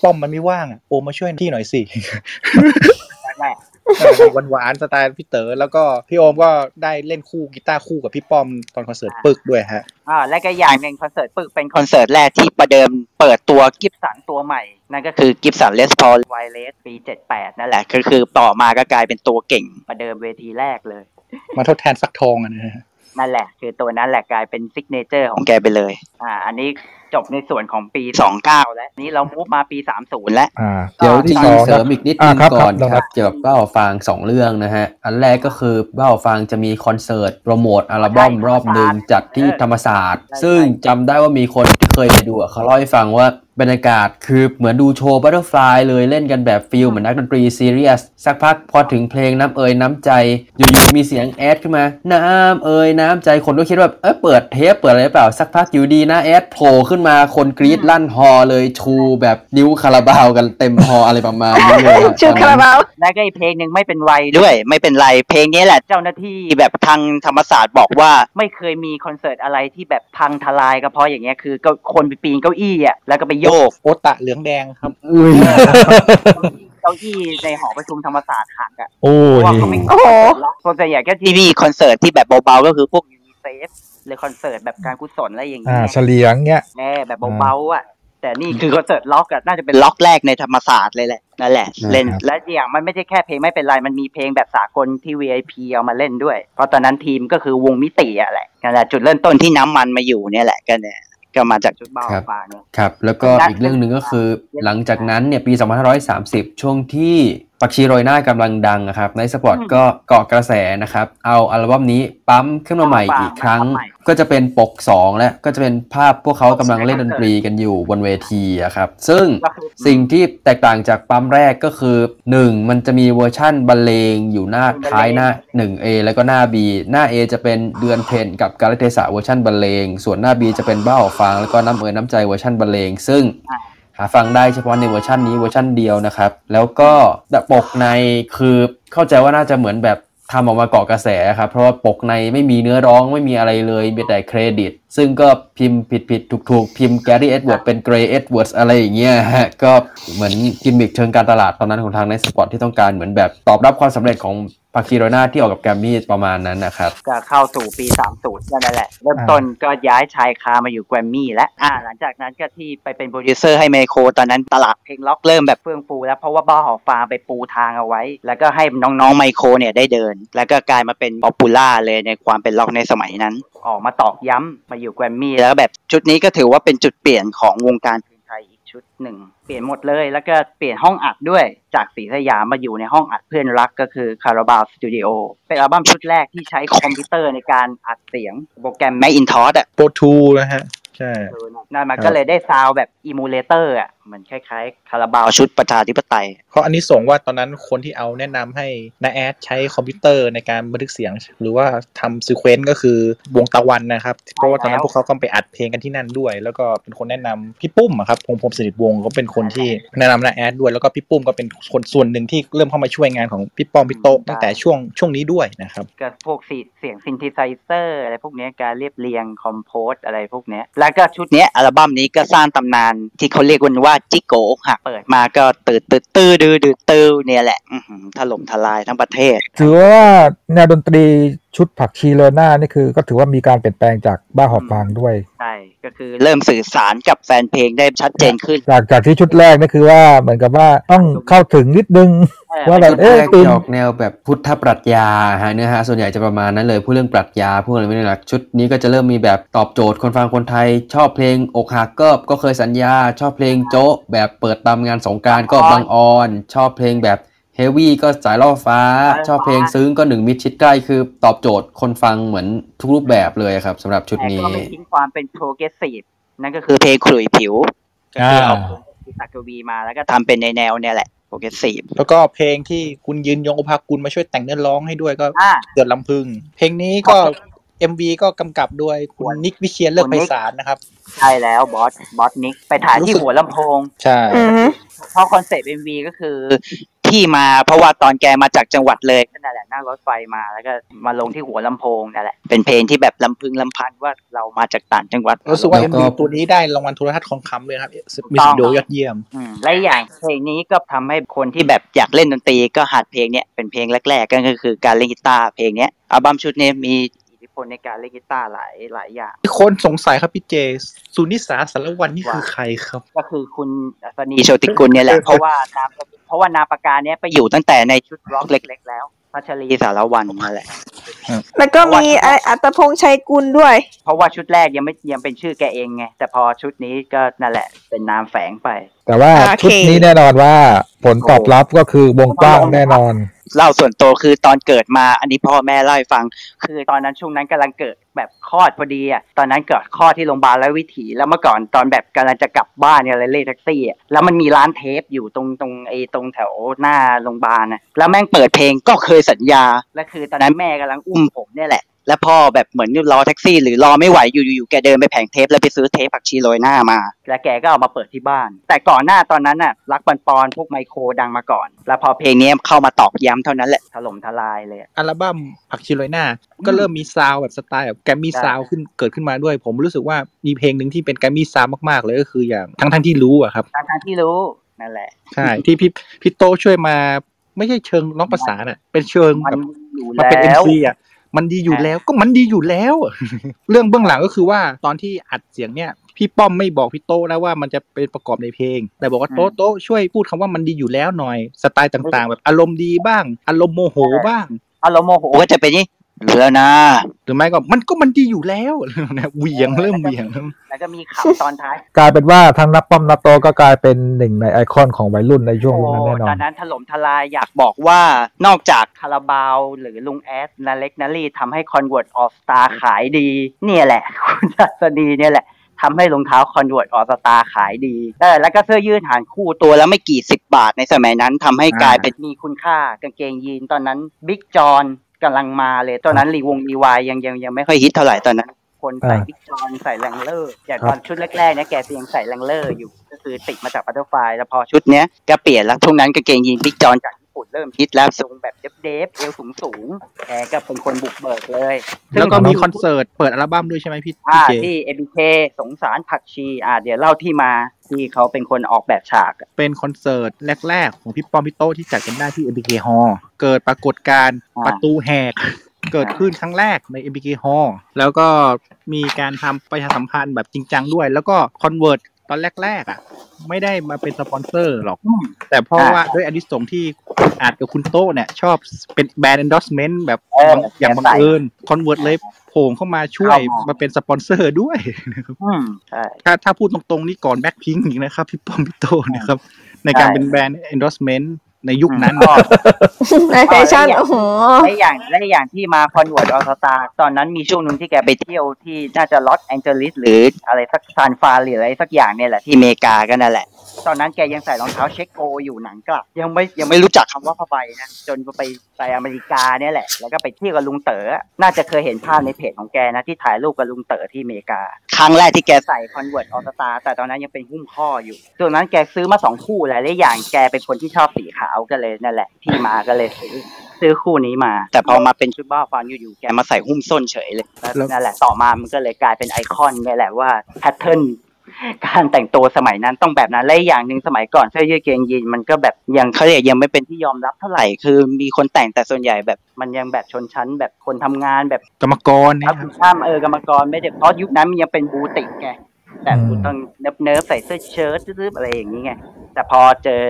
ป้อมมันไม่ว่างอะโอมมาช่วยพี่หน่อยสิแรก หวานหวานๆสไตล์พี่เต๋อแล้วก็พี่โอมก็ได้เล่นคู่กีตาร์คู่กับพี่ป้อมตอนคอนเสิร์ตปึกด้วยฮะอ่าและก็อย่างหนึ่งคอนเสิร์ตปึกเป็นคอนเสิร์ตแรกที่ประเดิมเปิดตัว Gib son ตัวใหม่ นั่นก็คือ Gibson Les Paul wireless ปี 78 นั่นแหละคือคือต่อมาก็กลายเป็นตัวเก่ง ประเดิมเวทีแรกเลย มาทดแทนฟักทองอะนะฮะนั่นแหละ คือตัวนั้นแหละกลายเป็น signature ของแกไปเลย อ่า อันนี้ จบในส่วนของปี 29 แล้วนี่เรา move มาปี 30 แล้วอ่าเดี๋ยวที่ที่สองเสริมอีกนิดนึอ่างครับก่อนครับครับเกี่ยวกับบ้าหอบฟางสองเรื่องนะฮะ อันแรกก็คือบ้าหอบฟางจะมีคอนเสิร์ตโปรโมทอัลบั้มรอบหนึ่งจัดที่ธรรมศาสตร์ ซึ่งจำได้ว่ามีคนที่เคยไปดูอะเขาเล่าให้ฟังว่า บรรยากาศคือเหมือนดูโชว์ Butterfly เลยเล่นกันแบบ feel เหมือนนักดนตรีซีเรียส สักพักพอถึงเพลงน้ำเอ๋ยน้ำใจ อยู่ๆมีเสียงแอ๊ดขึ้นมา น้ำเอ๋ยน้ำใจคนก็คิดว่าเออเปิดเทปเปิดอะไรหรือเปล่า สักพักอยู่ดีน้าแอ๊ดโผล่ขึ้นมาคนกรี๊ดลั่นฮอเลยชูแบบนิ้วคาราบาวกันเต็มฮออะไรประมาณนี้เลยอะชื่อคาราบาวแล้วก็อีกเพลงหนึ่งไม่เป็นไรด้วย ไม่เป็นไรเพลงนี้แหละเจ้าหน้าที่แบบทางธรรมศาสตร์บอกว่าไม่เคยมีคอนเสิร์ตอะไรที่แบบพังทลายก็เพราะอย่างเงี้ยคือก็คนไปปีนเก้าอี้อะแล้วก็ไปโยกโอตะเหลืองแดงครับเก้าอี้ในหอประชุมธรรมศาสตร์หักอะโอ้เพราะว่าเขาไม่โอ้โหคนส่วนใหญ่ก็ที่มีคอนเสิร์ตที่แบบเบาๆก็คือพวกยูนิเซฟหรือคอนเสิร์ตแบบการกุศลอะไรอย่างอ่าเงี้ยเฉลียงเงี้ยแน่แบบเบาๆอะแต่นี่คือคอนเสิร์ตล็อกอะน่าจะเป็นล็อกแรกในธรรมศาสตร์เลยแหละนั่นแหละนะครับเล่นและอย่างมันไม่ใช่แค่เพลงไม่เป็นไร มันมีเพลงแบบสากลที่ VIP เอามาเล่นด้วย เพราะตอนนั้นทีมก็คือวงมิติอะแหละนั่นแหละจุดเริ่มต้นที่น้ำมันมาอยู่เนี่ยแหละก็เนี่ย ก็มาจากจุดบ้าหอบฟางเนี่ยครับ แล้วก็อีกเรื่องหนึ่งก็คือ หลังจากนั้นเนี่ยปี 2530 ช่วงที่ผักชีโรยหน้ากำลังดังนะครับไนท์สปอตอืมก็เกาะกระแสนะครับ เอาอัลบั้มนี้ปั๊มขึ้นมาใหม่เอามาอีกครั้งมาใหม่ก็จะเป็นปก 2 และก็จะเป็นภาพพวกเขากำลังเล่นดนตรีกันอยู่บนเวทีอะครับ ซึ่งก็คือสิ่งที่แตกต่างจากปั๊มแรกก็คือ 1 มันจะมีเวอร์ชั่นบรรเลงอยู่หน้าท้ายหน้า 1 A แล้วก็หน้า B หน้า A จะเป็นเดือนเพ็ญกับกาลเทศะเวอร์ชันบรรเลงส่วนหน้า B จะเป็นบ้าหอบฟางแล้วก็น้ำเอ๋ยน้ำใจเวอร์ชันบรรเลงซึ่ง หาฟังได้เฉพาะในเวอร์ชันนี้เวอร์ชันเดียวนะครับ แล้วก็ปกในคือเข้าใจว่าน่าจะเหมือนแบบทำออกมาเกาะกระแสครับ เพราะว่าปกในไม่มีเนื้อร้องไม่มีอะไรเลยมีแต่เครดิตซึ่งก็พิมพ์ผิดผิดถูกถูกๆพิมพ์แกรี่เอ็ดเวิร์ดเป็นเกรย์เอ็ดเวิร์ดอะไรอย่างเงี้ยฮะก็เหมือนกิมมิคเชิงการตลาดตอนนั้นของทางไนท์สปอตที่ต้องการเหมือนแบบตอบรับความสำเร็จของผักชีโรยหน้าที่ออกกับแกรมมี่ประมาณนั้นนะครับก็เข้าสู่ปี 30 นั่นแหละ เริ่มต้นก็ย้ายชายคามาอยู่แกรมมี่และอ่าหลังจากนั้นก็ที่ไปเป็นโปรดิวเซอร์ให้ไมโครตอนนั้นตลาดเพลงล็อกเริ่มแบบเฟื่องฟูแล้วเพราะว่าบ้าหอบฟางไปปูทางเอาไว้ แล้วก็ให้น้องๆไมโครเนี่ยได้เดิน แล้วก็กลายมาเป็น popular เลยในความเป็นล็อกในสมัยนั้น ออกมาตอกย้ำมาอยู่แกรมมี่แล้วแบบชุดนี้ก็ถือว่าเป็นจุดเปลี่ยนของวงการเพลงไทยอีกชุดหนึ่ง เปลี่ยนหมดเลยแล้วก็เปลี่ยนห้องอัดด้วยจากศรีสยามมาอยู่ในห้องอัดเพื่อนรักก็คือคาราบาวสตูดิโอเป็นอัลบั้มชุดแรกที่ใช้คอมพิวเตอร์ในการอัดเสียงโปรแกรม Macintosh อะ Pro Tools นะฮะ ใช่นั่นมันก็เลยได้ sound แบบ Emulator อะเห มือนคล้ายๆคาราบาวชุดประชาธิปไตย เพราะอันนี้ส่งว่าตอนนั้นคนที่เอาแนะนำให้น้าแอ๊ดใช้คอมพิวเตอร์ในการบันทึกเสียง หรือว่าทำ sequence ก็คือวงตาวันนะครับ เพราะว่าตอนนั้นพวกเขาก็ไปอัดเพลงกันที่นั่นด้วย แล้วก็เป็นคนแนะนำพี่ปุ้มอะครับพงษ์พรหมสนิทวงศ์ก็เป็นคนที่แนะนำน้าแอ๊ดด้วยแล้วก็พี่ปุ้มก็เป็นคนส่วนหนึ่งที่เริ่มเข้ามาช่วยงานของพี่ป้อมพี่โต๊ะตั้งแต่ช่วงช่วงนี้ด้วยนะครับก็พวกสีเสียง synthesizer อะไรพวกเนี้ยการเรียบเรียง compose อะไรพวกเนี้ยแล้วก็ชุดเนี้ยอัลบั้มนี้ก็สร้างตำนานที่เขาเรียกกันว่าจิ๊กโก๋อกหักเปิดมาก็ตื่นตื่นตื้อดื้อดื้อตื้อเนี่ยแหละอื้อหือถล่มทลายทั้งประเทศ ถือว่าแนวดนตรี ชุดผักชีเลอหน้านี่คือ ก็ถือว่ามีการเปลี่ยนแปลงจากบ้าหอบฟางด้วย ใช่ ก็คือเริ่มสื่อสารกับแฟนเพลงได้ชัดเจนขึ้น จากจากที่ชุดแรกนี่คือว่าเหมือนกับว่าต้องเข้าถึงนิดนึง ว่าแบบชุดเอ๊ะแรกปีนจะออกแนวแบบพุทธปรัชญาฮะเนื้อหาส่วนใหญ่จะประมาณนั้นเลยพูดเรื่องปรัชญาพูดอะไรไม่ได้หลักชุดนี้ก็จะเริ่มมีแบบตอบโจทย์คนฟังคนไทย ชอบเพลงอกหักก็ก็เคยสัญญา ชอบเพลงโจ๊ะแบบเปิดตามงานสงกรารก็บังออน ชอบเพลงแบบ heavy ก็สายล่อฟ้า ชอบเพลงซึ้งก็หนึ่งมิตรชิดใกล้คือตอบโจทย์คนฟังเหมือนทุกรูปแบบเลยครับสำหรับชุดแต่นี้ก็ไม่ทิ้งความเป็น progressive นั่นก็คือเพลงขลุ่ยผิวก็คือเอาบทกวีมาแล้วก็ทำเป็นในแนวเนี่ยแหละ progressive แล้วก็เพลงที่คุณยืนยงโอภากุลมาช่วยแต่งเนื้อร้องให้ด้วยก็อ่าเกิดลำพึง เพลงนี้ก็ MV ก็กำกับโดยคุณนิกวิเชียรฤกษ์ไพศาลนะครับ ใช่แล้วบอสบอสนิกไปถ่ายที่รู้สึกหัวลำโพง ใช่เพราะ concept MV ก็คือ ที่มา เพราะว่าตอนแกมาจากจังหวัดเลยก็นั่นแหละนั่งรถไฟมาแล้วก็มาลงที่หัวลำโพงนั่นแหละเป็นเพลงที่แบบลำพึงลำพันว่าเรามาจากต่างจังหวัดรู้สึกว่าแล้วก็ MV ตัวนี้ได้รางวัลโทรทัศน์ทองคำเลยนะครับมิวสิกวิดีโอยอดเยี่ยมอืมและอีกอย่างเพลงนี้ก็ทำให้คนที่แบบอยากเล่นดนตรีก็หัดเพลงเนี้ยเป็นเพลงแรกๆก็คือการเล่นกีตาร์เพลงเนี้ยอัลบั้มชุดนี้มีอิทธิ พลในการเล่นกีตาร์หลายหลายอย่างมีคนสงสัยครับพี่เจสุนิสาสารวันนี่คือใครครับ ก็คือคุณอัศนีโชติกุลเนี่ยแหละเพราะว่านามเพราะว่านามปากกาเนี้ยไปอยู่ตั้งแต่ในชุดร็อกเล็ก ๆ แล้วพัชรีสารวันนั่นแหละ แล้วก็มีอะไรอัตพงษ์ชัยกุลด้วย เพราะว่าชุดแรกยังไม่ยังเป็นชื่อแกเองไง แต่พอชุดนี้ก็นั่นแหละเป็นนามแฝงไป แต่ว่าโอเคชุดนี้แน่นอนว่าผลตอบรับก็คือวงกว้างแน่นอน เล่าส่วนตัวคือตอนเกิดมาอันนี้พ่อแม่เล่าให้ฟัง คือตอนนั้นช่วงนั้นกำลังเกิดแบบคลอดพอดีอะตอนนั้นเกิดคลอดที่โรงพยาบาลแล้ววิถี แล้วเมื่อก่อนตอนแบบกำลังจะกลับบ้านเนี่ยเลยเรียกแท็กซี่อะแล้วมันมีร้านเทปอยู่ตรงตรงไอ้ตรงแถวหน้าโรงพยาบาลนะแล้วแม่งเปิดเพลงก็เคยสัญญา และคือตอนนั้นแม่กำลังอุ้มผมเนี่ยแหละ แล้วพ่อแบบเหมือนรอแท็กซี่ หรือรอไม่ไหวอยู่อยู่ๆแกเดินไปแผงเทปแล้วไปซื้อเทปผักชีโรยหน้ามา แล้วแกก็เอามาเปิดที่บ้าน แต่ก่อนหน้าตอนนั้นน่ะรักปันปอนพวกไมโครดังมาก่อน แล้วพอเพลงนี้เข้ามาตอกย้ำเท่านั้นแหละถล่มทลายเลยอะอัลบั้มผักชีโรยหน้า ก็เริ่มมี sound แบบสไตล์แบบแกรมมี่ใช่ sound ขึ้นเกิดขึ้นมาด้วย ผมรู้สึกว่ามีเพลงหนึ่งที่เป็นแกรมมี่ sound มากๆเลยก็คืออย่างทั้งทั้งๆที่รู้อะครับทั้งๆที่รู้นั่นแหละใช่ที่พี่พี่โตช่วยมาไม่ใช่เชิงร้องประสานอะเป็นเชิงมันแบบอยู่มาเป็น MC อะ มันดีอยู่แล้วก็มันดีอยู่แล้ว เรื่องเบื้องหลังก็คือว่าตอนที่อัดเสียงเนี่ยพี่ป้อมไม่บอกพี่โตนะว่ามันจะเป็นประกอบในเพลง แต่บอกว่าโตโตช่วยพูดคำว่ามันดีอยู่แล้วหน่อย สไตล์ต่างๆ แบบอารมณ์ดีบ้าง อารมณ์โมโหบ้าง อารมณ์โมโหก็จะเป็นนี่ รู้แล้วนะหรือไม่ก็มันก็มันดีอยู่แล้วเหวี่ยงเริ่มเหวี่ยงแล้วก็มีขำตอนท้าย กลายเป็นว่าทั้งน้าป้อมน้าโต๊ะก็กลายเป็นหนึ่งในไอคอนของวัยรุ่นในช่วงยุคนั้นแน่นอตอนนนั้นถล่มทลายอยากบอกว่านอกจากคาราบาวหรือลุงแอ๊ดน้าเล็กนะนี่ทำให้ Converse All Star ขายดี เนี่ยแหละ คุณอัสนีเนี่ยแหละทำให้รองเท้า Converse All Star ขายดีเออแล้วก็เสื้อยืดห่านคู่ตัวละไม่กี่สิบบาทในสมัยนั้นทำให้กลายเป็นมีคุณค่ากางเกงยีนตอนนั้นBig John กำลังมาเลย ตอนนั้นลีวงลีวายส์ยังยังยังไม่ค่อยฮิตเท่าไหร่ตอนนั้น คนใส่อ่า Big John ใส่ Wrangler อย่างตอนชุดแรกๆเนี่ยแกยังใส่ Wrangler อยู่ ก็คือติดมาจาก Butterfly แล้วพอชุดเนี้ยแกเปลี่ยนแล้วยุคนั้นกางเกงยีน Big John จากญี่ปุ่นเริ่มฮิตแล้วทรงแบบเดฟๆเอวสูงสูงๆแกก็เป็นคนบุกเบิกเลย แล้วก็มีคอนเสิร์ตเปิดอัลบั้มด้วยใช่ไหมพี่อ่าพี่เจที่ MBK สงสารผักชี อ่า เดี๋ยวเล่าที่มา ที่เขาเป็นคนออกแบบฉากอะเป็นคอนเสิร์ตแรกๆ ของพี่ป้อมพี่โต๊ะที่จัดกันได้ที่ MBK Hall เกิดปรากฏการณ์อ่าประตูแหกเกิดขึ้นครั้งแรกใน MBK Hall แล้วก็มีการทำประชาสัมพันธ์แบบจริงจังด้วย แล้วก็ Converse ตอนแรกๆอะ ไม่ได้มาเป็นสปอนเซอร์หรอก แต่เพราะว่าด้วยอานิสงส์ที่อาจกับคุณโต๊ะเนี่ย ชอบเป็นแบรนด์ endorsement แบบเอออย่างบังเอิญ Converse เลยโผล่เข้ามาช่วยเข้ามามาเป็นสปอนเซอร์ด้วยอืมใช่ถ้าถ้าพูดตรงๆนี่ก่อนแบ็คพิงอีกนะครับ พี่ป้อมพี่โต๊ะนะครับ ในการใช่เป็นแบรนด์ endorsement ในยุคนั้นในแฟชั่นโอ้โหและอย่างและอย่างที่มา Converse All Star ตอนนั้นมีช่วงหนึงที่แกไปเที่ยวที่น่าจะลอสแองเจลิสหรืออะไรสักซานฟรานหรืออะไรสักอย่างเนี่ยแหละที่อเมริกากันนั่นแหละ ตอนนั้นแกยังใส่รองเท้าเช็คโกอยู่หนังกลับ ยังไม่ยังไม่รู้จักคำว่าผ้าใบนะจนไปไปอเมริกาเนี่ยแหละ แล้วก็ไปเที่ยวกับลุงเต๋อน่าจะเคยเห็นภาพในเพจของแกนะที่ถ่ายรูปกับลุงเต๋อที่อเมริกา ครั้งแรกที่แกใส่ Converse All Star แต่ตอนนั้นยังเป็นหุ้มข้ออยู่ตอนนั้นแกซื้อมาสองคู่แหละและอย่างแกเป็นคนที่ชอบสีขาวก็เลยนั่นแหละที่มาก็เลยซื้อซื้อคู่นี้มา แต่พอมาเป็นชุดบ้าหอบฟางอยู่ๆแกมาใส่หุ้มส้นเฉยเลยแล้วนั่นแหละต่อมามันก็เลยกลายเป็นไอคอนเนี่ยแหละว่า pattern การแต่งตัวสมัยนั้นต้องแบบนั้นและอีกอย่างหนึ่งสมัยก่อนเสื้อยืดเกงยีนมันก็แบบยังเขาเรียกยังไม่เป็นที่ยอมรับเท่าไหร่คือมีคนแต่งแต่ส่วนใหญ่แบบมันยังแบบชนชั้น แบบคนทำงานแบบกรรมกรเนี่ยรับผิดชอบเออกรรมกรไม่ได้เพราะยุคนั้นมันยังเป็นบูติกไงแบบคุณต้องเนิบเนิบๆใส่เสื้อเชิ้ตซึบๆอะไรอย่างนี้ไงแต่พอเจอ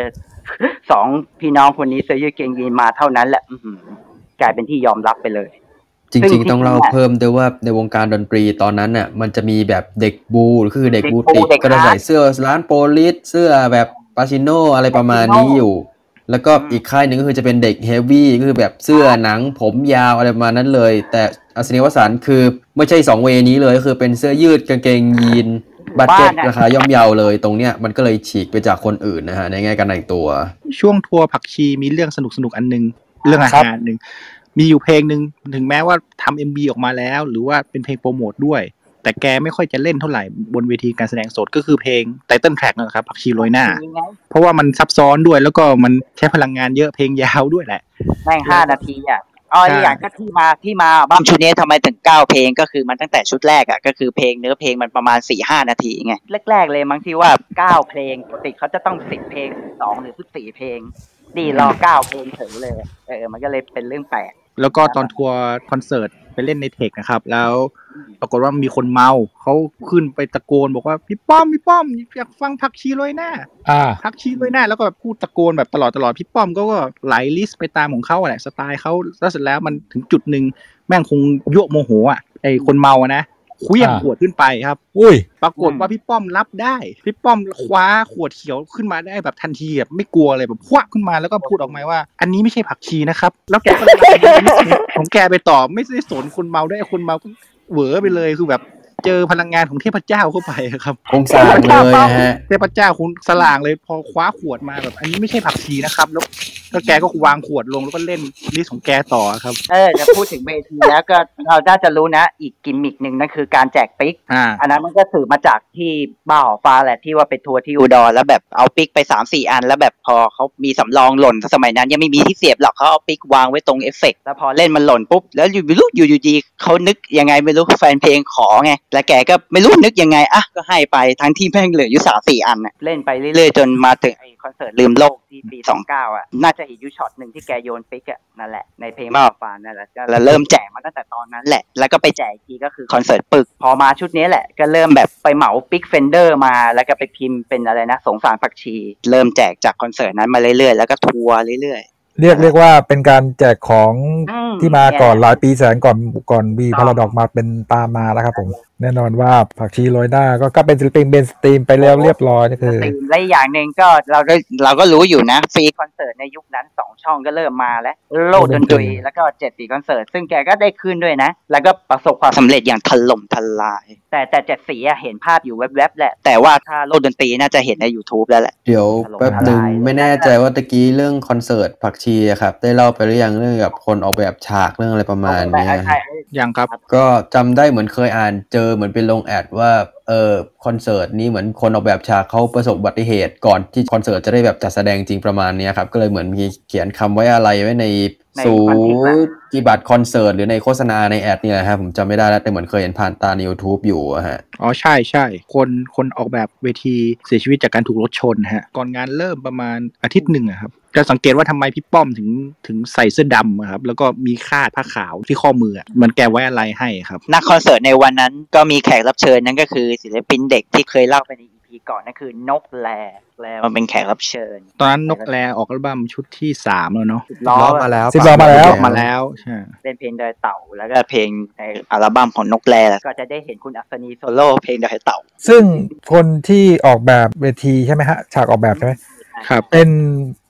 สองพี่น้องคนนี้เสื้อยืดเกงยีนมาเท่านั้นแหละอื้อหือกลายเป็นที่ยอมรับไปเลย จริง ๆ ต้องเล่าเพิ่มด้วยว่าในวงการดนตรีตอนนั้นน่ะ มันจะมีแบบเด็กบูก็คือเด็กเด็กบูบูติกเด็กก็จะฮาร์ดใส่เสื้อร้านโปลิสเสื้อแบบปาชิโนอะไรประมาณนี้อยู่ แล้วก็อีกค่ายหนึ่งก็คือจะเป็นเด็ก heavy ก็คือแบบเสื้อหนังผมยาวอะไรประมาณนั้นเลย แต่อัสนีวสันต์คือไม่ใช่สอง way นี้เลยก็คือเป็นเสื้อยืดกางเกงยีน บัตเจ็ตบ้านน่ะราคาย่อมเยาเลยตรงเนี้ยมันก็เลยฉีกไปจากคนอื่นนะฮะในแง่การแต่งตัว ช่วงทัวร์ผักชีมีเรื่องสนุกสนุกๆอันหนึง เรื่องอาหารหนึ่งมีอยู่เพลงหนึ่งถึงแม้ว่าทำ MV ออกมาแล้ว หรือว่าเป็นเพลงโปรโมทด้วย แต่แกไม่ค่อยจะเล่นเท่าไหร่บนเวทีการแสดงสดก็คือเพลง title track นะครับผักชีโรยหน้า เพราะว่ามันซับซ้อนด้วยแล้วก็มันใช้พลังงานเยอะเพลงยาวด้วยแหละแม่งห้านาทีอะ อ๋อใช่อีกอย่างก็ที่มาที่มาอัลบั้มชุดนี้ทำไมถึงเก้าเพลงก็คือมันตั้งแต่ชุดแรกอะก็คือเพลงเนื้อเพลงมันประมาณสี่ห้านาทีไงแรก ๆ เลยมั้งที่ว่าเก้าเพลงปกติเขาจะต้องสิบเพลงสองหรือสิบสี่เพลงนี่ล่อเก้าเพลงเฉยเลยเออมันก็เลยเป็นเรื่องแปลกแล้วก็ตอนทัวร์คอนเสิร์ต ไปเล่นในเธคนะครับ แล้วปรากฏว่ามีคนเมาเขาขึ้นไปตะโกนบอกว่าพี่ป้อมพี่ป้อมอยากฟังผักชีโรยหน้าอ่าพักชี้ไว้หน้า แล้วก็แบบพูดตะโกนแบบตลอดตลอดพี่ป้อมก็ก็ไหลลิสต์ไปตามของเขาอะแหละสไตล์เขาแล้วเสร็จแล้วมันถึงจุดหนึ่งแม่งคงยั่วโมโหอะไอคนเมาอะนะ เคลี้ยงอ่าขวดขึ้นไปครับ อุ้ย ปรากฏว่าพี่ป้อมรับได้ พี่ป้อมคว้าขวดเขียวขึ้นมาได้แบบทันทีแบบไม่กลัวเลยแบบควักขึ้นมาแล้วก็พูดออกมาว่า อันนี้ไม่ใช่ผักชีนะครับ แล้วแกก็เลยของแกไปต่อไม่ได้สนคนเมาได้วยคนเมาก็เหวอไปเลยคือแบบเจอพลังงานของเทพเจ้าเข้าไปครับคงสร่างเลยนะฮะเทพเจ้าคุณสลางเลยพอคว้าขวดมาแบบ อันนี้ไม่ใช่ผักชีนะครับแล้วแล้วแกก็วางขวดลงแล้วก็เล่น list ของแกต่อครับ เออจะพูดถึงเวทีแล้วก็เราน่าจะรู้นะ อีกกิมมิกหนึ่งนั่นคือการแจก pick อ่าอันนั้นมันก็สืบมาจากที่บ้าหอบฟางแหละที่ว่าไปทัวร์ที่อุดรแล้วแบบเอา pick ไปสามสี่อัน แล้วแบบพอเขามีสำรองหล่นสมัยนั้น ยังไม่มีที่เสียบหรอกเขาเอา pick วางไว้ตรงเอฟเฟกต์แล้วพอเล่นมันหล่นปุ๊บแล้วอยู่ไม่รู้อยู่อยู่ดีเขานึกยังไงไม่รู้แฟนเพลงขอไงแล้วแกก็ไม่รู้นึกยังไงอะก็ให้ไปทั้งที่แม่งเหลืออยู่สามสี่อันน่ะเล่นไปเรื่อยๆจนมาถึงไอ้คอนเสิร์ตลืมโลกที่ปีสองเก้าอะน่าจะเห็นอยู่ช็อตหนึ่งที่แกโยน pick อะนั่นแหละในเพลงบ้าหอบฟางนั่นแหละแล้วเริ่มแจกมาตั้งแต่ตอนนั้นแหละ แล้วก็ไปแจกอีกทีก็คือคอนเสิร์ตปึก พอมาชุดนี้แหละ ก็เริ่มแบบไปเหมา pick Fender มา แล้วก็ไปพิมพ์เป็นอะไรนะสงสารผักชี เริ่มแจกจากคอนเสิร์ตนั้นมาเรื่อยๆ แล้วก็ทัวร์เรื่อยเรียกเรียกว่าเป็นการแจกของอืมที่มาก่อนแจกหลายปีแสนก่อนก่อนวี Paradox มาเป็นตามมาแล้วครับผมแน่นอนว่าผักชีโรยหน้าก็ก็เป็นศิลปิน mainstream ไปแล้วเรียบร้อยนี่คือๆและอีกอย่างหนึ่งก็เราก็เราก็รู้อยู่นะฟรีคอนเสิร์ตในยุคนั้นสองช่องก็เริ่มมาแล้ว โลกดนตรีแล้วก็เจ็ดสีคอนเสิร์ตซึ่งแกก็ได้ขึ้นด้วยนะ แล้วก็ประสบความสำเร็จอย่างถล่มทลาย แต่แต่เจ็ดสีอะเห็นภาพอยู่แวบๆแหละ แต่ว่าถ้าโลกดนตรีน่าจะเห็นใน YouTube แล้วแหละเดี๋ยวแป๊บหนึ่งไม่แน่ใจว่าตะกี้เรื่องคอนเสิร์ตผักชีอะครับได้เล่าไปหรือยังเรื่องกับคนออกแบบฉากเรื่องอะไรประมาณเนี้ยฮะยังครับ ก็จำได้เหมือนเคยอ่านเจอเหมือนเป็นลง ad ว่าเออคอนเสิร์ตนี้เหมือนคนออกแบบฉากเขาประสบอุบัติเหตุก่อนที่คอนเสิร์ตจะได้แบบจัดแสดงจริงประมาณนี้ครับก็เลยเหมือนมีเขียนคำไว้อะไรไว้ใน ในสูพันทิปอะจิบัตรคอนเสิร์ตหรือในโฆษณาใน ad เนี่ยนะครับผมจำไม่ได้แล้วแต่เหมือนเคยเห็นผ่านตาใน YouTube อยู่อะฮะอ๋อใช่ใช่คนคนออกแบบเวทีเสียชีวิตจากการถูกรถชนฮะก่อนงานเริ่มประมาณอาทิตย์หนึ่งอะครับจะสังเกตว่าทำไมพี่ป้อมถึงถึงใส่เสื้อดำอะครับแล้วก็มีคาดผ้าขาวที่ข้อมืออะเหมันแกไว้อะไรให้ครับนักคอนเสิร์ตในวันนั้นก็มีแขกรับเชิญนั่นก็คือศิลปินเด็กที่เคยเล่าไปใน EP ก่อนนั่นคือนกแลแลมันเป็นแขกรับเชิญ ตอนนั้นนกแลออกอัลบั้มชุดที่สามแล้วเนาะล้อมาแล้วสิบล้อมาแล้วมาแล้วใช่เป็นเพลงดอยเต่าแล้วก็เพลงในอัลบั้มของนกแลก็จะได้เห็นคุณอัศนีโซโล่เพลงดอยเต่า ซึ่งคนที่ออกแบบเวทีใช่ไหมฮะฉากออกแบบใช่ไหมครับเป็น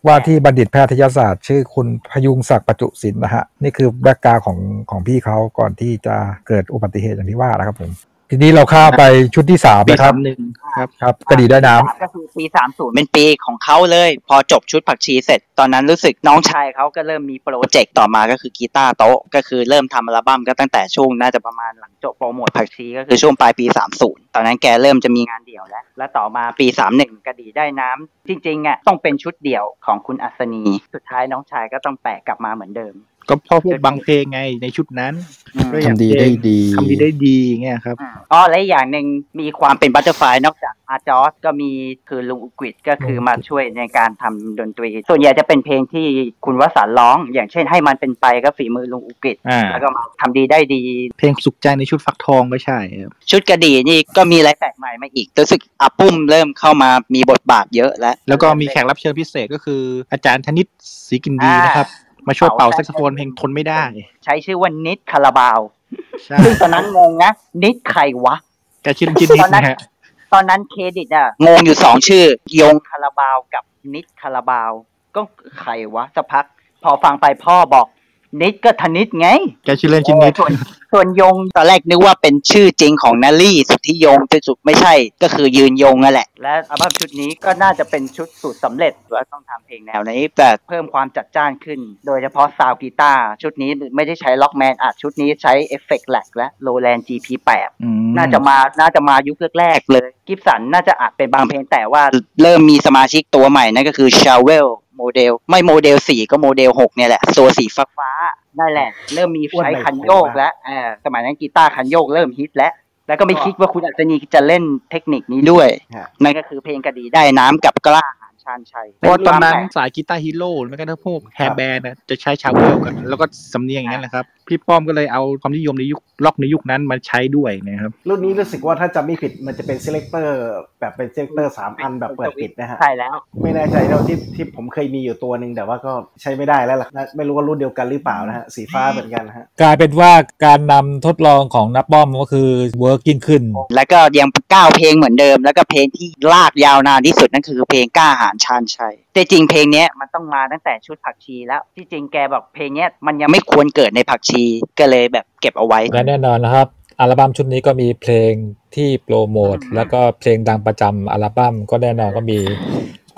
ว่าที่บัณฑิตแพทยศาสตร์ ชื่อคุณพยุงศักดิ์ประจุสินนะฮะ นี่คือ background ของของพี่เขาก่อนที่จะเกิดอุบัติเหตุอย่างที่ว่านะครับผม ทีนี้เราข้ามไปชุดที่สามปีนะครับสามหนึ่งครับครับกระดีได้น้ำก็คือปีสามศูนย์เป็นปีของเขาเลย พอจบชุดผักชีเสร็จ ตอนนั้นรู้สึกน้องชายเขาก็เริ่มมี project ต่อมาก็คือกีตาร์โต๊ะ ก็คือเริ่มทำอัลบั้มก็ตั้งแต่ช่วงน่าจะประมาณหลังจบโปรโมทผักชีก็คือช่วงปลายปี30ตอนนั้นแกเริ่มจะมีงานเดี่ยวแล้ว และต่อมาปี31กระดีได้น้ำจริงๆอะต้องเป็นชุดเดี่ยวของคุณอัศนี สุดท้ายน้องชายก็ต้องแปะกลับมาเหมือนเดิม ก็เพราะพวกบางเพลงไงในชุดนั้นอืมก็อย่างทำดีได้ดีทำดีได้ดีเงี้ยครับอ๋อและอีกอย่างหนึ่งมีความเป็น Butterfly นอกจากอาจอสก็มีคือลุงอุกฤษก็คือมาช่วยในการทำดนตรี ส่วนใหญ่จะเป็นเพลงที่คุณวสันต์ร้อง อย่างเช่นให้มันเป็นไปก็ฝีมือลุงอุกฤษอ่าแล้วก็มาทำดีได้ดี เพลงสุขใจในชุดฟักทองก็ใช่ครับชุดกระดีนี่ก็มีอะไรแปลกใหม่มาอีกรู้สึกอาปุ้มเริ่มเข้ามามีบทบาทเยอะแล้วแล้วก็มีแขกรับเชิญพิเศษก็คืออาจารย์ธนิสร์ศรีกลิ่นดีนะครับ มาช่วยเป่าแซกโซโฟนเพลงทนไม่ได้ ใช้ชื่อว่านิดคาราบาวใช่ซึ่งตอนนั้นงงนะ นิดใครวะแกชื่อจินนิดนะฮะตอนนั้นเครดิตอะงงอยู่สองชื่อยงคาราบาวกับนิดคาราบาว ก็ใครวะสักพัก พอฟังไปพ่อบอก นิดก็ธนิดไง แกชื่อเล่นจินนิดส่วนส่วนยงตอนแรกนึกว่าเป็นชื่อจริงของนาลี่สุทธิยงแต่สุดไม่ใช่ก็คือยืนยงนั่นแหละ และอัลบั้มชุดนี้ก็น่าจะเป็นชุดสูตรสำเร็จว่าต้องทำเพลงแนวนี้แต่เพิ่มความจัดจ้านขึ้น โดยเฉพาะ sound กีตาร์ชุดนี้ไม่ได้ใช้ Rockman อัดชุดนี้ใช้เอฟเฟกต์แหลกและ Roland GP8 อืมน่าจะมาน่าจะมายุคแรกๆเลย Gibson น่าจะอัดเป็นบางเพลงแต่ว่าเริ่มมีสมาชิกตัวใหม่นั่นก็คือ Charvel model ไม่โมเดลสี่ก็โมเดลหกเนี่ยแหละ ตัวสีฟ้าฟ้าๆนั่นแหละ เริ่มมีใช้คันโยกแล้วเออสมัยนั้นกีตาร์คันโยกเริ่มฮิตแล้ว แล้วก็ไม่คิดว่าคุณอัศนีจะเล่นเทคนิคนี้ด้วย นั่นก็คือเพลงกระดีได้น้ำกับกล้าหาญชาญชัยเพราะว่าตอนนั้นเป็วามแปลกสาย guitar hero หรือไม่ก็ทั้งพวก hair band นะจะใช้ Charvel กันแล้วก็สำเนียงอย่างนั้นแหละครับ พี่ป้อมก็เลยเอาความนิยมในยุคร็อกในยุคนั้นมาใช้ด้วยนะครับ รุ่นนี้รู้สึกว่าถ้าจำไม่ผิดมันจะเป็น selector แบบเป็น selector สามอันแบบเปิดปิดนะฮะใช่แล้ว ไม่แน่ใจเท่าที่ที่ผมเคยมีอยู่ตัวหนึ่งแต่ว่าก็ใช้ไม่ได้แล้วล่ะนะไม่รู้ว่ารุ่นเดียวกันหรือเปล่านะฮะสีฟ้าเหมือนกันนะฮะกลายเป็นว่าการนำทดลองของน้าป้อมก็คือ work ยิ่งขึ้น แล้วก็ยังเก้าเพลงเหมือนเดิม แล้วก็เพลงที่ลากยาวนานที่สุดนั่นคือเพลงกล้าหาญชาญชัยแต่จริงเพลงเนี้ยมันต้องมาตั้งแต่ชุดผักชีแล้วที่จริงแกบอกเพลงเนี้ยมันยังไม่ควรเกิดในผักชีก็เลยแบบเก็บเอาไว้และแน่นอนนะครับ อัลบั้มชุดนี้ก็มีเพลงที่โปรโมท แล้วก็เพลงดังประจำอัลบั้มก็แน่นอนก็มี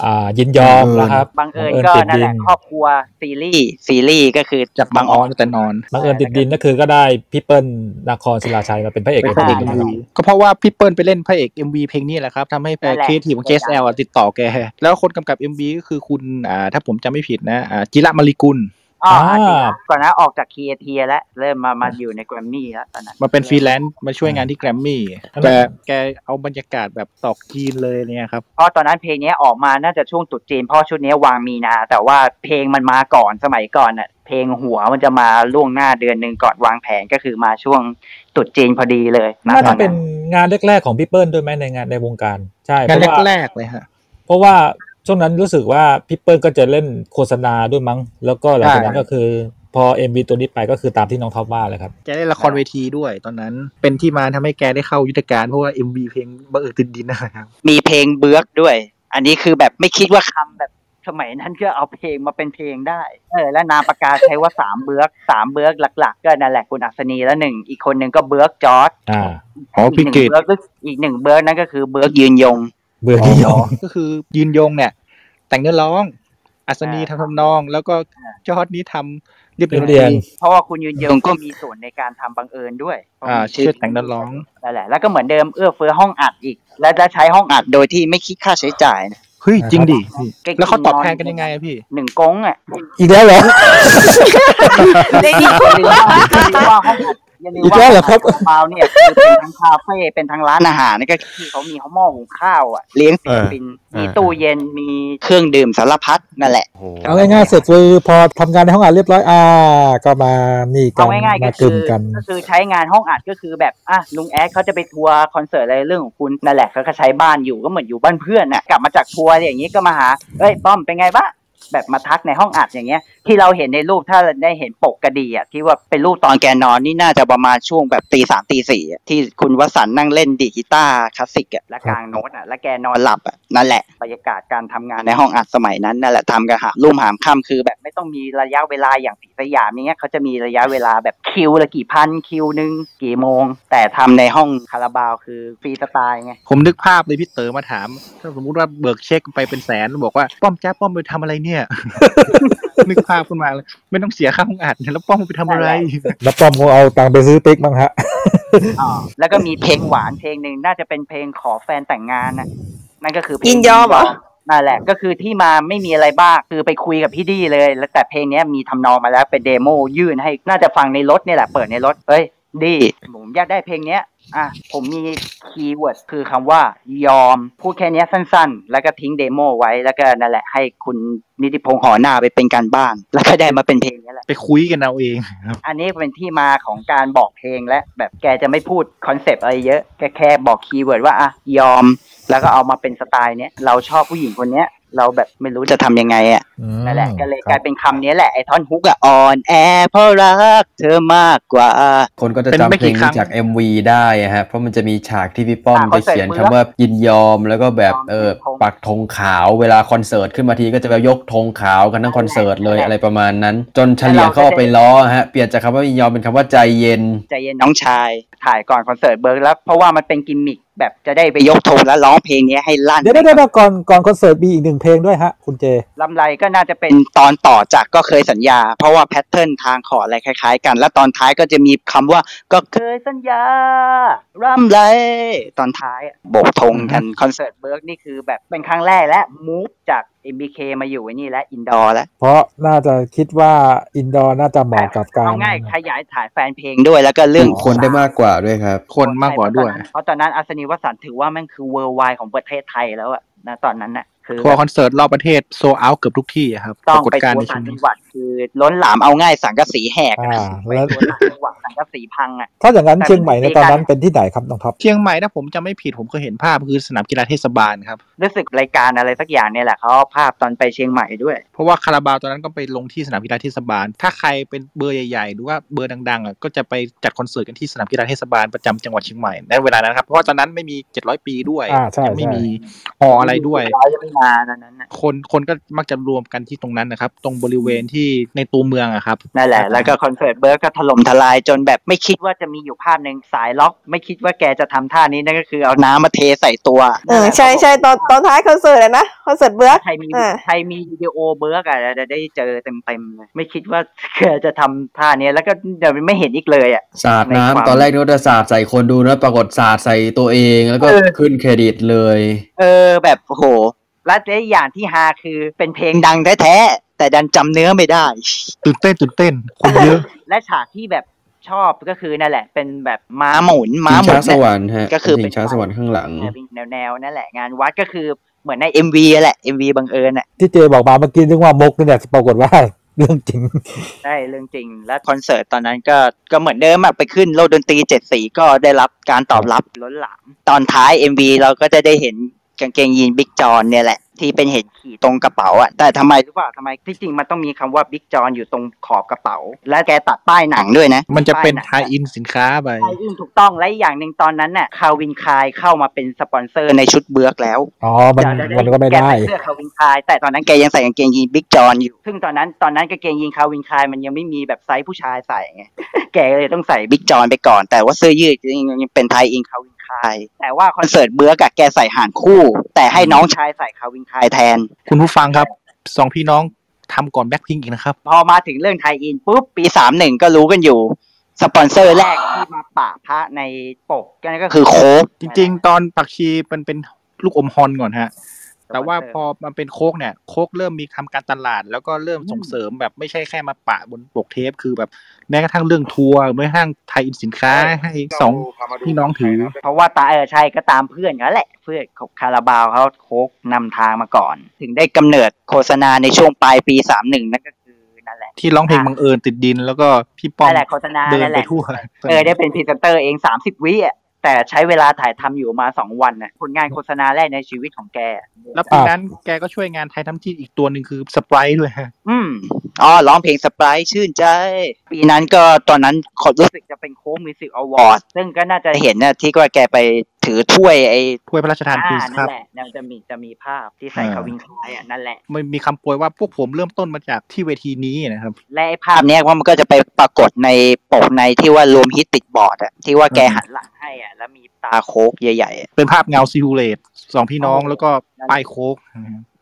อ่ายินยอมนะครับบังเอิญบัก็ติดนั่นดิแหละครอบครัวซีรีส์ซีรีส์ก็คือจากบางอ้อนแต่นอนบังเอิญติดดินก็คือก็ได้พี่เปิ้ลนาครศิลาชัยมาเป็นพระเอกเป็นพระเอกเอ็ม MV วีก็เพราะว่าพี่เปิ้ลไปเล่นพระเอก MV เพลงนี้แหละครับทำให้นั่นแหละครีเอทีฟของ JSL อะติดต่อแก แล้วคนกำกับ MV ก็คือคุณอ่าถ้าผมจำไม่ผิดนะอ่าจิระมะลิกุล อ๋ออาจริงนะก่อนหน้าออกจาก Creatia แล้วเริ่มมามาอยู่ในแกรมมี่แล้วตอนนั้นมาเป็นฟรีแลนซ์มาช่วยงานที่แกรมมี่แต่แกเอาบรรยากาศแบบตรุษจีนเลยเนี่ยครับเพราะตอนนั้นเพลงเนี้ยออกมาน่าจะช่วงตรุษจีนเพราะชุดเนี้ยวางมีนา แต่ว่าเพลงมันมาก่อนสมัยก่อนน่ะเพลงหัวมันจะมาล่วงหน้าเดือนหนึ่งก่อนวางแผงก็คือมาช่วงตรุษจีนพอดีเลยน่าตจะอเป็นงานแรกๆของพี่เปิ้ลด้วยไหมในงานในวงการใช่งานเพราะว่าแรกๆเลยฮะเพราะว่า ช่วงนั้นรู้สึกว่าพี่เปิ้ลก็จะเล่นโฆษณาด้วยมั้ง แล้วก็หลังจากนั้นใช่ก็คือพอ MV ตัวนี้ไปก็คือตามที่น้องท็อปว่าเลยครับ แกได้ละครเวทีด้วยตอนนั้น เป็นที่มาทำให้แกได้เข้ายุทธการเพราะว่า MV เพลงบังเอิญติดดินนะครับ มีเพลงเบือกด้วย อันนี้คือแบบไม่คิดว่าคำแบบสมัยนั้นก็เอาเพลงมาเป็นเพลงได้ เออ และนามปากกาใช้ว่าสามเบือกสามเบือกหลัก ๆ ก็นั่นแหละคุณอัศนีแล้วหนึ่งอีกคนหนึ่งก็เบือกจอร์ดอ่าอ๋อพี่หนึ่งเกดเบือกก็อีกหนึ่งเบือกนั่นก็คือเบือกยืนยง เบื่อที่ยองก็คือยืนยงเนี่ย แต่งเนื้อร้อง อัศนีทำทำนอง แล้วก็จอร์ดนี้ทำเรียบเรียงดนตรีเพราะว่าคุณยืนยงก็มีส่วนในการทำบังเอิญด้วย อ่าชื่อแต่งเนื้อร้องนั่นแหละ แล้วก็เหมือนเดิมเอื้อเฟื้อห้องอัดอีก และและใช้ห้องอัดโดยที่ไม่คิดค่าใช้จ่ายนะเฮ้ยจริงดิเก่งแล้วเขาตอบแทนกันยังไงอะพี่หนึ่งกงอะ อีกแล้วเหรอได้ยินอย่าลืมว่าอย่าลืมว่าห้อง อัดอย่าลืมอีกว่าแล้วเหรอครับเมาเนี่ยคือเป็นทั้งคาเฟ่เป็นทั้งร้านอาหารนี่ก็ที่เขามีเขาหม้อหุงข้าวอะเลี้ยงศิลปินเออ มีตู้เย็นมีเครื่องดื่มสารพัดนั่นแหละเอาง่ายๆเสร็จคือพอทำงานในห้องอัดเรียบร้อยอ่าก็มานี่กัเอานง่ายๆก็มากคืลุ่อมกันก็คือใช้งานห้องอัดก็คือแบบอะลุงแอดเขาจะไปทัวร์คอนเสิร์ตอะไรเรื่องของคุณนั่นแหละเขาก็ใช้บ้านอยู่ก็เหมือนอยู่บ้านเพื่อนน่ะกลับมาจากทัวร์อะไรอย่างนี้ก็มาหาเอ้ยป้อมเป็นไงบ้าง แบบมาทักในห้องอัดอย่างเงี้ย ที่เราเห็นในรูปถ้าได้เห็นปกกระดีอะที่ว่าเป็นรูปตอนแกนอนนี่น่าจะประมาณช่วงแบบตีสามตีสี่ที่คุณวสันนั่งเล่นดีดกีตาร์คลาสสิกอะและกลางโน้ตอะและแกนอนหลับอะนั่นแหละบรรยากาศการทำงานในห้องอัดสมัยนั้นนั่นแหละทำกันหารุ่มหามค่ำคือแบบไม่ต้องมีระยะเวลาอย่างสีสยามเงี้ยเขาจะมีระยะเวลาแบบคิวละกี่พันคิวหนึ่งกี่โมง แต่ทำในห้องคาราบาวคือฟรีสไตล์ไงผมนึกภาพเลยพี่เต๋อมาถาม ถ้าสมมุติว่าเบิกเช็คไปเป็นแสนบอกว่าป้อมจ้าป้อมไปทำอะไรเนี่ยนึกภาพขึ้นมาเลย ไม่ต้องเสียค่าห้องอัดเนี่ยแล้วป้อมไปทำอะไร แล้วป้อมคงเอาตังค์ไปซื้อปิ๊กบ้างฮะแล้วก็มีเพลงหวานเพลงหนึ่งน่าจะเป็นเพลงขอแฟนแต่งงานนะนั่นก็คือเพลงยินยอมเหรอนั่นแหละก็คือที่มาไม่มีอะไรบ้างคือไปคุยกับพี่ดีเลย แล้วแต่เพลงเนี้ยมีทำนองมาแล้วเป็นเดโมยื่นให้น่าจะฟังในรถเนี่ยแหละเปิดในรถเอ้ย ดีผมอยากได้เพลงเนี้ย อะ ผมมี keyword คือคำว่ายอม พูดแค่เนี้ยสั้นๆ แล้วก็ทิ้ง demo ไว้ แล้วก็นั่นแหละให้คุณนิติพงษ์ห่อนาคไปเป็นการบ้าน แล้วก็ได้มาเป็นเพลงนี้แหละ ไปคุยกันเอาเองครับ อันนี้เป็นที่มาของการบอกเพลงและแบบแกจะไม่พูด concept อะไรเยอะ แกแค่บอก keyword ว่าอะยอม แล้วก็เอามาเป็นสไตล์เนี้ย เราชอบผู้หญิงคนเนี้ย เราแบบไม่รู้จะทำยังไงอะนั่นแหละก็เลยกลายเป็นคำนี้แหละไอ้ท่อน hook อะอ่อนแอเพราะรักเธอมากกว่า คนก็จะเป็นจำไม่เพลกี่งครั้นี้งจาก MV ได้อะฮะเพราะมันจะมีฉากที่พี่ป้อมอ่าจะเขียนคอนเสิร์ตคำว่ายินยอมแล้วก็แบบเออปักธงขาวเวลาคอนเสิร์ตขึ้นมาทีก็จะแบบยกธงขาวกันทั้งคอนเสิร์ตเลยอะไรประมาณนั้น จนเฉลียงเขาเอาไปล้อฮะเปลี่ยนจากคำว่ายินยอมเป็นคำว่าใจเย็นใจเย็นน้องชายถ่ายก่อนคอนเสิร์ตเบิร์กแล้วเพราะว่ามันเป็นกิมมิค แบบจะได้ไปยกธงแล้วร้องเพลงนี้ให้ลั่นเดี๋ยวเดี๋ยวเดี๋ยวก่อนก่อนคอนเสิร์ตมีอีกหนึ่งเพลงด้วยฮะ คุณเจรำไรก็น่าจะเป็นตอนต่อจากก็เคยสัญญา เพราะว่า pattern ทางคอร์ดอะไรคล้าย ๆ กัน แล้วตอนท้ายก็จะมีคำว่าก็เคยสัญญารำไรตอนท้ายอะโบกธงกันคอนเสิร์ตเบิร์กนี่คือแบบเป็นครั้งแรกและ move จาก MBK มาอยู่ไอ้นี่แล้ว indoor แล้ว เพราะน่าจะคิดว่า indoor น่าจะเหมาะกับการเอาง่ายขยายถ่ายแฟนเพลงด้วยแล้วก็เรื่องคนได้มากกว่าด้วยครับ คนมากกว่าด้วย เพราะตอนนั้นอัศนีวสันต์ถือว่าแม่งคือเวอร์ไวของประเทศไทยแล้วอะนะตอนนั้นนะ คือทัวร์คอนเสิร์ตรอบประเทศโซเอาเกือบทุกที่อะครับต้ปองรากฏไปการณ์ทัวในร์ต่าช่วงงจันี้งหวัดคือล้นหลามเอาง่ายสังกะสีแหกอะอ่าไปแล้วทัวร์ต่างจังหวัดสังกะสีพังอะถ้าอย่างนั้นเชียงใหม่ในตอนนั้นเป็นที่ไหนครับน้องท็อปเชียงใหม่ถ้าผมจะไม่ผิดผมเคยเห็นภาพคือสนามกีฬาเทศบาลครับรู้สึกรายการอะไรสักอย่างเนี่ยแหละเขาเอาภาพตอนไปเชียงใหม่ด้วย เพราะว่าคาราบาวตอนนั้นก็ไปลงที่สนามกีฬาเทศบาล ถ้าใครเป็นเบอร์ใหญ่ๆหรือว่าเบอร์ดังๆอะก็จะไปจัดคอนเสิร์ตกันที่สนามกีฬาเทศบาลประจำจังหวัดเชียงใหม่ในเวลานั้นครับเพราะว่าตอนนั้นไม่มี700ปีด้วยอ่าใช่ยังไม่ใช่มีหออะไรด้วยร้อยยังไม่มาตอนนั้นน่ะคนคนก็มักจะรวมกันที่ตรงนั้นนะครับ ตรงบริเวณที่ในตัวเมืองอะครับนั่นแหละ แล้วก็คอนเสิร์ตเบิร์กก็ถล่มทลายจนแบบไม่คิดว่าจะมีอยู่ภาพหนึ่งสายล็อก ไม่คิดว่าแกจะทำท่านี้นั่นก็คือเอาน้ำมาเทใส่ตัวเออใช่ใช่ตอนตอนท้ายคอนเสิร์ตอะนะคอนเสิร์ตเบิร์กใครมีอ่าใครมีวิดีโอเบิร์กอะจะได้เจอเต็มๆเลยไม่คิดว่าแกจะทำท่านี้แล้วก็เดี๋ยวไม่เห็นอีกเลยอะสาดในความน้ำตอนแรกนึกว่าจะสาดใส่คนดูนะปรากฏสาดใส่ตัวเองแล้วก็เออขึ้นเครดิตเลย เออแบบโอ้โห และอีกอย่างที่ฮาคือเป็นเพลงดังแท้ๆแต่ดันจำเนื้อไม่ได้ตื่นเต้นตื่นเต้นคนเยอะและฉากที่แบบชอบก็คือนั่นแหละ เป็นแบบม้าหมุนม้าชิงหมุช้านสวรรค์ฮะก็คือชิเป็นงช้าสวรรค์ข้างหลังแนวแนวๆนั่นแหละงานวัดก็คือเหมือนใน MV แหละ MV บังเอิญอะที่เจบอกมาเมื่อกี้นึกว่ามกนี่แหละปรากฏว่าเรื่องจริงใช่เรื่องจริง และคอนเสิร์ตตอนนั้นก็ก็เหมือนเดิมอะไปขึ้นโลกดนตรีเจ็ดสีก็ได้รับการตอบรับล้นหลามตอนท้าย MV เราก็จะได้เห็น กางเกงยีน Big John เนี่ยแหละที่เป็นเห็นขี่ตรงกระเป๋าอะแต่ทำไมรู้ป่ะทำไมที่จริงมันต้องมีคำว่า Big John อยู่ตรงขอบกระเป๋า และแกตัดป้ายหนังด้วยนะ มันจะเป็นป้ายห tie-in สินค้าไป tie-in ถูกต้องและอีกอย่างหนึ่งตอนนั้นน่ะ Calvin Klein เข้ามาเป็นสปอนเซอร์ในชุดเบือกแล้วอ๋อมันมันก็ไม่ได้แกใส่เสื้อ Calvin Klein แต่ตอนนั้นแกยังใส่กางเกงยีน Big John อยู่ ซึ่งตอนนั้นตอนนั้นกางเกงยีน Calvin Klein มันยังไม่มีแบบไซส์ผู้ชายใส่ไงแกเลยต้องใส่ Big John ไปก่อน แต่ว่าเสื้อยืดยังเป็น tie-in Calvin Klein แต่ว่าคอนเสิร์ตเบือกอะแกใส่ห่านคู่ แต่ให้น้องชายใส่ Calvin Klein แทน คุณผู้ฟังครับสองพี่น้องทำก่อนแบ็คพิงอีกนะครับ พอมาถึงเรื่อง tie-in ปุ๊บปีสามหนึ่งก็รู้กันอยู่ สปอนเซอร์แรกที่มาปะพระในปกนั่นก็คือโค้กจริง ๆ ตอนผักชีมันเป็นลูกอมฮอนก่อนฮะ แต่ว่าพอมันเป็นโค้กเนี่ยโค้กเริ่มมีทำการตลาด แล้วก็เริ่มส่งเสริมแบบไม่ใช่แค่มาปะบนปกเทป คือแบบแม้กระทั่งเรื่องทัวร์แม้กระทั่งไทยอินสินค้าให้สองพี่น้องถือ เพราะว่าตาเออใช่ก็ตามเพื่อนกันแหละ เพื่อนของคาราบาวเขาโค้กนำทางมาก่อน ถึงได้กำเนิดโฆษณาในช่วงปลายปีสามหนึ่งนั่นก็คือนั่นแหละที่ร้องเพลงบังเอิญติดดินแล้วก็พี่ป้อมนั่นแหละโฆษณาเดินนั่นแหไปละทั่วเออได้เป็นพรีเซนเตอร์เองสามสิบวิอะ แต่ใช้เวลาถ่ายทำอยู่มาสองวันน่ะผลงานโฆษณาแรกในชีวิตของแก แล้วปีนั้นแกก็ช่วยงานไทยทำที่อีกตัวหนึ่งคือสไปร์ด้วยฮะอืมอ๋อร้องเพลงสปรายชื่นใจ ปีนั้นก็ตอนนั้นขอรู้สึกจะเป็นโค้งมิวสิกอวอร์ดซึ่งก็น่าจะเห็นนะที่ว่าแกไป ถือถ้วยไอ้ถ้วยพระราชทานอ่าคริสนั่ครันบแหละนั่นจะมีจะมีภาพที่ใส่อ่าคาวินคลายอะนั่นแหละมันมีคำโปรยว่าพวกผมเริ่มต้นมาจากที่เวทีนี้นะครับ และไอ้ภาพเนี้ยว่ามันก็จะไปปรากฏในปกในที่ว่ารวมฮิตติดบอร์ดอะที่ว่าแกหันหลังให้อะแล้วมีตราโค้กใหญ่ๆอะเป็นภาพเงา silhouette สองพี่น้องแล้วก็ป้ายโค้ก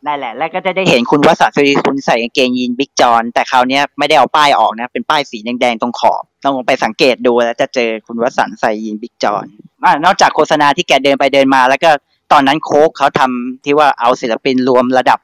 นั่นแหละ แล้วก็จะได้เห็นคุณวสันต์สุริคุณใส่กางเกงยีน Big John แต่คราวนี้ไม่ได้เอาป้ายออกนะ เป็นป้ายสีแดงๆตรงขอบต้องไปสังเกตดูแล้วจะเจอคุณวสันต์ใส่ยีน Big John นอกจากโฆษณาที่แกเดินไปเดินมา แล้วก็ตอนนั้นโค้กเขาทำที่ว่าเอาศิลปินรวมระดับ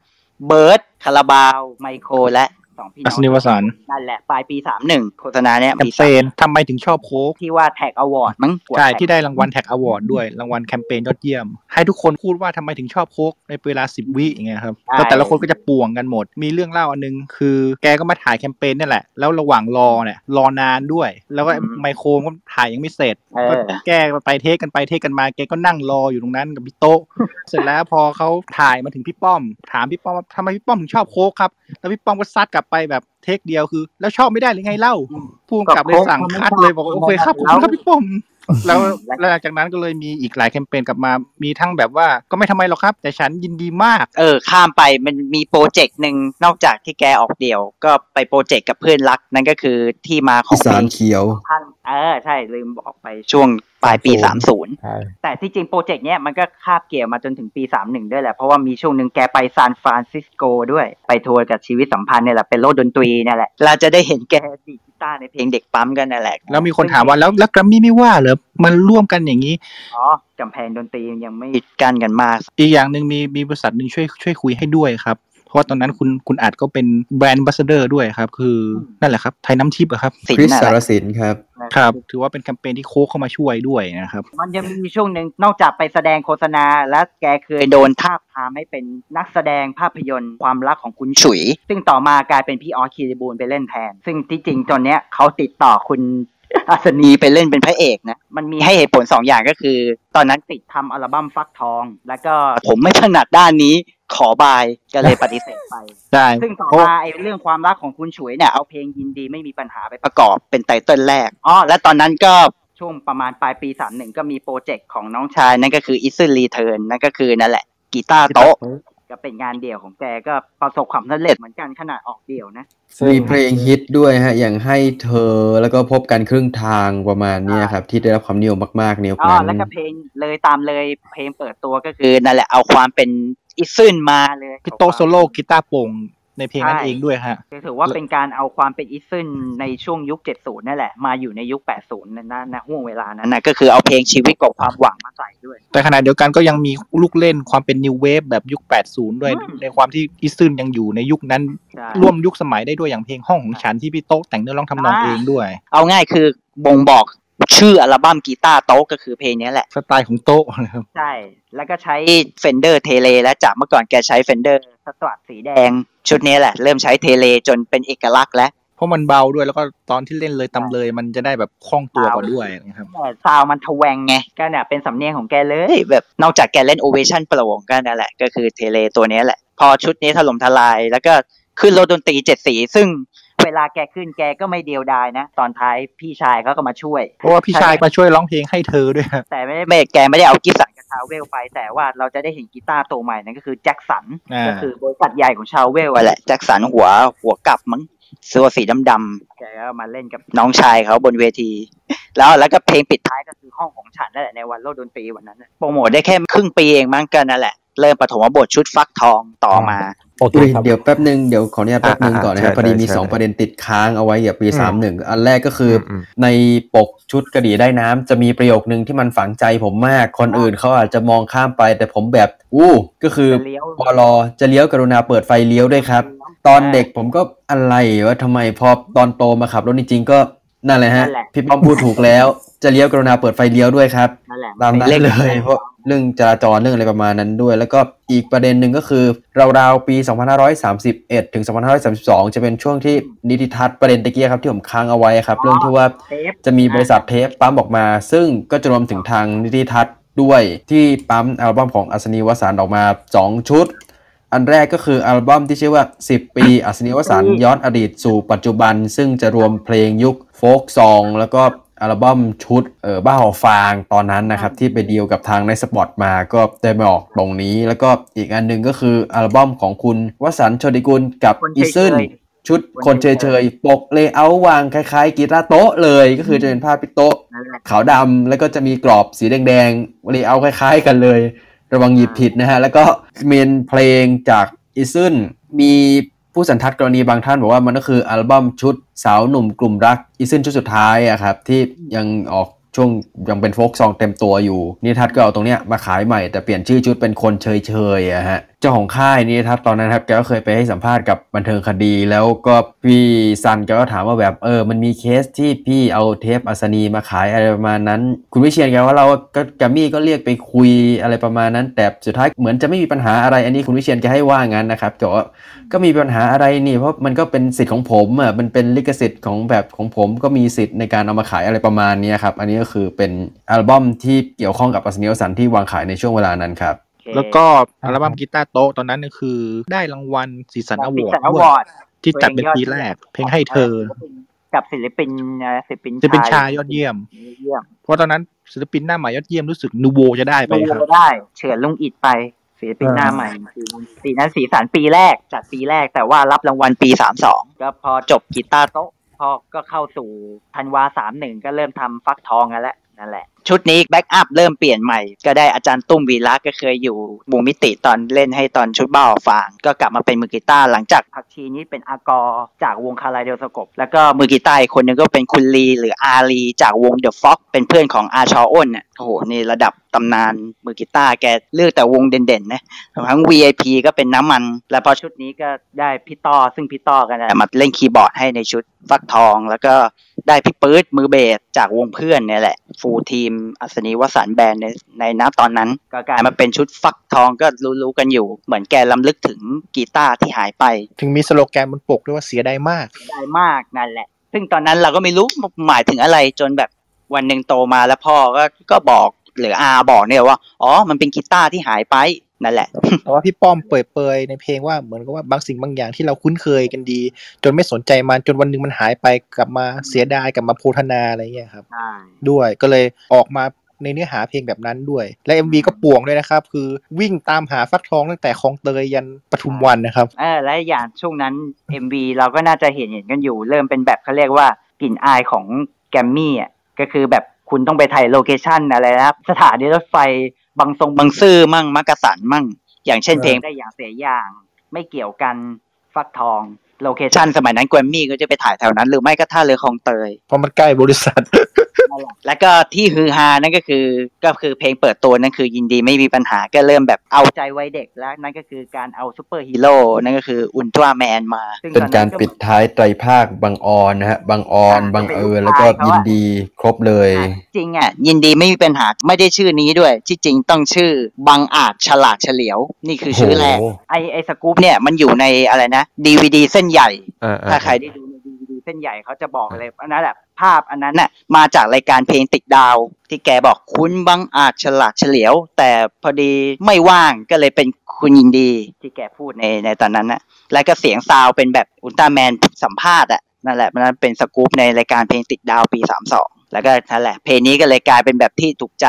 เบิร์ดคาราบาว ไมโครและ สองพี่น้องอัสนีวสันต์นั่นแหละ ปลายปีสามหนึ่งโฆษณาเนี้ยมีแคมเปญทำไมถึงชอบโค้กที่ว่า TACT Award มั้งใช่ที่ได้รางวัล TACT Award ด้วยรางวัลแคมเปญยอดเยี่ยม ให้ทุกคนพูดว่าทำไมถึงชอบโค้กในเวลาสิบวิอย่างเงี้ยครับแล้วแต่ละคนก็จะป่วงกันหมด มีเรื่องเล่าอันนึง คือแกก็มาถ่ายแคมเปญนี่แหละ แล้วระหว่างรอเนี่ยรอนานด้วย แล้วก็ไมโครก็ถ่ายยังไม่เสร็จเออก็แก้ไป take กันไป take กันมาแกก็นั่งรออยู่ตรงนั้นกับพี่โต๊ะเสร็จแล้วพอเขาถ่ายมาถึงพี่ป้อม ถามพี่ป้อมว่าทำไมพี่ป้อมถึงชอบโค้กครับแล้วพี่ป้อมก็ซัดกลับไปแบบ take เดียวคือ แล้วชอบไม่ได้หรือไงเล่าผู้กำกับเลยสั่ง cut เลยบอกว่าโอเคครับขอบคุณครับพี่ป้อม แล้วแล้วหลังจากนั้นก็เลยมีอีกหลายแคมเปญกลับมา มีทั้งแบบว่าก็ไม่ทำไมหรอกครับ แต่ฉันยินดีมาก เออ ข้ามไปมันมีโปรเจกต์หนึ่งนอกจากที่แกออกเดี่ยว ก็ไปโปรเจกต์กับเพื่อนรัก นั่นก็คือที่มาของอีสานเขียวท่านเออ ใช่ ลืมบอกไปช่วงปลายปี 30ใช่แต่ที่จริงโปรเจกต์เนี้ยมันก็คาบเกี่ยวมาจนถึงปี 31 ด้วยแหละ เพราะว่ามีช่วงหนึ่งแกไปซานฟรานซิสโกด้วย ไปทัวร์กับชีวิตสัมพันธ์เนี่ยแหละ เป็นโลกดนตรีเนี่ยแหละ เราจะได้เห็นแกดีดกี ตาร์ในเพลงเด็กปั๊มกันนั่นแหละ แล้วมีคนถามว่าแล้วแล้วแกรมมี่ไม่ว่าเหรอมันร่วมกันอย่างนี้ อ๋อกำแพงดนตรียังไม่กั้นกันมาก อีกอย่างหนึ่งมีมีบริษัทหนึ่งช่วยช่วยคุยให้ด้วยครับ เพราะว่าตอนนั้นคุณคุณอาจก็เป็นแบรนด์บัสเดอร์ด้วยครับ คือนั่นแหละครับไทยน้ำทิพย์อะครับคริสสารสินครับครับ ถือว่าเป็นแคมเปญที่โค้กเข้ามาช่วยด้วยนะครับ มันยังมีช่วงหนึ่งนอกจากไปแสดงโฆษณา และแกเคยโดนทาบทามให้เป็นนักแสดงภาพยนตร์ความรักของคุณฉุย ซึ่งต่อมากลายเป็นพี่ออสคีรีบูลไปเล่นแทน ซึ่งที่จริงตอนเนี้ยเขาติดต่อคุณ อัศนีไปเล่นเป็นพระเอกนะ มันมีให้เหตุผลสองอย่างก็คือ ตอนนั้นติดทำอัลบั้มฟักทอง แล้วก็ผมไม่ถนัดด้านนี้ขอบายก็เลยปฏิเสธไปใช่ซึ่งต่อมาไอ้เรื่องความรักของคุณฉุยเนี่ยเอาเพลงยินดีไม่มีปัญหาไปประกอบเป็นไตเติ้ลแรกอ๋อและตอนนั้นก็ช่วงประมาณปลายปี31ก็มีโปรเจกต์ของน้องชายนั่นก็คือ i s o n Return นั่นก็คือนั่นแหละกีตาร์โต๊ะ ก็เป็นงานเดี่ยวของแกก็ประสบความสำเร็จเหมือนกันขนาดออกเดี่ยวนะมีเพลงฮิตด้วยฮะ อย่างให้เธอแล้วก็พบกันครึ่งทางประมาณเนี้ยครับ ที่ได้รับความนิยมมากๆในยุคอ๋อนั้นแล้วก็เพลงเลยตามเลยเพลงเปิดตัวก็คือนั่นแหละเอาความเป็น Isn't มาเลยพี่โตโซโล่กีตาร์โปร่ง ในเพลงนั้นเองด้วยฮะคือถือว่าเป็นการเอาความเป็น Isn't ในช่วงยุค 70 นั่นแหละ มาอยู่ในยุค 80 นั่นนะนะห่วงเวลานั้นนะก็คือเอาเพลงชีวิตกับความหวังมาใส่ด้วย แต่ขณะเดียวกันก็ยังมีลูกเล่นความเป็น New Wave แบบยุค 80 ด้วย ในความที่ Isn't ยังอยู่ในยุคนั้นใช่ร่วมยุคสมัยได้ด้วยอย่างเพลงห้องของฉันที่พี่โต๊ะแต่งเนื้อร้องทำนองเองด้วย เอาง่ายคือบ่งบอก ชื่ออัลบั้มกีตาร์โต๊ะก็คือเพลงนี้แหละ สไตล์ของโต๊ะนะครับใช่ แล้วก็ใช้ Fender Tele และจากเมื่อก่อนแกใช้ Fender Strat สีแดง ชุดนี้แหละ เริ่มใช้ Tele จนเป็นเอกลักษณ์แล้วเพราะมันเบาด้วยแล้วก็ตอนที่เล่นเลยตามเลยมันจะได้แบบคล่องตัวกว่าด้วยนะครับแต่ sound มัน twang ไงก็เนี่ยเป็นสำเนียงของแกเลยแบบนอกจากแกเล่น Ovation Pro ก็นั่นแหละก็คือ Tele ตัวนี้แหละ พอชุดนี้ถล่มทลายแล้วก็ขึ้นโลกดนตรีเจ็ดสี ซึ่ง เวลาแกขึ้นแกก็ไม่เดียวดายนะ ตอนท้ายพี่ชายเขาก็มาช่วย เพราะว่าพี่ชายมาช่วยร้องเพลงให้เธอด้วยครับแต่ไม่ได้ไม่แกไม่ได้เอากิฟสันกับชาวเวลไป แต่ว่าเราจะได้เห็นกีตาร์ตัวใหม่นั่นก็คือแจ็คสันอ่าก็คือบริษัทใหญ่ของชาวเวลอะแหละแจ็คสันหัวหัวกลับมั้งเสื้อสีดำๆแกก็มาเล่นกับน้องชายเขาบนเวที แล้วแล้วก็เพลงปิดท้ายก็คือห้องของฉันนั่นแหละในวันโลกดนตรีวันนั้นน่ะโปรโมทได้แค่ครึ่งปีเองมั้งกันนั่นแหละ เริ่มปฐมบทชุดฟักทองต่อมาโอเคอุ๊ยครับเดี๋ยวแป๊บหนึ่งเดี๋ยวขออนุญาตแป๊บหนึ่งอ่าก่อนนะครับใช่พอดีมีใช่สองประเด็นติดค้างเอาไว้เกี่ยวกับปีอืมสามหนึ่งอันแรกก็คืออมในปกชุดกระดี่ได้น้ำจะมีประโยคนึงที่มันฝังใจผมมากคนอื่นเขาอาจจะมองข้ามไปแต่ผมแบบอู้ก็คือจะเลี้ยวปลอจะเลี้ยวกรุณาเปิดไฟเลี้ยวด้วยครับ ตอนเด็กผมก็อะไรว่าทำไมพอตอนโตมาขับรถจริงๆก็ นั่นแหละฮะนั่นแหละพี่ป้อมพูดถูกแล้ว จะเลี้ยวกรุณาเปิดไฟเลี้ยวด้วยครับนั่นแหละตามนั้นพงเลขยเพราะเรื่องจราจรเรื่องอะไรประมาณนั้นด้วย แล้วก็อีกประเด็นหนึ่งก็คือราวๆปี 2531 ถึง 2532 จะเป็นช่วงที่นิติทัศน์ประเด็นตะเกียครับที่ผมค้างเอาไว้ครับ เรื่องที่ว่าเทปจะมีบริษัทเทปปั๊มออกมา ซึ่งก็จะรวมถึงทางนิติทัศน์ด้วยที่ปั๊มอัลบั้มของอัศนีวสันต์ออกมา 2 ชุด อันแรกก็คืออัลบั้มที่ชื่อว่า 10 ปีอัศนีวสันต์ย้อนอดีตสู่ปัจจุบัน ซึ่งจะรวมเพลงยุคโฟกซอง แล้วก็อัลบั้มชุดเออบ้าหอบฟางตอนนั้นนะครับ ที่ไปดีลกับทาง Nite Spot มาก็ได้มาออกตรงนี้ แล้วก็อีกอันหนึ่งก็คืออัลบั้มของคุณวสันต์โชติกุลกับคนเฉยๆอีซึนชุดคนเฉยๆ ปก layer วางคล้ายๆ กีตาร์โต๊ะเลยก็คือจะเป็นภาพพี่โต๊ะนั่นแหละขาวดำแล้วก็จะมีกรอบสีแดงๆ layer คล้ายๆกันเลย ระวังหยิบผิดนะฮะ แล้วก็ main เพลงจาก Isn't มีผู้สันทัดกรณีบางท่านบอกว่ามันก็คืออัลบั้มชุดสาวหนุ่มกลุ่มรักอีซึนชุดสุดท้ายอะครับ ที่ยังออกช่วงยังเป็นโฟล์กซองเต็มตัวอยู่นิทัศก็เอาตรงเนี้ยมาขายใหม่แต่เปลี่ยนชื่อชุดเป็นคนเฉยๆอะฮะ เจ้าของค่ายนิทัศน์ตอนนั้นครับแกก็เคยไปให้สัมภาษณ์กับบันเทิงคดี แล้วก็พี่ซันแกก็ถามว่าแบบเออมันมีเคสที่พี่เอาเทปอัศนีมาขายอะไรประมาณนั้น คุณวิเชียนแกว่าเราก็แกรมมี่ก็เรียกไปคุยอะไรประมาณนั้น แต่สุดท้ายเหมือนจะไม่มีปัญหาอะไรอันนี้คุณวิเชียนแกให้ว่างั้นนะครับแกบอกว่าก็มีปัญหาอะไรนี่ เพราะมันก็เป็นสิทธิ์ของผมอะมันเป็นลิขสิทธิ์ของแบบของผมก็มีสิทธิ์ในการเอามาขายอะไรประมาณนี้ครับอันนี้ก็คือเป็นอัลบั้มที่เกี่ยวข้องกับอัศนีวสันที่วางขายในช่วงเวลานั้นครับ แล้วก็อัลบั้มกีตาร์โต๊ะตอนนั้นก็คือได้รางวัลสีสันอวอร์ด Season Award ที่จัดเป็นปีแรก เพลงให้เธอ กับศิลปินเอ่อศิลปินจะเป็นชายยอดเยี่ยมเยี่ยม เพราะตอนนั้นศิลปินหน้าใหม่ยอดเยี่ยมรู้สึกนูโวจะได้ไปดูครับได้ เฉินลุงอิดไปศิลปินหน้าใหม่ปีปีนั้นสีสันปีแรกจัดปีแรกแต่ว่ารับรางวัลปีสามสองก็พอจบกีตาร์โต๊ะพอก็เข้าสู่ธันวาสามหนึ่งก็เริ่มทำฟักทองกันแล้วนั่นแหละ ชุดนี้แบ็กอัพเริ่มเปลี่ยนใหม่ ก็ได้อาจารย์ตุ้มวีระก็เคยอยู่วงมิติตอนเล่นให้ตอนชุดบ้าฟาง ก็กลับมาเป็นมือกีตาร์หลังจากพักชีนี้เป็นอากอจากวงคาราเดลสกบ แล้วก็มือกีตาร์อีกคนหนึงก็เป็นคุณลีหรืออาลีจากวงเดอะฟ็อกเป็นเพื่อนของอาชออ้นเนี่ยโอ้โหนี่ระดับตำนานมือกีตาร์แกเลือกแต่วงเด่นๆนะทั้ง VIP ก็เป็นน้ำมัน แล้วพอชุดนี้ก็ได้พี่ต้อซึ่งพี่ต้อกันมาเล่นคีย์บอร์ดให้ในชุดฟักทอง แล้วก็ได้พี่ปื๊ดมือเบสจากวงเพื่อนเนี่ยแหละ full team อัศนีวสันต์ band ในในน้ตอนนั้น ก็กลายมาเป็นชุดฟักทองก็รู้ๆกันอยู่ เหมือนแกรำลึกถึงกีตาร์ที่หายไป ถึงมีสโลแกนบนปกด้วยว่าเสียดายมากได้มากนั่นแหละ ซึ่งตอนนั้นเราก็ไม่รู้หมายถึงอะไรจนแบบวันหนึ่งโตมาแล้วพ่อก็ก็บอกหรืออาบอกเนี่ยว่า อ๋อ มันเป็นกีตาร์ที่หายไป นั่นแหละแต่ว่าพี่ป้อมเปิดเปยในเพลงว่าเหมือนกับว่าบางสิ่งบางอย่างที่เราคุ้นเคยกันดี จนไม่สนใจมันจนวันหนึ่งมันหายไปกลับมาเสียดายกลับมาโพธนาอะไรเงี้ยครับใช่ด้วยก็เลยออกมาในเนื้อหาเพลงแบบนั้นด้วย และ MV ก็ป่วงด้วยนะครับ คือวิ่งตามหาฟักทองตั้งแต่คลองเตยยันปทุมวันนะครับเออและอย่างช่วงนั้น MV เราก็น่าจะเห็นเห็นกันอยู่ เริ่มเป็นแบบเขาเรียกว่ากลิ่นอายของแกรมมี่อะก็คือแบบ คุณต้องไปถ่าย location อะไรนะครับ สถานีรถไฟบางทรงบางซื่อมั่งมักกะสันมั่ง อย่างเช่นเพลงได้อย่างเสียอย่าง ไม่เกี่ยวกันฟักทอง location สมัยนั้นแกรมมี่ก็จะไปถ่ายแถวนั้น หรือไม่ก็ท่าเรือคลองเตยเพราะมันใกล้บริษัท แล้วก็ที่ฮือฮานั่นก็คือก็คือเพลงเปิดตัวนั่นคือยินดีไม่มีปัญหาก็เริ่มแบบเอาใจไว้เด็กแล้วนั่นก็คือการเอาซูเปอร์ฮีโร่นั่นก็คืออุลตร้าแมนมาซึ่งเป็นตอการปิดท้ายไตรภาคบางออนนะฮะบางออนบางเอิญแล้วก็ยินดีครบเลย จริงอะยินดีไม่มีปัญหาไม่ได้ชื่อนี้ด้วย ที่จริงต้องชื่อบังอาจฉลาดเฉลียว นี่คือชื่อแรกโอ้โหไอไอสกู๊ปเนี่ยมันอยู่ในอะไรนะดีวดีเส้นใหญ่อ่าๆถ้าใครได้ดูในดีวดีเส้นใหญ่เขาจะบอกเลยอันนั้นแหละ ภาพอันนั้นน่ะมาจากรายการเพลงติดดาว ที่แกบอกคุณบังอาจฉลาดเฉลียว แต่พอดีไม่ว่างก็เลยเป็นคุณยินดีที่แกพูดในในตอนนั้นนะแล้วก็เสียงซาวเป็นแบบอุลตร้าแมนสัมภาษณ์อะนั่นแหละมันเป็นสกู๊ปในรายการเพลงติดดาวปีสามสองแล้วก็นั่นแหละ เพลงนี้ก็เลยกลายเป็นแบบที่ถูกใจ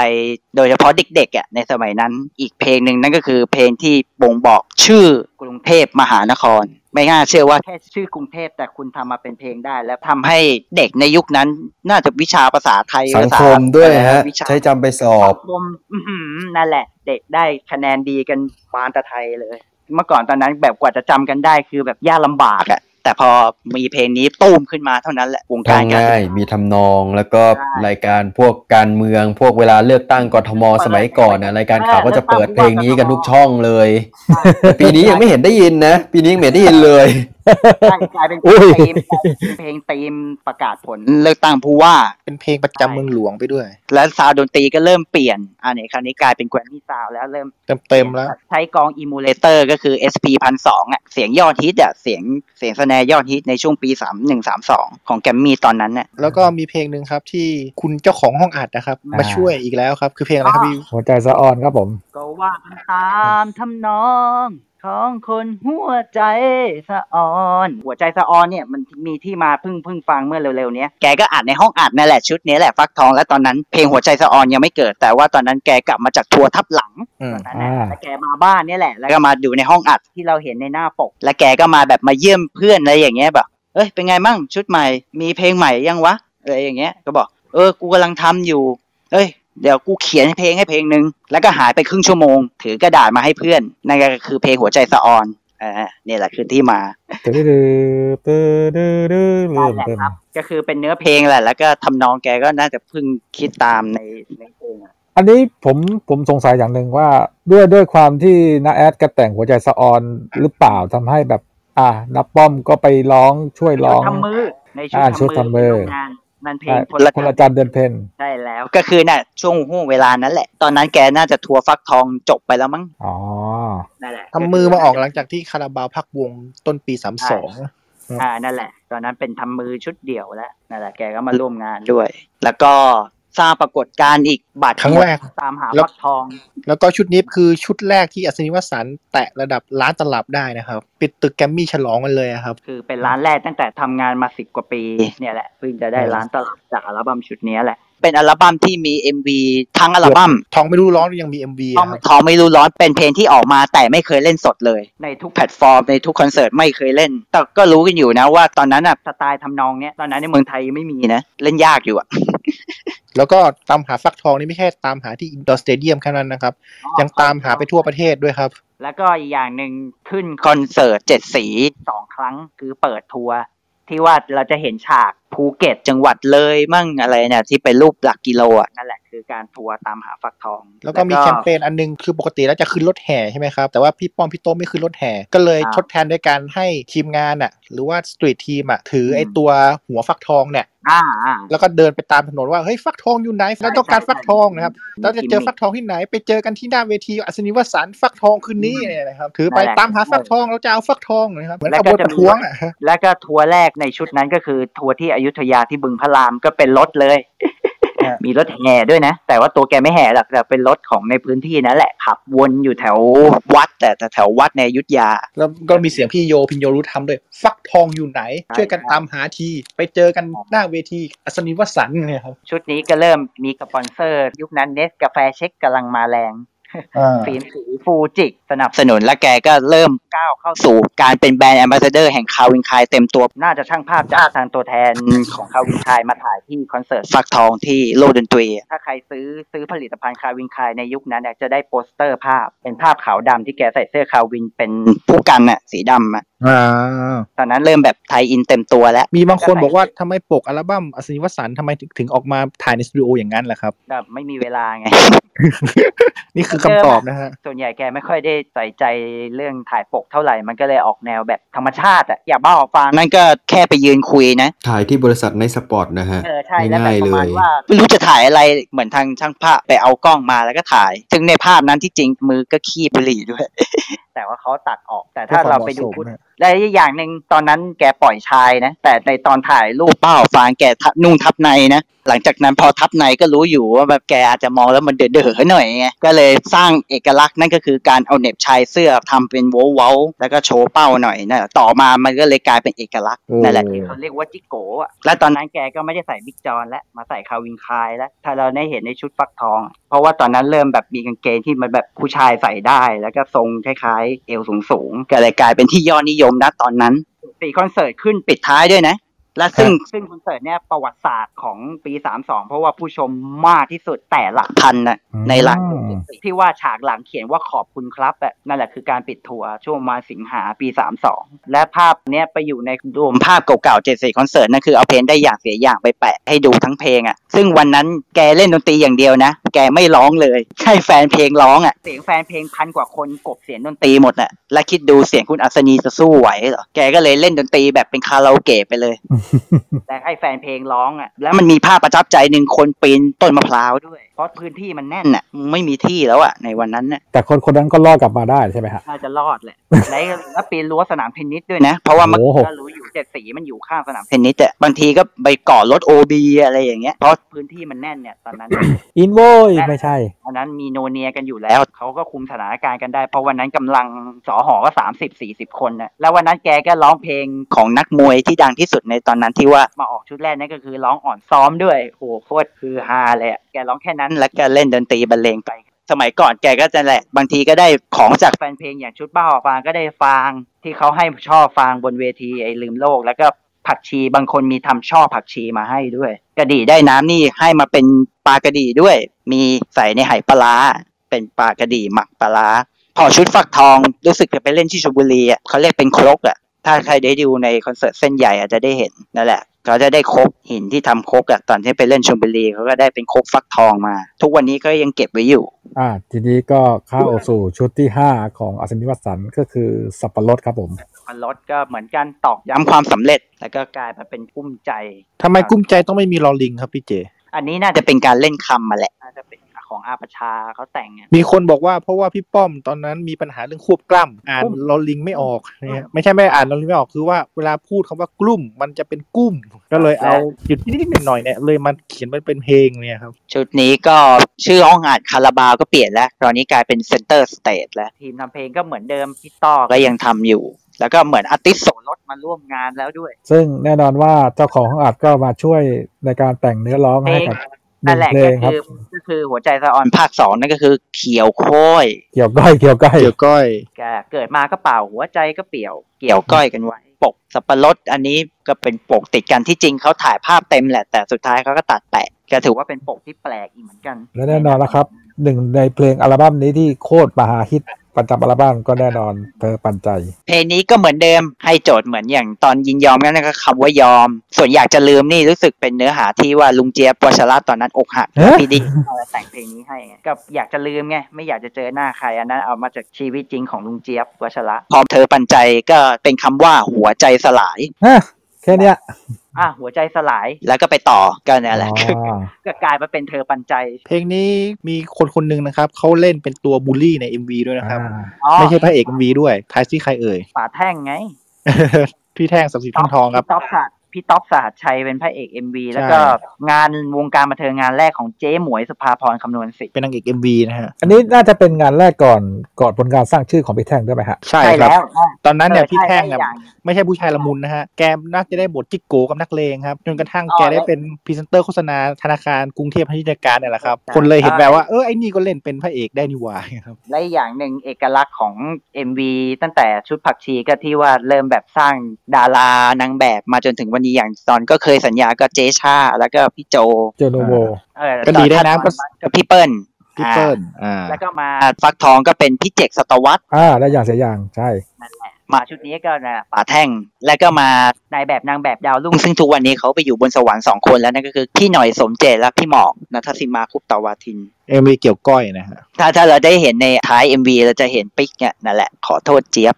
โดยเฉพาะเด็กๆอะในสมัยนั้น อีกเพลงหนึ่งนั่นก็คือเพลงที่บ่งบอกชื่อกรุงเทพมหานคร ไม่น่าเชื่อว่าแค่ชื่อกรุงเทพแต่คุณทำมาเป็นเพลงได้ แล้วทำให้เด็กในยุคนั้น น่าจะวิชาภาษาไทยสังภาษาคมด้วยฮะวิชาใช้จำไปสอบสังคมอื้อหือนั่นแหละ เด็กได้คะแนนดีกันปานตะไทยเลย เมื่อก่อนตอนนั้นแบบกว่าจะจำกันได้คือแบบยากลำบากอะ แต่พอมีเพลงนี้ตุ้มขึ้นมาเท่านั้นแหละวงท่กาอรงการง่ายมีทำนองแล้วก็รายการพวกการเมืองพวกเวลาเลือกตั้งกทมสมัยก่อนนะรายการข่าวก็จะเปิดเพลงนี้กันทุกช่องเลยแต่ปีนี้ยังไม่เห็นได้ยินนะ ปีนี้ยังไม่เห็นได้ยินเลยใช่ กลายเป็นเพลอุ้งยธีมเพลงธีมประกาศผลเลือกตั้งผู้ว่าเป็นเพลงประจำเมืองหลวงไปด้วย แล้ว sound ดนตรีก็เริ่มเปลี่ยนอันนี้คราวนี้กลายเป็นแกรมมี่ซาวแล้วเริ่มเต็มเต็มๆแล้ว ใช้กลอง emulator ก็คือ SP พันสองอะเสียงยอดฮิตอะเสียงเสียงแสดงยอดฮิตในช่วงปีสามหนึ่งสามสองของแกรมมี่ตอนนั้นเนี่ยแล้วก็มีเพลงหนึ่งครับที่คุณเจ้าของห้องอัดนะครับอ่ามมาช่วยอีกแล้วครับ คือเพลงอะไรครับพี่หัวใจสะออนครับผม ก็ว่ากันตามทำนอง ของคนหัวใจสะออน หัวใจสะออนเนี่ยมันมีที่มาเพิ่งเพิ่งฟังเมื่อเร็วๆเนี้ยแกก็อัดในห้องอัดนั่นแหละชุดนี้แหละฟักทองและตอนนั้นเพลงหัวใจสะออนยังไม่เกิด แต่ว่าตอนนั้นแกกลับมาจากทัวร์ทับหลังอืมอ่าแล้วแกมาบ้านเนี่ยแหละ แล้วก็มาดูในห้องอัดที่เราเห็นในหน้าปก แล้วแกก็มาแบบมาเยี่ยมเพื่อนอะไรอย่างเงี้ยแบบเอ้ยเป็นไงมั่งชุดใหม่มีเพลงใหม่ยังวะอะไรอย่างเงี้ยก็บอกเออกูกำลังทำอยู่เอ้ย เดี๋ยวกูเขียนเพลงให้เพลงหนึ่งแล้วก็หายไปครึ่งชั่วโมง ถือกระดาษมาให้เพื่อนนั่นก็คือเพลงหัวใจสะออนอ่าเนี่ยแหละคือที่มาตื้อดื้อตื้อดื้อดื้อเริ่มต็มก็คือเป็นเนื้อเพลงแหละ แล้วก็ทำนองแกก็น่าจะเพิ่งคิดตามในในเพลงอันนี้ผมผมสงสัยอย่างหนึ่งว่าด้วยด้วยความที่นาแอดก็แต่งหัวใจสะออนหรือเปล่าทำให้แบบ อ่านับป้อมก็ไปร้องช่วยร้องทำมือในชุดอ่าชุดทำมือ มันเพลงอ่าพลคนละจันทร์เดือนเพ็ญใช่แล้วก็คือน่ะช่วงห่วงเวลานั้นแหละ ตอนนั้นแกน่าจะทัวร์ฟักทองจบไปแล้วมั้งอ๋อนั่นแหละทำมือมาออกหลังจากที่คาราบาวพักวงต้นปีสามสองอ่านั่นแหละ ตอนนั้นเป็นทำมือชุดเดี่ยวแล้วนั่นแหละแกก็มาร่วมงานด้วย แล้วก็ สร้างปรากฏการณ์อีกบัตรครั้งแรกตามหาแล้วฟักทอง แล้วก็ชุดนี้คือชุดแรกที่อัศนีวสันต์แตะระดับล้านตลับได้นะครับ ปิดตึกแกรมมี่ฉลองกันเลยอะครับ คือเป็นร้านแรกตั้งแต่ทำงานมาสิบกว่าปีเนี่ยแหละเพิ่งจะได้ล้านตลับจากอัลบั้มชุดนี้แหละเป็นอัลบั้มที่มี MV ทั้งอัลบั้มทองไม่รู้ร้อนยังมี MV ทองอะครับทองไม่รู้ร้อนเป็นเพลงที่ออกมาแต่ไม่เคยเล่นสดเลย ในทุกแพลตฟอร์มในทุกคอนเสิร์ตไม่เคยเล่น แต่ก็รู้กันอยู่นะว่าตอนนั้นอะสไตล์ทำนองเนี้ยตอนนั้นในเมืองไทยไม่มีนะ เล่นยากอยู่อะ แล้วก็ตามหาฟักทองนี่ไม่ใช่ตามหาที่อินดอร์สเตเดียมแค่นั้นนะครับ ยังตามหาไปทั่วประเทศด้วยครับ แล้วก็อีกอย่างหนึ่งขึ้นคอนเสิร์ตเจ็ดสีสองครั้งคือเปิดทัวร์ที่ว่าเราจะเห็นฉากภูเก็ตจังหวัดเลยมั่งอะไรเนี่ยที่เป็นรูปหลักกิโลอะนั่นแหละ คือการทัวร์ตามหาฟักทอง แล้วก็มีแคมเปญอันหนึงคือปกติแล้วจะขึ้นรถแห่ใช่ไหมครับ แต่ว่าพี่ป้อมพี่โต้งไม่ขึ้นรถแห่ ก็เลยครับทดแทนด้วยการให้ทีมงานอะหรือว่า street team อะถือไอ้ตัวหัวฟักทองเนี่ยอ่าอ่าแล้วก็เดินไปตามถนนว่าเฮ้ยฟักทองอยู่ไหนเราต้องการฟักทองนะครับใช่เราจะเจอมีฟักทองที่ไหน ไปเจอกันที่หน้าเวทีอัศนีวสันต์ฟักทองคืนนี้เนี่ยนะครับถือไปนั่นแหละตามหาฟักทองเราจะเอาฟักทองนะครับเหมือนแล้วขบก็วนจะประมีท้วงอะแล้วก็ทัวร์แรกในชุดนั้นก็คือทัวร์ที่อยุธยาที่บึงพระรามก็เป็นรถเลย มีรถแห่ด้วยนะ แต่ว่าตัวแกไม่แห่หรอกแต่เป็นรถของในพื้นที่นั่นแหละขับวนอยู่แถววัด แต่แถววัดในอยุธยา แล้วก็มีเสียงพี่โยพินโยรู้ทำด้วย ฟักทองอยู่ไหน ช่วยกันตามหาที ไปเจอกันหน้าเวทีอัศนีวสันต์เนี่ยครับ ชุดนี้ก็เริ่มมีสปอนเซอร์ ยุคนั้นเนสกาแฟเชคกำลังมาแรงอ่า ฟิล์มสีฟูจิสนับสนุนและแกก็เริ่มก้าวเข้าสู่การเป็น brand ambassador แห่ง Calvin Klein เต็มตัว น่าจะช่างภาพจากทางตัวแทนของ Calvin Klein มาถ่ายที่คอนเสิร์ตฟักทองที่โลกดนตรี ถ้าใครซื้อซื้อผลิตภัณฑ์ Calvin Klein ในยุคนั้นเนี่ยจะได้โปสเตอร์ภาพเป็นภาพขาวดำที่แกใส่เสื้อคาวินเป็นผู้กันน่ะสีดำอะอ่า ตอนนั้นเริ่มแบบ tie-in เต็มตัวแล้ว มีบางคนบอกว่าทำไมปกอัลบั้มอัศนีวสันต์ทำไมถึงถึงออกมาถ่ายในสตูดิโออย่างนั้นล่ะครับแบบไม่มีเวลาไง นี่คือคำตอบนะฮะ ส่วนใหญ่แกไม่ค่อยได้ใส่ใจเรื่องถ่ายปกเท่าไหร่ มันก็เลยออกแนวแบบธรรมชาติอะอยากบ้าออกฟังนั่นก็แค่ไปยืนคุยนะ ถ่ายที่บริษัทในสปอร์ตนะฮะเออใช่แล้วแบง่าบยปๆเลระมาณยว่าไม่รู้จะถ่ายอะไรเหมือนทางช่างภาพไปเอากล้องมาแล้วก็ถ่าย ถึงในภาพนั้นที่จริงมือก็ขี้บุหรี่ด้วย แต่ว่าเขาตัดออกแต่ถ้าเราไปดูเพื่อความเหมาะสมนะและอีกอย่างหนึ่งตอนนั้นแกปล่อยชายนะ แต่ในตอนถ่ายรูปเป้าฟางแกทับนุ่งทับในนะ หลังจากนั้นพอทับในก็รู้อยู่ว่าแบบแกอาจจะมองแล้วมันเด๋อๆหน่อยไงก็เลยสร้างเอกลักษณ์นั่นก็คือการเอาเหน็บชายเสื้อทำเป็นโว้วาๆแล้วก็โชว์เป้าหน่อยนะต่อมามันก็เลยกลายเป็นเอกลักษณ์โอ้นั่นแหละที่เขาเรียกว่าจิโกะและตอนนั้นแกก็ไม่ได้ใส่บิ๊กจอนแล้วมาใส่คาวินคายแล้วถ้าเราได้เห็นในชุดฟักทอง เพราะว่าตอนนั้นเริ่มแบบมีกางเกงที่มันแบบผู้ชายใส่ได้ แล้วก็ทรงคล้ายๆ เอวสูงๆก็เลยกลายเป็นที่ยอดนิยมมนะตอนนั้นปีคอนเสิร์ตขึ้นปิดท้ายด้วยนะ และซึ่งซึ่งคอนเสิร์ตเนี่ยประวัติศาสตร์ของปี32เพราะว่าผู้ชมมากที่สุดแต่หลักพันน่ะอืมในหลังที่ว่าฉากหลังเขียนว่าขอบคุณครับอะนั่นแหละคือการปิดทัวร์ช่วงประมาณสิงหาปี32และภาพเนี้ยไปอยู่ในรวมภาพเก่าๆเจ็ดสีคอนเสิร์ตนั่นคือเอาเพลงได้อย่างเสียอย่างไปแปะให้ดูทั้งเพลงอะซึ่งวันนั้นแกเล่นดนตรีอย่างเดียวนะ แกไม่ร้องเลยให้แฟนเพลงร้องอะเสียงแฟนเพลงพันกว่าคนกลบเสียงดนตรีหมดอะและคิดดูเสียงคุณอัศนีจะสู้ไหวเหรอแกก็เลยเล่นดนตรีแบบเป็นคาราโอเกะไปเลยแต่ให้แฟนเพลงร้องอะ แล้วมันมีภาพประทับใจหนึ่งคนปีนต้นมะพร้าวด้วย เพราะพื้นที่มันแน่นอะไม่มีที่แล้วอะในวันนั้นน่ะแต่คนคนนั้นก็รอดกลับมาได้ใช่ไหมฮะน่าจะรอดแหละแล้วแล้วปีนรั้วสนามเทนนิสด้วยนะ เพราะว่ามันโอ้โหก็รู้อยู่เจ็ดสีมันอยู่ข้างสนามเทนนิสอะบางทีก็ไปก่อรถโอบีอะไรอย่างเงี้ยเพราะพื้นที่มันแน่นเนี่ยตอนนั้นอินโวยไม่ใช่อันนั้นมีโนเนียกันอยู่แล้วเขาก็คุมสถานการณ์กันได้ เพราะวันนั้นกำลังสอหอก็สามสิบสี่สิบคนนะแล้ววันนั้นแกก็ร้องเพลงของนักมวยที่ดังที่สุดในตอนอนนั้นที่ว่ามาออกชุดแรกนั่นก็คือร้องอ่อนซ้อมด้วยโหโคตรคือฮาเลยอะแกร้องแค่นั้นแล้วก็เล่นดนตรีบรรเลงไป สมัยก่อนแกก็จะแหละ บางทีก็ได้ของจากแฟนเพลงอย่างชุดบ้าฟางก็ได้ฟางที่เขาให้ช่อฟางบนเวทีไอ้ลืมโลก แล้วก็ผักชีบางคนมีทำช่อผักชีมาให้ด้วย กระดี่ได้น้ำนี่ให้มาเป็นปลากระดี่ด้วย มีใส่ในไหปลาร้าเป็นปลากระดี่หมักปลาร้าพอชุดฝักทองรู้สึกจะไปเล่นที่ชลบุรีอะเขาเรียกเป็นครกอะ ถ้าใครได้ดูในคอนเสิร์ตเส้นใหญ่อาจจะได้เห็นนั่นแหละเขาจะได้ครกหินที่ทำครกอะตอนที่ไปเล่นชลบุรีเขาก็ได้เป็นครกฟักทองมา ทุกวันนี้ก็ยังเก็บไว้อยู่ อ่า ทีนี้ก็เข้าสู่ชุดที่ห้าของอัศนีวสันต์ก็คือสับปะรดครับผมมันลดก็เหมือนกันตอกย้ำความสำเร็จ แล้วก็กลายมาเป็นกุ้มใจทำไมกุ้มใจต้องไม่มีลอลิงครับพี่เจ อันนี้น่าจะเป็นการเล่นคำมาแหละน่าจะเป็น ของอาประชาเขาแต่งอะมีคนบอกว่าเพราะว่าพี่ป้อมตอนนั้นมีปัญหาเรื่องควบกล้ำอ่านลอลิงไม่ออกเนี่ยไม่ใช่ไม่อ่านลอลิงไม่ออกคือว่าเวลาพูดคำว่ากลุ่มมันจะเป็นกุ้ม ก็เลยเอาหยุดนิดๆหน่อยๆเนี่ยเลยมาเขียนมันเป็นเพลงเนี่ยครับ ชุดนี้ก็ชื่อห้องอัดคาราบาวก็เปลี่ยนแล้ว ตอนนี้กลายเป็นเซนเตอร์สเตจแล้ว ทีมทำเพลงก็เหมือนเดิมพี่ต้อก็ยังทำอยู่แล้วก็เหมือนอาร์ติสโสรถมาร่วมงานแล้วด้วย ซึ่งแน่นอนว่าเจ้าของห้องอัดก็มาช่วยในการแต่งเนื้อร้องให้กับห นั่นึ่นงแหละเพลก็งครับคือก็คือหัวใจสะออนภาคสองนั่นก็คือ เขียวโค้ยเกี่ยวก้อยเกี่ยวก้อยเกี่ยวก้อยแกเกิดมาก็เปล่าหัวใจก็เปี่ยว เกี่ยวก้อยกันไว้ปกสับปะรดอันนี้ก็เป็นปกติดกันที่จริงเขาถ่ายภาพเต็มแหละ แต่สุดท้ายเขาก็ตัดแปะก็ถือว่าเป็นปกที่แปลกอีกเหมือนกัน และแน่นอนนะครับหนึ่งในเพลงอัลบั้มนี้ที่โคตรมหาฮิต ประจำอัลบั้มก็แน่นอนเธอปันใจ เพลงนี้ก็เหมือนเดิมให้โจทย์เหมือนอย่างตอนยินยอมนั่นก็คำว่ายอม ส่วนอยากจะลืมนี่รู้สึกเป็นเนื้อหาที่ว่าลุงเจี๊ยบวัชระตอนนั้นอกหักฮะพี่ดิเอามาแต่งเพลงนี้ให้ไงก็อยากจะลืมไงไม่อยากจะเจอหน้าใครอันนั้นเอามาจากชีวิตจริงของลุงเจี๊ยบวัชระพอเธอปันใจก็เป็นคำว่าหัวใจสลายฮะ แค่เนี้ยอะหัวใจสลายแล้วก็ไปต่อกันนั่นแหละอ๋อก็กลายมาเป็นเธอปันใจ เพลงนี้มีคนคนหนึ่งนะครับเขาเล่นเป็นตัวบูลลี่ใน MV ด้วยนะครับอ๋อไม่ใช่พระเอก MV ด้วยทายซี่ใครเอ่ยป่าแท่งไงพี่แท่งศักดิ์สิทธิ์แท่งทองครับ พี่ต๊อบสะพี่ต๊อบสหัสชัยเป็นพระเอก MV แล้วก็งานวงการบันเทิงงานแรกของเจ๊หมวยสุภาพรคำนวณสิทธิ์เป็นนางเอก MV นะฮะ อันนี้น่าจะเป็นงานแรกก่อนก่อนผลงานสร้างชื่อของพี่แท่งด้วยไหมฮะ ใช่ใช่ครับแล้วใช่ตอนนั้นเนี่ยเออพี่แท่งใช่อะได้อย่างไม่ใช่ผู้ชายละมุนนะฮะ แกน่าจะได้บทจิ๊กโก๋กับนักเลงครับ จนกระทั่งอ๋อแกได้แล้วเป็นพรีเซนเตอร์โฆษณาธนาคารกรุงเทพพาณิชยการเนี่ยแหละครับใช่คนเลยเห็นใช่แววว่าเออไอ้นี่ก็เล่นเป็นพระเอกได้นี่หว่าครับ และอีกอย่างหนึ่งเอกลักษณ์ของ MV ตั้งแต่ชุดผักชีก็ที่ว่าเริ่มแบบสร้างดารานางแบบมาจนถึงวันนี้อย่างตอนก็เคยสัญญาก็เจชา แล้วก็พี่โจโจโนโวเออก็ดีได้นะตอก็พี่เปิ้ลพี่เปิ้ลอ่าอ่าแล้วก็มาฟักทองก็เป็นพี่เจกสตวัตอ่าได้อย่างเสียอย่างใช่มาชุดนี้ก็นะป่าแท่ง แล้วก็มานายแบบนางแบบดาวรุ่ง ซึ่งทุกวันนี้เขาไปอยู่บนสวรรค์สองคนแล้วนั่นก็คือพี่หน่อยสมเจตและพี่หมอกนัทสิมาคุปตาวาทิน MV เกี่ยวก้อยนะฮะถ้าถ้าเราได้เห็นในท้าย MV เราจะเห็นปิ๊กเนี่ยนั่นแหละขอโทษเจี๊ยบ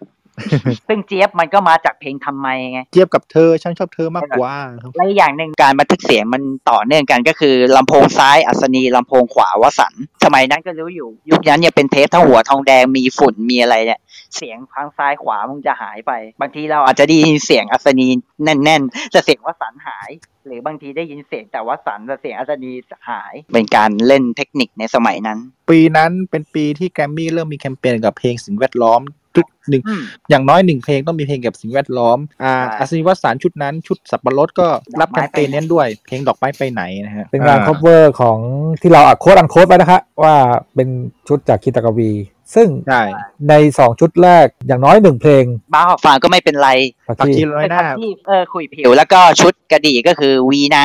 ซึ่งเจี๊ยบมันก็มาจากเพลงทำไมไงเทียบกับเธอฉันชอบเธอมากกว่าครับและอีกอย่างหนึ่งการบันทึกเสียงมันต่อเนื่องกันก็คือลำโพงซ้ายอัศนีลำโพงขวาวสันต์สมัยนั้นก็รู้อยู่ ยุคนั้นเนี่ยเป็นเทปทั้งหัวทองแดงมีฝุ่นมีอะไรเนี่ยเสียงทางซ้ายขวามันจะหายไป บางทีเราอาจจะได้ยินเสียงอัศนีแน่นๆแต่เสียงวสันต์หาย หรือบางทีได้ยินเสียงแต่วสันต์แต่เสียงอัศนีหาย เป็นการเล่นเทคนิคในสมัยนั้น ปีนั้นเป็นปีที่แกรมมี่เริ่มมีแคมเปญกับเพลงสิ่งแวดล้อม ทุกหนึ่งอืมอย่างน้อยหนึ่งเพลงต้องมีเพลงเกี่ยวกับสิ่งแวดล้อมอ่าใช่อาศนีวสานชุดนั้นชุดสับปะรดก็รับดอกไม้แคมเปญนี้ด้วย เพลงดอกไม้ไปไหนนะฮะเป็นงานอ่ cover ของที่เราอัดโค้ดอันโค้ดไว้นะคะว่าเป็นชุดจากคิตากวี ซึ่งใช่ในสองชุดแรกอย่างน้อยหนึ่งเพลง บ้าหอบฟางก็ไม่เป็นไรผักปักชีชีร้อยหน้าที่เออคุยผิวแล้วก็ชุดกระดี่ก็คือวีนา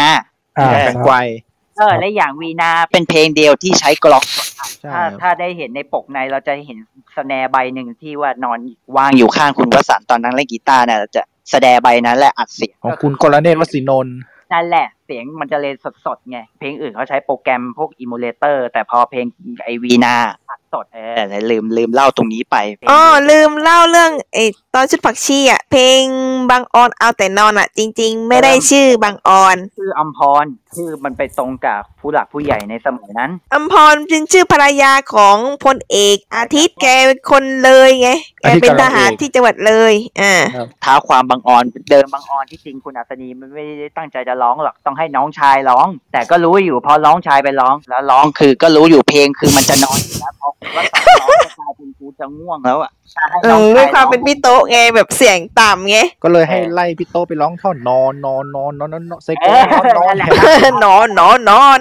อ่าแตงกวายเออและอย่างวีนาเป็นเพลงเดียวที่ใช้กลองสดอัดใช่ถ้าถ้าได้เห็นในปกในเราจะเห็นสแนร์ใบหนึ่งที่ว่านอนวางอยู่ข้างคุณวสันต์ตอนนั้นเล่นกีตาร์เนี่ยเราจะสแนร์ใบนั้นแหละอัดเสียงของคุณกรเนตรวสินนท์นั่นแหละ สียงมันจะเลนสดๆไง เพลงอื่นเขาใช้โปรแกรมพวกอิมูเลเตอร์ แต่พอเพลงไอวีนาอัดสดเออลืมลืมเล่าตรงนี้ไปเพลงอ๋อลืมเล่าเรื่องไอ้ตอนชุดผักชีอะ เพลงบางออนเอาแต่นอนอะ จริง ๆ ไม่ได้ชื่อบางออนชื่ออัมพรชื่อมันไปตรงกับผู้หลักผู้ใหญ่ในสมัยนั้นอัมพรเป็นชื่อภรรยาของพลเอกอาทิตย์แกเป็นคนเลยไงแกเป็นทหารที่จังหวัดเลยอ่าท้าความบางออนเดิมบางออนที่จริงคุณอัศนีมันไม่ได้ตั้งใจจะร้องหรอกต้องให้น้องชายร้อง แต่ก็รู้อยู่พอร้องชายไปร้อง แล้วร้องคือก็รู้อยู่เพลงคือมันจะนอนอยู่แล้วพอว่าตอนร้องจะกลายเป็นกูจะง่วงแล้วอะให้เอน้องอด้วชายยความร้องเป็นพี่โต๊ะไงแบบเสียงต่ำไง ก็เลยให้ไล่พี่โตไปร้องท่อนนอนนอนนอนนอนนอนนอนเซเอโกอนอนนอนนั่นแหละนอนนอนนอน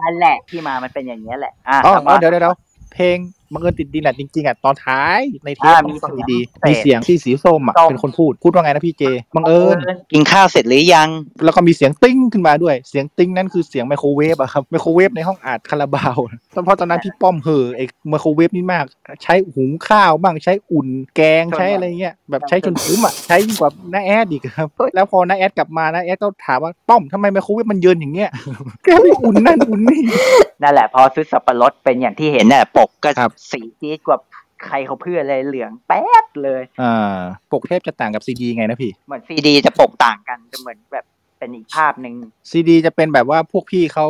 นั่นแหละที่มามันเป็นอย่างนี้ยแหละอะอ๋อแต่อ๋ว่าอเดี๋ยวเดี๋ยวเดี๋ยวเพลง บังเอิญติดดินอะจริงๆอะตอนท้ายในเทปอ่าต้มีองฟังเสียงดีพิๆเศษมีเสียงที่สีส้มอะส้มเป็นคนพูดพูดว่าไงนะพี่เจบังเอิญกินข้าวเสร็จหรือยัง แล้วก็มีเสียงติ้งขึ้นมาด้วย เสียงติ้งนั่นคือเสียงไมโครเวฟอะครับไมโครเวฟในห้องอัดคาราบาวตอนเพราะตอนนั้นพี่ป้อมเห่อไอ้ไมโครเวฟนี่มาก ใช้หุงข้าวบ้างใช้อุ่นแกงใช้อะไรเงี้ยแบบใช้จนคุ้มอะใช้ยิ่งกว่าน้าแอดอีกครับแล้วพอน้าแอดกลับมาน้าแอดก็ถามว่าป้อมทำไมไมโครเวฟมันเยินอย่างเงี้ยแกไม่อุ่นนั่นอุ่นนี่นั่นแหละพอซื้อสับปะรดเป็นอย่างที่เห็นน่ะปกก็สีจี๊ดกว่าใครเขาเพื่อเลยเหลืองแป๊ดเลยอ่าปกเทปจะต่างกับซีดีไงนะพี่ เหมือนซีดีจะปกต่างกันจะเหมือนแบบเป็นอีกภาพหนึ่งซีดีจะเป็นแบบว่าพวกพี่เขา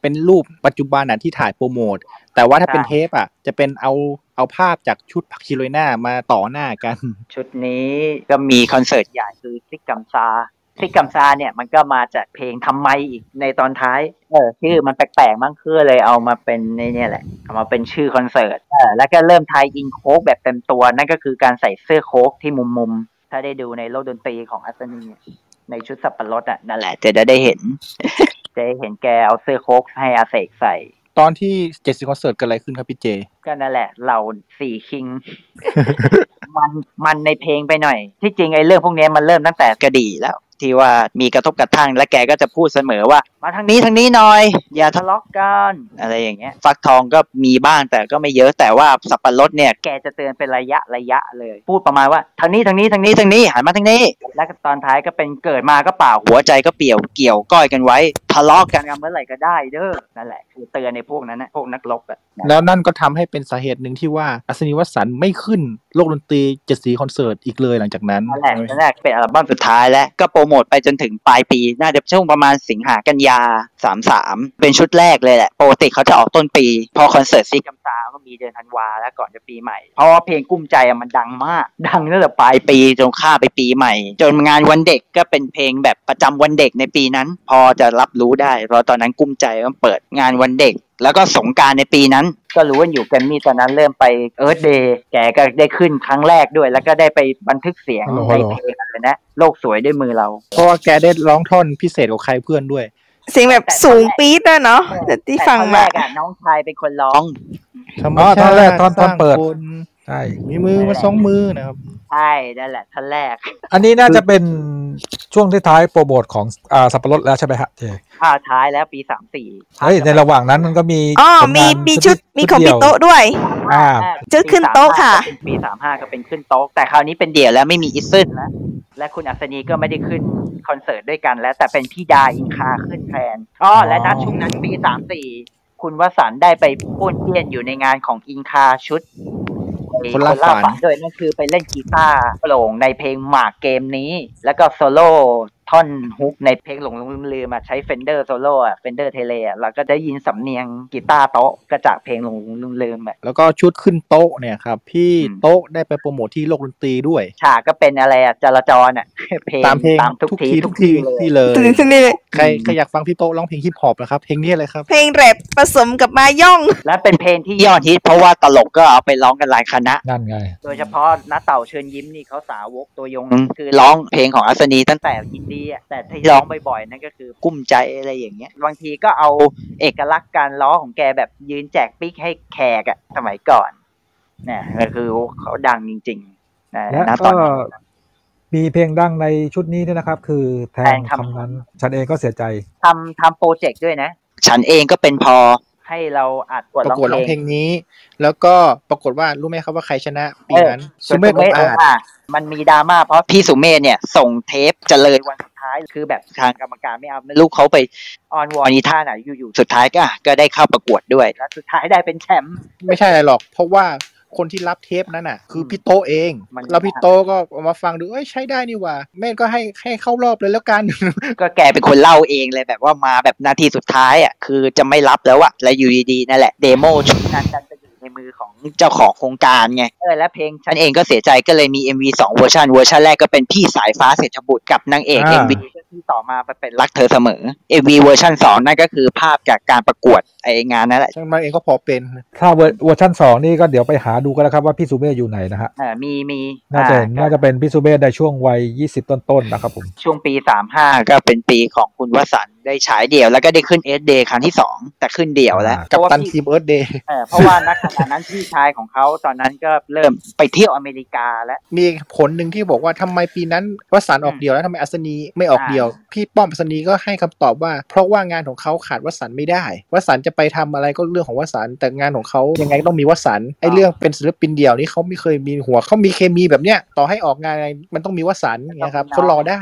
เป็นรูปปัจจุบันอะที่ถ่ายโปรโมท แต่ว่าถ้าเป็นใช่เทปอะ จะเป็นเอาเอาภาพจากชุดผักชีโรยหน้ามาต่อหน้ากัน ชุดนี้ก็มีคอนเสิร์ตใหญ่คือซิกกัมซา ซิกกัมซาเนี่ยมันก็มาจากเพลงทำไมอีกในตอนท้าย เออชื่อมันแปลกๆมากคือเลยเอามาเป็นในเนี่ยแหละเอามาเป็นชื่อคอนเสิร์ตเออแล้วก็เริ่ม tie-in โค้กแบบเต็มตัวนั่นก็คือการใส่เสื้อโค้กที่มุมมุมๆถ้าได้ดูในโลกดนตรีของอัศนีในชุดสับปะรดอะนั่นแหละจะได้เห็น จะได้เห็นแกเอาเสื้อโค้กให้อาเสกใส่ ตอนที่เจ็ดสิบคอนเสิร์ตเกิดอะไรขึ้นครับพี่เจ ก็นั่นแหละ เราสี่คิงมันมันในเพลงไปหน่อย ที่จริงไอ้เรื่องพวกเนี้ยมันเริ่มตั้งแต่กระดี่แล้ว ที่ว่ามีกระทบกระทั่ง และแกก็จะพูดเสมอว่า มาทางนี้ทางนี้หน่อย อย่าทะเลาะกันอะไรอย่างเงี้ยฟักทองก็มีบ้างแต่ก็ไม่เยอะแต่ว่าสับปะรดเนี่ยแกจะเตือนเป็นระยะระยะเลย พูดประมาณว่าทางนี้ทางนี้ทางนี้ทางนี้หันมาทางนี้ แล้วตอนท้ายก็เป็นเกิดมาก็เปล่าหัวใจก็เปี่ยวเกี่ยวก้อยกันไว้ทะเลาะกันกันเมื่อไหร่ก็ได้เด้อนั่นแหละคือเตือนในพวกนั้นนะพวกนักรบอะแล้วนั่นก็ทำให้เป็นสาเหตุหนึ่งที่ว่าอัศนีวสันไม่ขึ้น โลกดนตรีเจ็ดสีคอนเสิร์ตอีกเลยหลังจากนั้นนั่นแหละนั่นแหละเป็นอัลบั้มสุดท้ายแล้วก็โปรโมทไปจนถึงปลายปี น่าจะช่วงประมาณสิงหากันยาสามสามเป็นชุดแรกเลยแหละปกติเขาจะออกต้นปี พอคอนเสิร์ตซีกัมซาก็มีเดือนธันวาแล้วก่อนจะปีใหม่ เพราะว่าเพลงกุ้มใจมันดังมาก ดังตั้งแต่ปลายปีจนข้าไปปีใหม่ จนงานวันเด็กก็เป็นเพลงแบบประจำวันเด็กในปีนั้น พอจะรับรู้ได้เพราะตอนนั้นกุ้มใจก็เปิดงานวันเด็ก แล้วก็สงกรารในปีนั้น ก็รู้ว่าอยู่แกรมมี่ตอนนั้นเริ่มไปเอิร์ธเดย์แกก็ได้ขึ้นครั้งแรกด้วย แล้วก็ได้ไปบันทึกเสียงฮัลโหลในเพลงอะไรนะ โลกสวยด้วยมือเรา เพราะว่าแกได้ร้องท่อนพิเศษกับใครเพื่อนด้วย เสียงแบบสูงปี๊ดด้วยเนาะแต่ที่ฟังแต่ตอนแรมากอะน้องชายเป็นคนร้องอ๋อท่อนแรกท่อนท่อนเปิดสร้างคน ใช่มีมือมาสองมือนะครับ ใช่นั่นแหละท่านแรก อันนี้น่าจะเป็นช่วงที่ท้ายโปรโมทของอ่าสับปะรดแล้วใช่ไหมฮะเจภาคท้ายแล้วปีสามสี่เฮ้ยในระหว่างนั้นมันก็มีอ๋อผลมีงานมีชุดมีของเดีพี่ยวโต๊ะด้วย อ่าชุดขึ้นโต๊ะค่ะ ปีสามห้าก็เป็นขึ้นโต๊ะ แต่คราวนี้เป็นเดี่ยวแล้วไม่มีอิซึนแล้วและคุณอัศนีก็ไม่ได้ขึ้นคอนเสิร์ตด้วยกันแล้วแต่เป็นพี่ดาอินคาขึ้นแทนอ๋อและนัดช่วงนั้นปีสามสี่คุณวสันต์ได้ไปป้วนเปี้ยนอยู่ในงานของอินคาชุด คนล่าฝันด้วยนั่นคือไปเล่นกีตาร์โปร่งในเพลงหมากเกมนี้ แล้วก็โซโล่ท่อน hook ในเพลงหลงลืมลืมอะใช้เฟนเดอร์โซโล่อะเฟนเดอร์เทเลอะเราก็ได้ยินสำเนียงกีตาร์โต๊ะก็จากเพลงหลงลืมลืมอะแล้วก็ชุดขึ้นโต๊ะเนี่ยครับพี่โต๊ะได้ไปโปรโมทที่โลกดนตรีด้วยฉากก็เป็นอะไรอะจราจรอะเพลงตามเพลงตามทุกทุกทีทีทุทุกกทีทีเลยที่เลยทุกทีเลย ใครใครอยากฟังพี่โต๊ะร้องเพลงฮิปฮอปนะครับ เพลงนี้เลยครับ เพลงแรปผสมกับมาย่อง และเป็นเพลงที่ยอดฮิตเพราะว่าตลกก็เอาไปร้องกันหลายคณะ นั่นไง โดยเฉพาะน้าเต่าเชิญยิ้มนี่เขาสาวกตัวยง คือร้องเพลงของอัศนีตั้งแต่ยินดีอะแต่ที่ร้องบ่อยๆนั่นก็คือกุ้มใจอะไรอย่างเงี้ย บางทีก็เอาเอกลักษณ์การร้องของแกแบบยืนแจกปิ๊กให้แขกอะสมัยก่อนเนี่ยก็คือเขาดังจริงๆนะและณตก็อนนั้น มีเพลงดังในชุดนี้ด้วยนะครับ คือแทแทนนคำคำนั้น ฉันเองก็เสียใจทำทำโปรเจกต์ด้วยนะ ฉันเองก็เป็นพอใให้เราอัดกดประร้องกวดร้องเพเพลลงงนี้ แล้วก็ปรากฏว่ารู้ไหมครับว่าใครชนะปีเออนั้นส่สุวนเมธสุองเมธค์องอาจค์อาจมันมีดราม่าเพราะพี่สุเมธเนี่ย ส่งเทปเจริญวันสุดท้ายคือแบบทางกรรมการไม่เอาไม่รู้เขาไปออนวอนอีท่าไหนอยู่ๆสุดท้ายก็ก็ได้เข้าประกวดด้วย แล้วสุดท้ายได้เป็นแชมป์ไม่ใช่อะไรหรอก เพราะว่า คนที่รับเทปนั้นน่ะ คือพี่โตเองมันแล้วพี่โตก็เอามาฟังดูเอ้ยใช้ได้นี่หว่าเมธก็ให้ให้เข้ารอบเลยแล้วกัน ก็แกเป็นคนเล่าเองเลยแบบว่ามาแบบนาทีสุดท้ายอะคือจะไม่รับแล้วอะแล้วอยู่ดีๆนั่นแหละ demo ชุดนั้นดันไปอยู่ใน มือของเจ้าของโครงการไงเออและเพลงฉันเองก็เสียใจก็เลยมี MV สองเวอร์ชันเวอร์ชันแรกก็เป็นพี่สายฟ้าเศรษฐบุตรกับนางเอกอ่า MV ที่ต่อมาเป็นรักเธอเสมอ MV เวอร์ชันสองนั่นก็คือภาพจากการประกวดไองานนั่นแหละช่างมาเองก็พอเป็นถ้าเวอร์เวอร์ชันสองนี่ก็เดี๋ยวไปหาดูกันนะครับว่าพี่ซูเม่อยู่ไหนนะฮะเออมีมีน่าจะอ่น่าจะเป็นพี่ซูเม่ในช่วงวัย 20 ต้นๆนะครับผมช่วงปีสามห้าก็เป็นปีของคุณวสันต์ได้ฉายเดี่ยวแล้วก็ได้ขึ้นเอสเดย์ครั้งที่สองแต่ขึ้นเดี่ยวแล้วกับเพราะว่าตันพี่ทีมเอิร์ธเดย์เออเพราะว่านักขณะนั้นพี่ชายของเขาตอนนั้นก็เริ่มไปเที่ยวอเมริกาแล้ว มีผลหนึ่งที่บอกว่าทำไมปีนั้นวสันต์ออกเดียวแล้วทำไมอัศนีไม่ออกเดียว พี่ป้อมอัศนีก็ให้คำตอบว่า เพราะว่างานของเขาขาดวสันต์ไม่ได้ วสันต์จะไปทำอะไรก็เรื่องของวสันต์แต่งานของเขายังไงก็ต้องมีวสันต์ไอ้เรื่องเป็นศิลปินเดี่ยวนี่เขาไม่เคยมีหัวเขามีเคมีแบบเนี้ยต่อให้ออกงานอะไรมันต้องมีวสันต์อย่างเงี้ยครับเขารอได้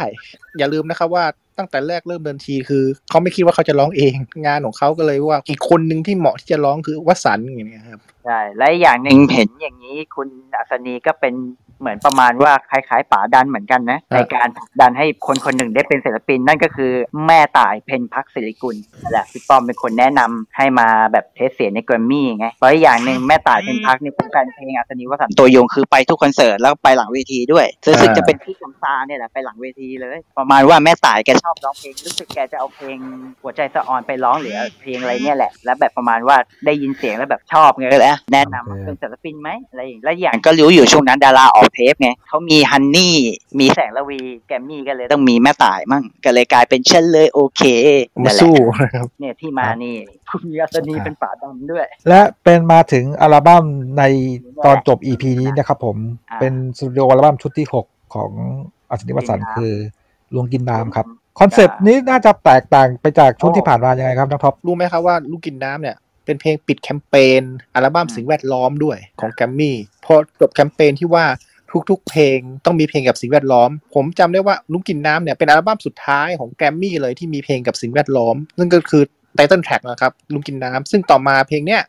อย่าลืมนะครับว่าตั้งแต่แรกเริ่มเดินทีคือเขาไม่คิดว่าเขาจะร้องเอง งานของเขาก็เลยว่าอีกคนหนึ่งที่เหมาะที่จะร้องคือวสันต์อย่างเงี้ยครับใช่และอีกอย่างหนึ่งเห็นอย่างนี้คุณอัศนีก็เป็น เหมือนประมาณว่าคล้ายๆป๋าดันเหมือนกันนะครับในการผลักดันให้คนคนหนึ่งได้เป็นศิลปิน นั่นก็คือแม่ต่ายเพ็ญพักตร์ศิริกุลนั่นแหละพี่ป้อมเป็นคนแนะนำให้มาแบบ test เสียงในแกรมมี่ไงเพราะอีกอย่างหนึ่งแม่ต่ายเพ็ญพักตร์นี่เป็นแฟนเพลงอัศนีวสันต์ตัวยงคือไปทุกคอนเสิร์ตแล้วไปหลังเวทีด้วยรู้สึกจะเป็นซิกกัมซาเนี่ยแหละไปหลังเวทีเลย ประมาณว่าแม่ต่ายแกชอบร้องเพลงรู้สึกแกจะเอาเพลงหัวใจสะออนไปร้องหรือเพลงอะไรเนี่ยแหละ แล้วแบบประมาณว่าได้ยินเสียงแล้วแบบชอบไงเลยแนะนำโอเคเป็นศิลปินไหมอะไรอย่างแล้วอย่างก็รู้อยู่ช่วงนั้นดาราออกเทปไงเขามีฮันนี่มีแสงระวีแกรมมี่ก็เลยต้องมีแม่ต่ายมั่งก็เลยกลายเป็นเช่นเลยโอเคมานั่นแหละสู้นะครับเนี่ยที่มานี่คุณอัศนีเป็นป๋าดันด้วย และเป็นมาถึงอัลบั้มในตอนจบ EP นี้นะครับผมอ่าเป็นสตูดิโออัลบั้มชุดที่ 6 ของอัศนีวสันต์คือรุ้งกินน้ำครับ concept นี้น่าจะแตกต่างไปจากชุดที่ผ่านมายังไงครับน้องท็อปรู้ไหมครับว่ารุ้งกินน้ำเนี่ยเป็นเพลงปิดแคมเปญอัลบั้มสิ่งแวดล้อมด้วยของแกรมมี่พอจบแคมเปญที่ว่า ทุกๆ เพลงต้องมีเพลงกับสิ่งแวดล้อม ผมจำได้ว่ารุ้งกินน้ำเนี่ยเป็นอัลบั้มสุดท้ายของแกรมมี่เลยที่มีเพลงกับสิ่งแวดล้อมนั่นก็คือ title track นะครับรุ้งกินน้ำซึ่งต่อมาเพลงเนี้ย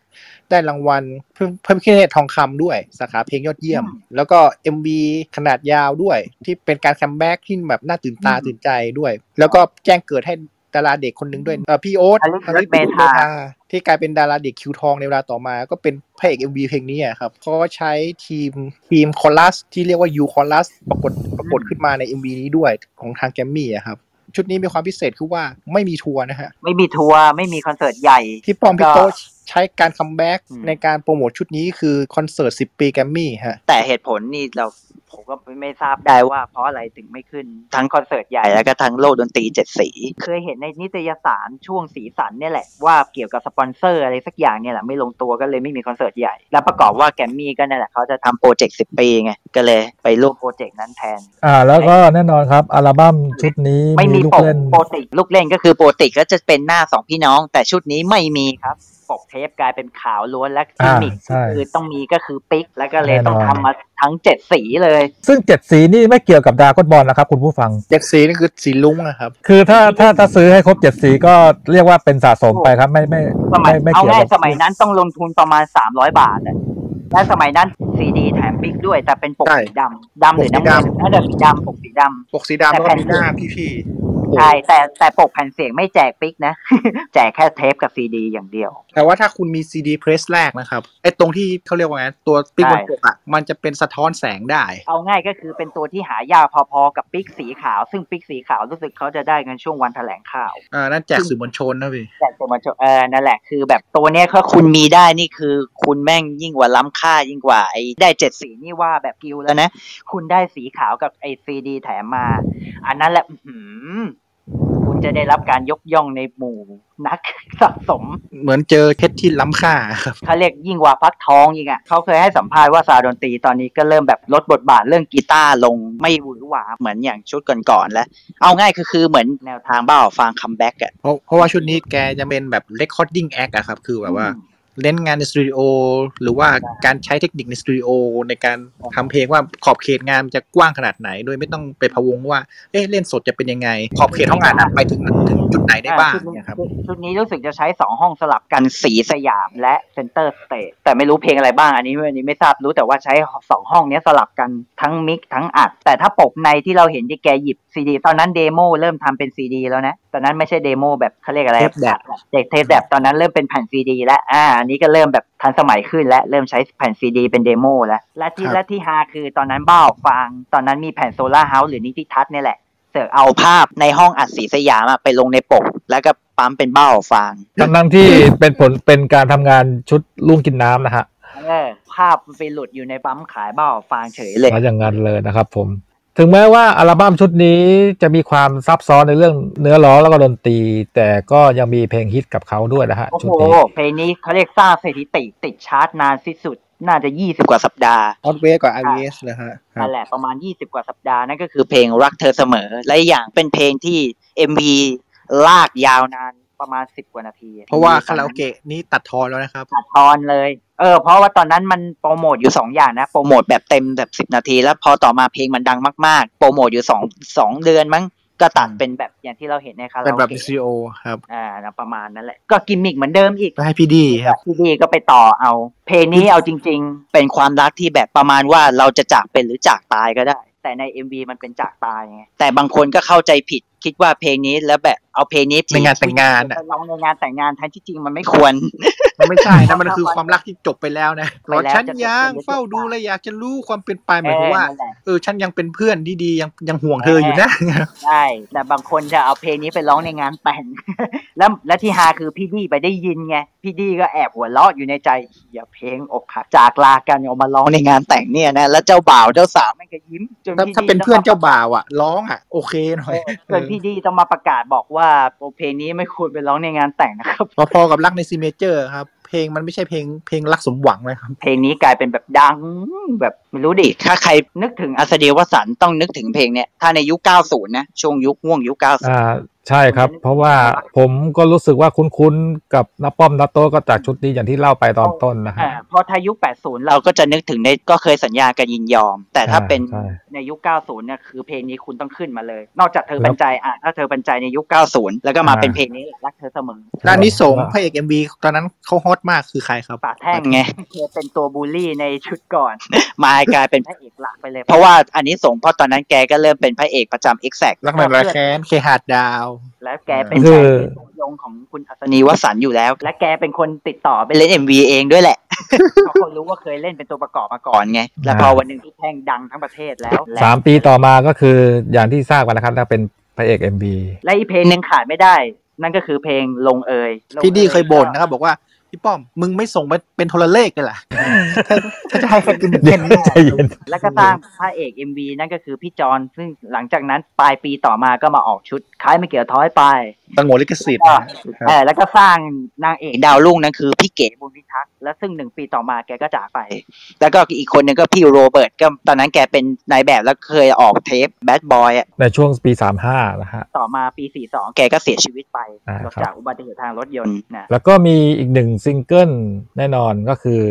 ได้รางวัลเพิ่มเพิ่มขึ้นทองคำด้วยสาขาเพลงยอดเยี่ยม แล้วก็ MV ขนาดยาวด้วย ที่เป็นการ comeback ที่แบบน่าตื่นตาตื่นใจด้วย แล้วก็แจ้งเกิดให้ดาราเด็กคนหนึ่งด้วยเอ่อพี่โอ๊ตอลิสอลิสเมธา ที่กลายเป็นดาราเด็กคิวทองในเวลาต่อมา ก็เป็นพระเอก MV เพลงนี้อะครับเขาก็ใช้ทีมทีมคอรัสที่เรียกว่า U คอรัสปรากฏปรากฏขึ้นมาใน MV นี้ด้วยของทางแกรมมี่อะครับชุดนี้มีความพิเศษคือว่าไม่มีทัวร์นะฮะไม่มีทัวร์ไม่มีคอนเสิร์ตใหญ่ที่ปอมพี่แล้วก็โต ใช้การ comeback ในการโปรโมทชุดนี้คือคอนเสิร์ต10 ปีแกรมมี่ฮะ แต่เหตุผลนี่เราผมก็ไม่ทราบได้ว่าเพราะอะไรถึงไม่ขึ้น ทั้งคอนเสิร์ตใหญ่แล้วก็ทั้งโลกดนตรีเจ็ดสี เคยเห็นในนิตยสารช่วงสีสันเนี่ยแหละว่าเกี่ยวกับสปอนเซอร์อะไรสักอย่างเนี่ยแหละไม่ลงตัวก็เลยไม่มีคอนเสิร์ตใหญ่ แล้วประกอบว่าแกรมมี่ก็นั่นแหละเขาจะทำ project สิบปีไงก็เลยไปร่วม project นั้นแทน อ่า แล้วก็แน่นอนครับอัลบั้มชุดนี้ไม่มีมีลูกปกเล่นโปรติกลูกเล่นก็คือโปรติกก็จะเป็นหน้าสองพี่น้อง แต่ชุดนี้ไม่มีครับ ปกเทปกลายเป็นขาวล้วนและกิมมิคอ่าใช่คือต้องมีก็คือ pick แล้วก็เลยแน่นอนต้องทำมาทั้งเจ็ดสีเลย ซึ่งเจ็ดสีนี่ไม่เกี่ยวกับดรากอนบอลนะครับ คุณผู้ฟังเจ็ดสีนี่คือสีรุ้งนะครับ คือถ้าถ้าถ้าซื้อให้ครบเจ็ดสีก็เรียกว่าเป็นสะสมไปครับ ไม่ไม่สมัยไม่ไม่เอาเกี่ยวง่ายกับสมัยนั้นต้องลงทุนประมาณ300บาทอะและสมัยนั้นซีดีแถม pick ด้วยแต่เป็นปกใช่สีดำดำหรือน้ำเงินปกสีดำน่าจะสีดำปกสีดำปกสีดำแล้วก็มีหน้าพี่ ใช่แต่แต่ปกแผ่นเสียงไม่แจก pick นะ แจกแค่เทปกับซีดีอย่างเดียวๆแต่ว่าถ้าคุณมีซีดี press แรกนะครับไอ้ตรงที่เขาเรียกว่าไงตัว pick บนใช่ปกอะมันจะเป็นสะท้อนแสงได้ เอาง่ายก็คือเป็นตัวที่หายากพอๆกับปิกสีขาว ซึ่งปิกสีขาวรู้สึกเขาจะได้กันช่วงวันแถลงข่าวอ่านั่นแจกสื่อมวลชนนะพี่แต่ตัวมันจะเออนั่นแหละคือแบบตัวเนี้ยถ้าคุณมีได้นี่คือคุณแม่งยิ่งกว่าล้ำค่ายิ่งกว่าไอ้ได้เจ็ดสีนี่ว่าแบบกิวแล้วนะ คุณได้สีขาวกับไอ้ซีดีแถมมา อันนั้นแหละอื้อหือ คุณจะได้รับการยกย่องในหมู่นักสะสม เหมือนเจอเพชรที่ล้ำค่าครับเขาเรียกยิ่งกว่าฟักทองอีกอะเขาเคยให้สัมภาษณ์ว่าภาคดนตรีตอนนี้ก็เริ่มแบบลดบทบาทเรื่องกีตาร์ลงไม่หวือหวาเหมือนอย่างชุดก่อนๆแล้ว เอาง่ายคือคือเหมือนแนวทางบ้าฟาง comeback อะเพราะเพราะว่าชุดนี้แกจะเป็นแบบ recording act อะครับ คือแบบว่า เล่นงานในสตูดิโอหรือว่าการใช้เทคนิคในสตูดิโอในการทำเพลงว่าขอบเขตงานมันจะกว้างขนาดไหน โดยไม่ต้องไปพะวงว่าเอ๊ะเล่นสดจะเป็นยังไง ขอบเขตห้องงานนั้นไปถึงถึงจุดไหนได้บ้างชุดนี้เนี่ยครับชุดนี้รู้สึกจะใช้สองห้องสลับกันศรีสยามและเซนเตอร์สเตจแต่ไม่รู้เพลงอะไรบ้างอันนี้อันนี้ไม่ทราบรู้แต่ว่าใช้สองห้องเนี้ยสลับกันทั้ง mix ทั้งอัดแต่ถ้าปกในที่เราเห็นที่แกหยิบซีดีตอนนั้น demo เริ่มทำเป็นซีดีแล้วนะ ตอนนั้นไม่ใช่ demo แบบเขาเรียกอะไรเทปแบบ DAT เทปแบบตอนนั้นเริ่มเป็นแผ่นซีดีแล้วอ่าอันนี้ก็เริ่มแบบทันสมัยขึ้นและเริ่มใช้แผ่นซีดีเป็น demo แล้วและที่ครับและที่ฮาคือตอนนั้นบ้าหอบฟาง ตอนนั้นมีแผ่นโซล่าเฮาส์หรือนิติทัศน์เนี่ยแหละเสือกเอาภาพในห้องอัดศรีสยามอะไปลงในปก แล้วก็ปั๊มเป็นบ้าหอบฟางทั้งทั้งที่เป็นผลเป็นการทำงานชุดรุ้งกินน้ำนะฮะเออภาพมันไปหลุดอยู่ในปั๊มขายบ้าหอบฟางเฉยเลยแล้วอย่างนั้นเลยนะครับผม ถึงแม้ว่าอัลบั้มชุดนี้จะมีความซับซ้อนในเรื่องเนื้อร้องแล้วก็ดนตรี แต่ก็ยังมีเพลงฮิตกับเขาด้วยนะฮะโอ้โหชุดนี้ เพลงนี้เขาเรียกสร้างสถิติติดชาร์ตนานที่สุดน่าจะยี่สิบกว่าสัปดาห์ Hot Wave กว่า IVS เลยฮะครับนั่นแหละประมาณยี่สิบกว่าสัปดาห์นั่นก็คือเพลงรักเธอเสมอ และอีกอย่างเป็นเพลงที่ MV ลากยาวนาน ประมาณสิบกว่านาที เพราะว่าคาราโอเกะนี่ตัดทอนแล้วนะครับ ตัดตอนเลย เออ เพราะว่าตอนนั้นมันโปรโมทอยู่สองอย่างนะ โปรโมทแบบเต็มแบบสิบนาที แล้วพอต่อมาเพลงมันดังมากๆ โปรโมทอยู่สองสองเดือนมั้งก็ตัดเป็นแบบอย่างที่เราเห็นในคาราเป็นโอแบบเกะซีโอครับ อ่านะประมาณนั้นแหละ ก็กิมมิกเหมือนเดิมอีกให้พี่ดีครับพี่ดีก็ไปต่อเอา เพลงนี้เอาจริง ๆ เป็นความรักที่แบบประมาณว่าเราจะจากเป็นหรือจากตายก็ได้ แต่ใน MV มันเป็นจากตายไงแต่บางคนก็เข้าใจผิด คิดว่าเพลงนี้แล้วแบบเอาเพลงนี้ในงานแต่งงานอะไปร้องในงานแต่งงานทั้งที่จริงมันไม่ควร มันไม่ใช่นะมันคือความรักที่จบไปแล้วนะไปแล้วรอฉันจะจบยังเป็นเฝ้าดูและอยากจะรู้ความเป็นไปหมายความว่าเออนั่นแหละเออฉันยังเป็นเพื่อนที่ดียังยังห่วงเธออยู่นะใช่แต่บางคนจะเอาเพลงนี้ไปร้องในงานแต่งแล้วและที่ฮาคือพี่ดีไปได้ยินไงพี่ดีก็แอบหัวเราะอยู่ในใจอย่าเพลงอกหักจากลากันเอามาร้องในงานแต่งเนี่ยนะแล้วเจ้าบ่าวเจ้าสาวแม่งก็ยิ้มจนถ้าพี่ถ้าดีเป็นเพื่อนต้งมเจ้าบ่าวอะร้องอะโอเคหน่อยจนพี่ดีต้องมาประกาศบอกว่าเพลงนี้ไม่ควรไปร้องในงานแต่งนะครับพอๆกับรักใน C Major ครับ เพลงมันไม่ใช่เพลงเพลงรักสมหวังเลยครับ เพลงนี้กลายเป็นแบบดังแบบไม่รู้ดิ ถ้าใครนึกถึงอัสเดียวสันต์ต้องนึกถึงเพลงเนี้ย ถ้าในยุค 90 นะ ช่วงยุคห่วงยุค 90อ่า ใช่ครับ เพราะว่าผมก็รู้สึกว่าคุ้นๆกับนับป้อมนับโต้ก็จากชุดนี้อย่างที่เล่าไปตอนต้นนะฮะอ่าเพราะถ้ายุค 80 เราก็จะนึกถึงในก็เคยสัญญากันยินยอม แต่ถ้าอ่าเป็นใช่ในยุค 90 เนี่ยคือเพลงนี้คุณต้องขึ้นมาเลย นอกจากเธอบรรจัยอะถ้าเธอบรรจัยในยุค 90 แล้วก็มาอ่าเป็นเพลงนี้รักเธอเสมอด้านนี้สงส์พระเอกเอ็มบีตอนนั้นเขาฮอตมากคือใครครับปากแท่งไงเธอเป็นตัวบูลลี่ในชุดก่อน มากลายเป็นพระเอกหลักไปเลย เพราะว่าอันนี้ส่งส์เพราะตอนนั้นแกก็เริ่มเป็นพระเอกประจำ Exact รักมันรักแค้นเคหาดดาวแล้วแกเป็นคืชายอตัวยงของคุณอัศนีวสันต์อยู่แล้ว และแกเป็นคนติดต่อไปเล่น MV เองด้วยแหละเพราะคนรู้ว่าเคยเล่นเป็นตัวประกอบมาก่อนไง แล้วพอวันหนึ่งที่แท่งดังทั้งประเทศแล้วและสามปีต่อมาก็คืออย่างที่ทราบกันนะครับถ้าเป็นพระเอก MB และอีกเพลงหนึ่งขาดไม่ได้ นั่นก็คือเพลงลงเอยลงพี่ดีอยเคยบ่นนะครับบอกว่า พี่ป้อม มึงไม่ส่งไปเป็นโทรเลขเลยล่ะถ้าถ้าจะให้ใครกินเย็นแน่ใจเย็น แล้วก็สร้างพระเอก MV นั่นก็คือพี่จอนซึ่งหลังจากนั้นปลายปีต่อมาก็มาออกชุดคล้ายไม่เกี่ยวท้อยไปสงวนลิขสิทธิ์ก็นะครับเออแล้วก็สร้างนางเอกดาวรุ่งนั่นคือพี่เก๋บุญพิทักษ์แล้วซึ่งหนึ่งปีต่อมาแกก็จากไป แล้วก็อีกคนหนึ่งก็พี่โรเบิร์ตก็ตอนนั้นแกเป็นนายแบบแล้วเคยออกเทปแบดบอยอะในช่วงปี35นะฮะต่อมาปี42แกก็เสียชีวิตไปอ่าครับจากอุบัติเหตุทางรถยนต์นะแล้วก็มีอีกหนึ่งซิงเกิลแน่นอนก็คือ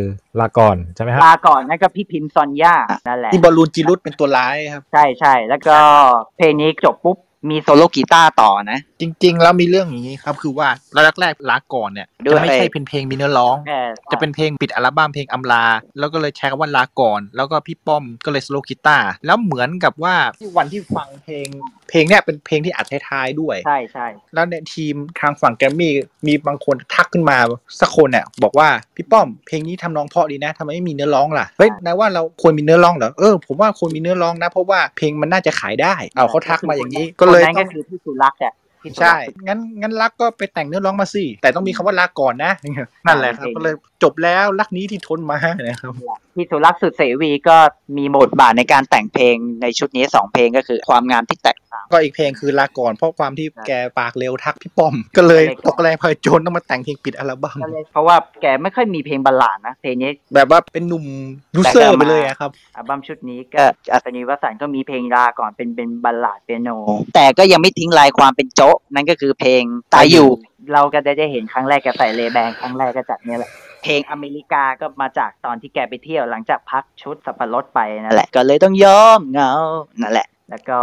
ลาก่อนใช่ไหมฮะลาก่อนนั่นก็พี่พิมพ์ซอนย่านั่นแหละที่บอลลูนจิรุตเป็นตัวร้ายครับ ใช่ใช่แล้วก็เพลงนี้จบปุ๊บมีโซโล่กีตาร์ต่อนะ จริง ๆ แล้วมีเรื่องอย่างนี้ครับ คือว่าแรกแรกๆลาก่อนเนี่ยด้วยจะไม่ใช่เป็นเพลงมีเนื้อร้องเออจะเป็นเพลงปิดอัลบั้มเพลงอำลา แล้วก็เลยใช้คำว่าลาก่อน แล้วก็พี่ป้อมก็เลยสโลว์กีตาร์แล้วเหมือนกับว่าที่วันที่ฟังเพลง เพลงเนี่ยเป็นเพลงที่อัดท้ายๆด้วย ใช่ใช่แล้วในทีมทางฝั่งแกรมมี่มีบางคนทักขึ้นมาสักคนเนี่ยบอกว่าพี่ป้อมเพลงนี้ทำนองเพราะดีนะทำไมไม่มีเนื้อร้องล่ะเฮ้ยนายว่าเราควรมีเนื้อร้องเหรอเออผมว่าควรมีเนื้อร้องนะเพราะว่าเพลงมันน่าจะขายได้ เอาเขาทักมาอย่างนี้ก็เลยคนนั้นต้ก็องคือพี่สุรักษ์อะพี่สุรั ใช่กษ์งั้นงั้นรักก็ไปแต่งเนื้อร้องมาสิ แต่ต้องมีคำว่าลาก่อนนะ นั่นแหละครับเพลงก็เลยจบแล้วรักนี้ที่ทนมานะครับพี่สุรักษ์สุดเสวีก็มีบทบาทในการแต่งเพลงในชุดนี้สองเพลงก็คือความงามที่แตกสาม ก็อีกเพลงคือลาก่อนเพราะความที่แกปากเร็วทักพี่ป้อม ก็เลยตกแรงพายโจรต้องมาแต่งเพลงปิดอัลบั้มก็เลยเพราะว่าแกไม่ค่อยมีเพลงบัลลาดนะเพลงนี้แบบว่าเป็นหนุ่มยูเซอร์ไปเลยอะครับอัลบั้มชุดนี้ก็อัศนีวสันต์ก็มีเพลงลาก่อนเป็นเป็นบัลลาดเปียโน แต่ก็ยังไม่ทิ้งลายความเป็นโจ๊ะนั่นก็คือเพลงตายอยู่ เราก็ได้ได้เห็นครั้งแรกแกใส่เรย์แบนครั้งแรกก็จากเนี้ยแหละเพลงอเมริกาก็มาจากตอนที่แกไปเที่ยวหลังจากพักชุดสับปะรดไปนั่นแหละก็เลยต้องยอมเหงานั่นแหละ แล้วก็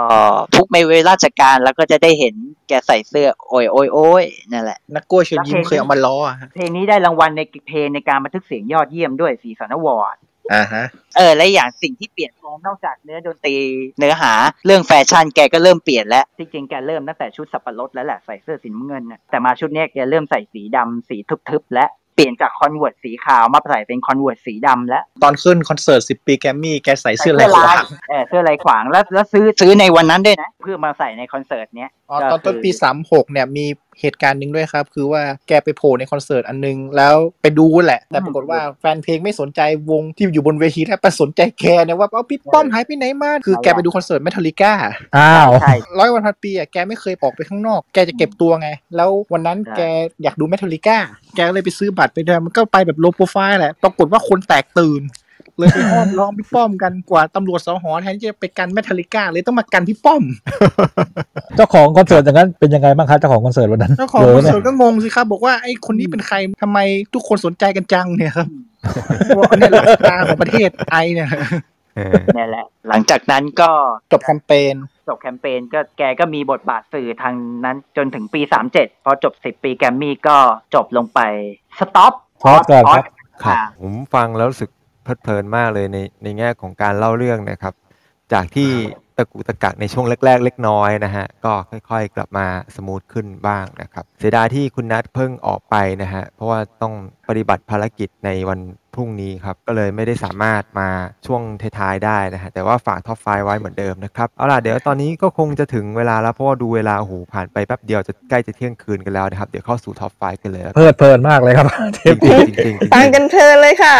ทุกไม่เวลาราชการแล้วก็จะได้เห็นแกใส่เสื้อโอยโอยโอยนั่นแหละ น้ากล้วยเชิญยิ้มเคยเอามาล้ออะฮะเพลงนี้ได้รางวัลในเพลงในการบันทึกเสียงยอดเยี่ยมด้วยสีสันอวอร์ดอ่าฮะ เออ และอย่างสิ่งที่เปลี่ยนแปลงนอกจากเนื้อดนตรีเนื้อหาเรื่องแฟชั่นแกก็เริ่มเปลี่ยนแล้วที่จริงแกเริ่มตั้งแต่ชุดสับปะรดแล้วแหละใส่เสื้อสีน้ำเงินน่ะแต่มาชุดเนี้ยแกเริ่มใส่สีดำสีทึบๆ และ เปลี่ยนจาก Converse สีขาวมาใส่เป็น Converse สีดำแล้ว ตอนขึ้นคอนเสิร์ตสิบปีแกรมมี่แกใส่เสื้อลายขวางเออเสื้อลายขวางแล้วแล้วซื้อซื้อในวันนั้นด้วยนะ เพื่อมาใส่ในคอนเสิร์ตเนี้ยอ๋อตอนต้นปีสามหกเนี่ยมี เหตุการณ์หนึ่งด้วยครับ คือว่าแกไปโผล่ในคอนเสิร์ตอันนึง แล้วไปดูแหละ แต่ปรากฏว่าแฟนเพลงไม่สนใจวงที่อยู่บนเวทีแต่ไปสนใจแกเนี่ยว่าเอาพี่ป้อมหายไปไหนมาคือแกไปดูคอนเสิร์ตเมทัลลิก้าอ้าวใช่ร้อยวันพันปีอะแกไม่เคยออกไปข้างนอก แกจะเก็บตัวไง แล้ววันนั้นใช่แกอยากดูเมทัลลิก้าแกก็เลยไปซื้อบัตรไปเดินมันก็ไปแบบโลโปรไฟล์แหละปรากฏว่าคนแตกตื่น เลยไปห้อมล้อมพี่ป้อมกันกว่าตำรวจสหอแทนที่จะไปกันเมทัลลิก้าเลยต้องมากันพี่ป้อม เจ้าของคอนเสิร์ตอย่างนั้นเป็นยังไงบ้างครับเจ้าของคอนเสิร์ตวันนั้นเจ้าของโดคอนนเนี่ยเสิร์ตก็งงสิครับ บอกว่าไอ้คนนี้เป็นใครทำไมทุกคนสนใจกันจังเนี่ยครับบอกว่าเนี่ยหลักตาของประเทศไอเนี่ยนี่นแหละ หลังจากนั้นก็จบแคมเปญจบแคมเปญก็แกก็มีบทบาทสื่อทางนั้นจนถึงปีสามเจ็ดพอจบสิบปีแกรมมี่ก็จบลงไป stop pause ก่อนครับครับผมฟังแล้วรู้สึก เพลิดเพลินมากเลยในในแง่ของการเล่าเรื่องนะครับ จากที่ตะกุตะกักในช่วงแรก ๆ เล็กน้อยนะฮะก็ค่อยๆ กลับมา smooth ขึ้นบ้างนะครับ เสียดายที่คุณนัทเพิ่งออกไปนะฮะเพราะว่าต้องปฏิบัติภารกิจในวันพรุ่งนี้ครับ ก็เลยไม่ได้สามารถมาช่วงท้ายๆได้นะฮะแต่ว่าฝาก top five ไว้เหมือนเดิมนะครับเอาล่ะเดี๋ยวตอนนี้ก็คงจะถึงเวลาแล้วเพราะว่าดูเวลาโอ้โหผ่านไปแป๊บเดียวจะใกล้จะเที่ยงคืนกันแล้วนะครับเดี๋ยวเข้าสู่ top five กันเลยแล้วเพลิดเพลินมากเลยครับเทปนี้จริงๆจริงๆฟังกันเพลินเลยค่ะ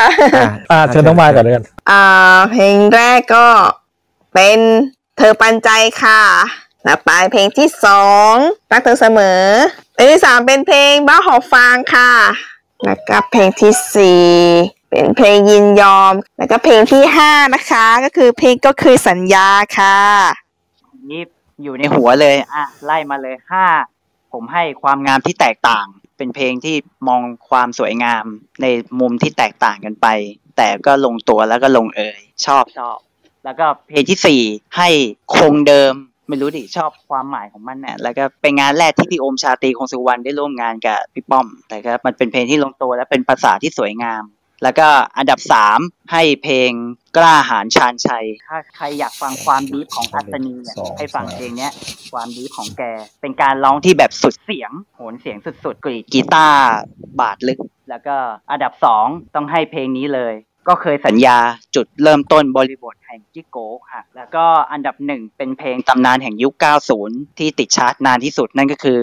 อ่าเชิญน้องมายก่อนเลยกันอ่าเพลงแรกก็ เป็นเธอปันใจค่ะแล้วไปเพลงที่สองรักเธอเสมอเพลงที่สามเป็นเพลงบ้าหอบฟางค่ะ แล้วก็เพลงที่สี่เป็นเพลงยินยอม แล้วก็เพลงที่ห้านะคะ ก็คือเพลงก็คือสัญญาค่ะนี่อยู่ในหัวเลยอะไล่มาเลยห้าผมให้ความงามที่แตกต่าง เป็นเพลงที่มองความสวยงามในมุมที่แตกต่างกันไป แต่ก็ลงตัวแล้วก็ลงเอยชอบชอบ แล้วก็เพลงที่สี่ให้คงเดิมไม่รู้ดิชอบความหมายของมันน่ะแล้วก็เป็นงานแรกที่พี่โอมชาตรีคงสุวรรณได้ร่วมงานกับพี่ป้อม แต่ก็มันเป็นเพลงที่ลงตัวและเป็นภาษาที่สวยงาม แล้วก็อันดับสามให้เพลงกล้าหาญชาญชัย ถ้าใครอยากฟังความดีของอัศนีเนี่ยให้ฟังเพลงเนี้ยความดีของแก เป็นการร้องที่แบบสุดเสียง โหนเสียงสุดๆกรีดกีตาร์บาดลึก แล้วก็อันดับสองต้องให้เพลงนี้เลย ก็เคยสัญญาจุดเริ่มต้นบริบทแห่งจิโก้ค่ะ แล้วก็อันดับหนึ่งเป็นเพลงตำนานแห่งยุค 90 ที่ติดชาร์ตนานที่สุดนั่นก็คือ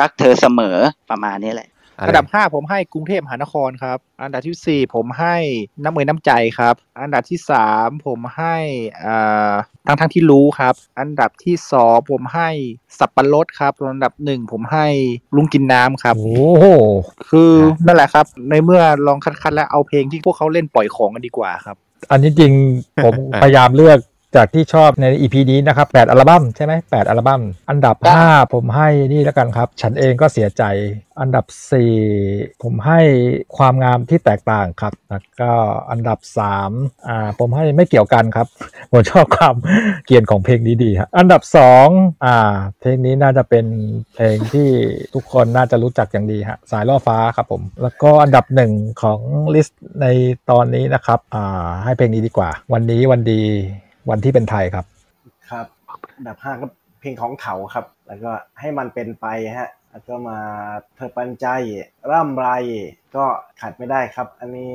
รักเธอเสมอประมาณนี้แหละ อันดับห้าผมให้กรุงเทพมหานครครับ อันดับที่สี่ผมให้น้ำเมยน้ำใจครับ อันดับที่สามผมให้อ่าทั้งทั้งที่รู้ครับ อันดับที่สองผมให้สับปะรดครับส่วนอันดับหนึ่งผมให้ลุงกินน้ำครับ โอ้โหคือนั่นแหละครับ ในเมื่อลองคัดๆแล้วเอาเพลงที่พวกเขาเล่นปล่อยของกันดีกว่าครับ อันนี้จริงผมพยายามเลือก จากที่ชอบใน EP นี้นะครับ8อัลบั้มใช่ไหม8อัลบั้ม อันดับ 5 ผมให้นี่แล้วกันครับ ฉันเองก็เสียใจ อันดับ 4 ผมให้ความงามที่แตกต่างครับ แล้วก็อันดับ3อ่าผมให้ไม่เกี่ยวกันครับ ผมชอบความเกรียนของเพลงนี้ดีครับอันดับ 2อ่าเพลงนี้น่าจะเป็นเพลงที่ทุกคนน่าจะรู้จักอย่างดีฮะสายล่อฟ้าครับผม แล้วก็อันดับหนึ่งของลิสต์ในตอนนี้นะครับอ่าให้เพลงนี้ดีกว่า วันนี้วันดี วันที่เป็นไทยครับ ครับอันดับห้าก็เพลงของเขาครับ แล้วก็ให้มันเป็นไปฮะแล้วก็มาเธอปันใจ ร่ำไรก็ขาดไม่ได้ครับ อันนี้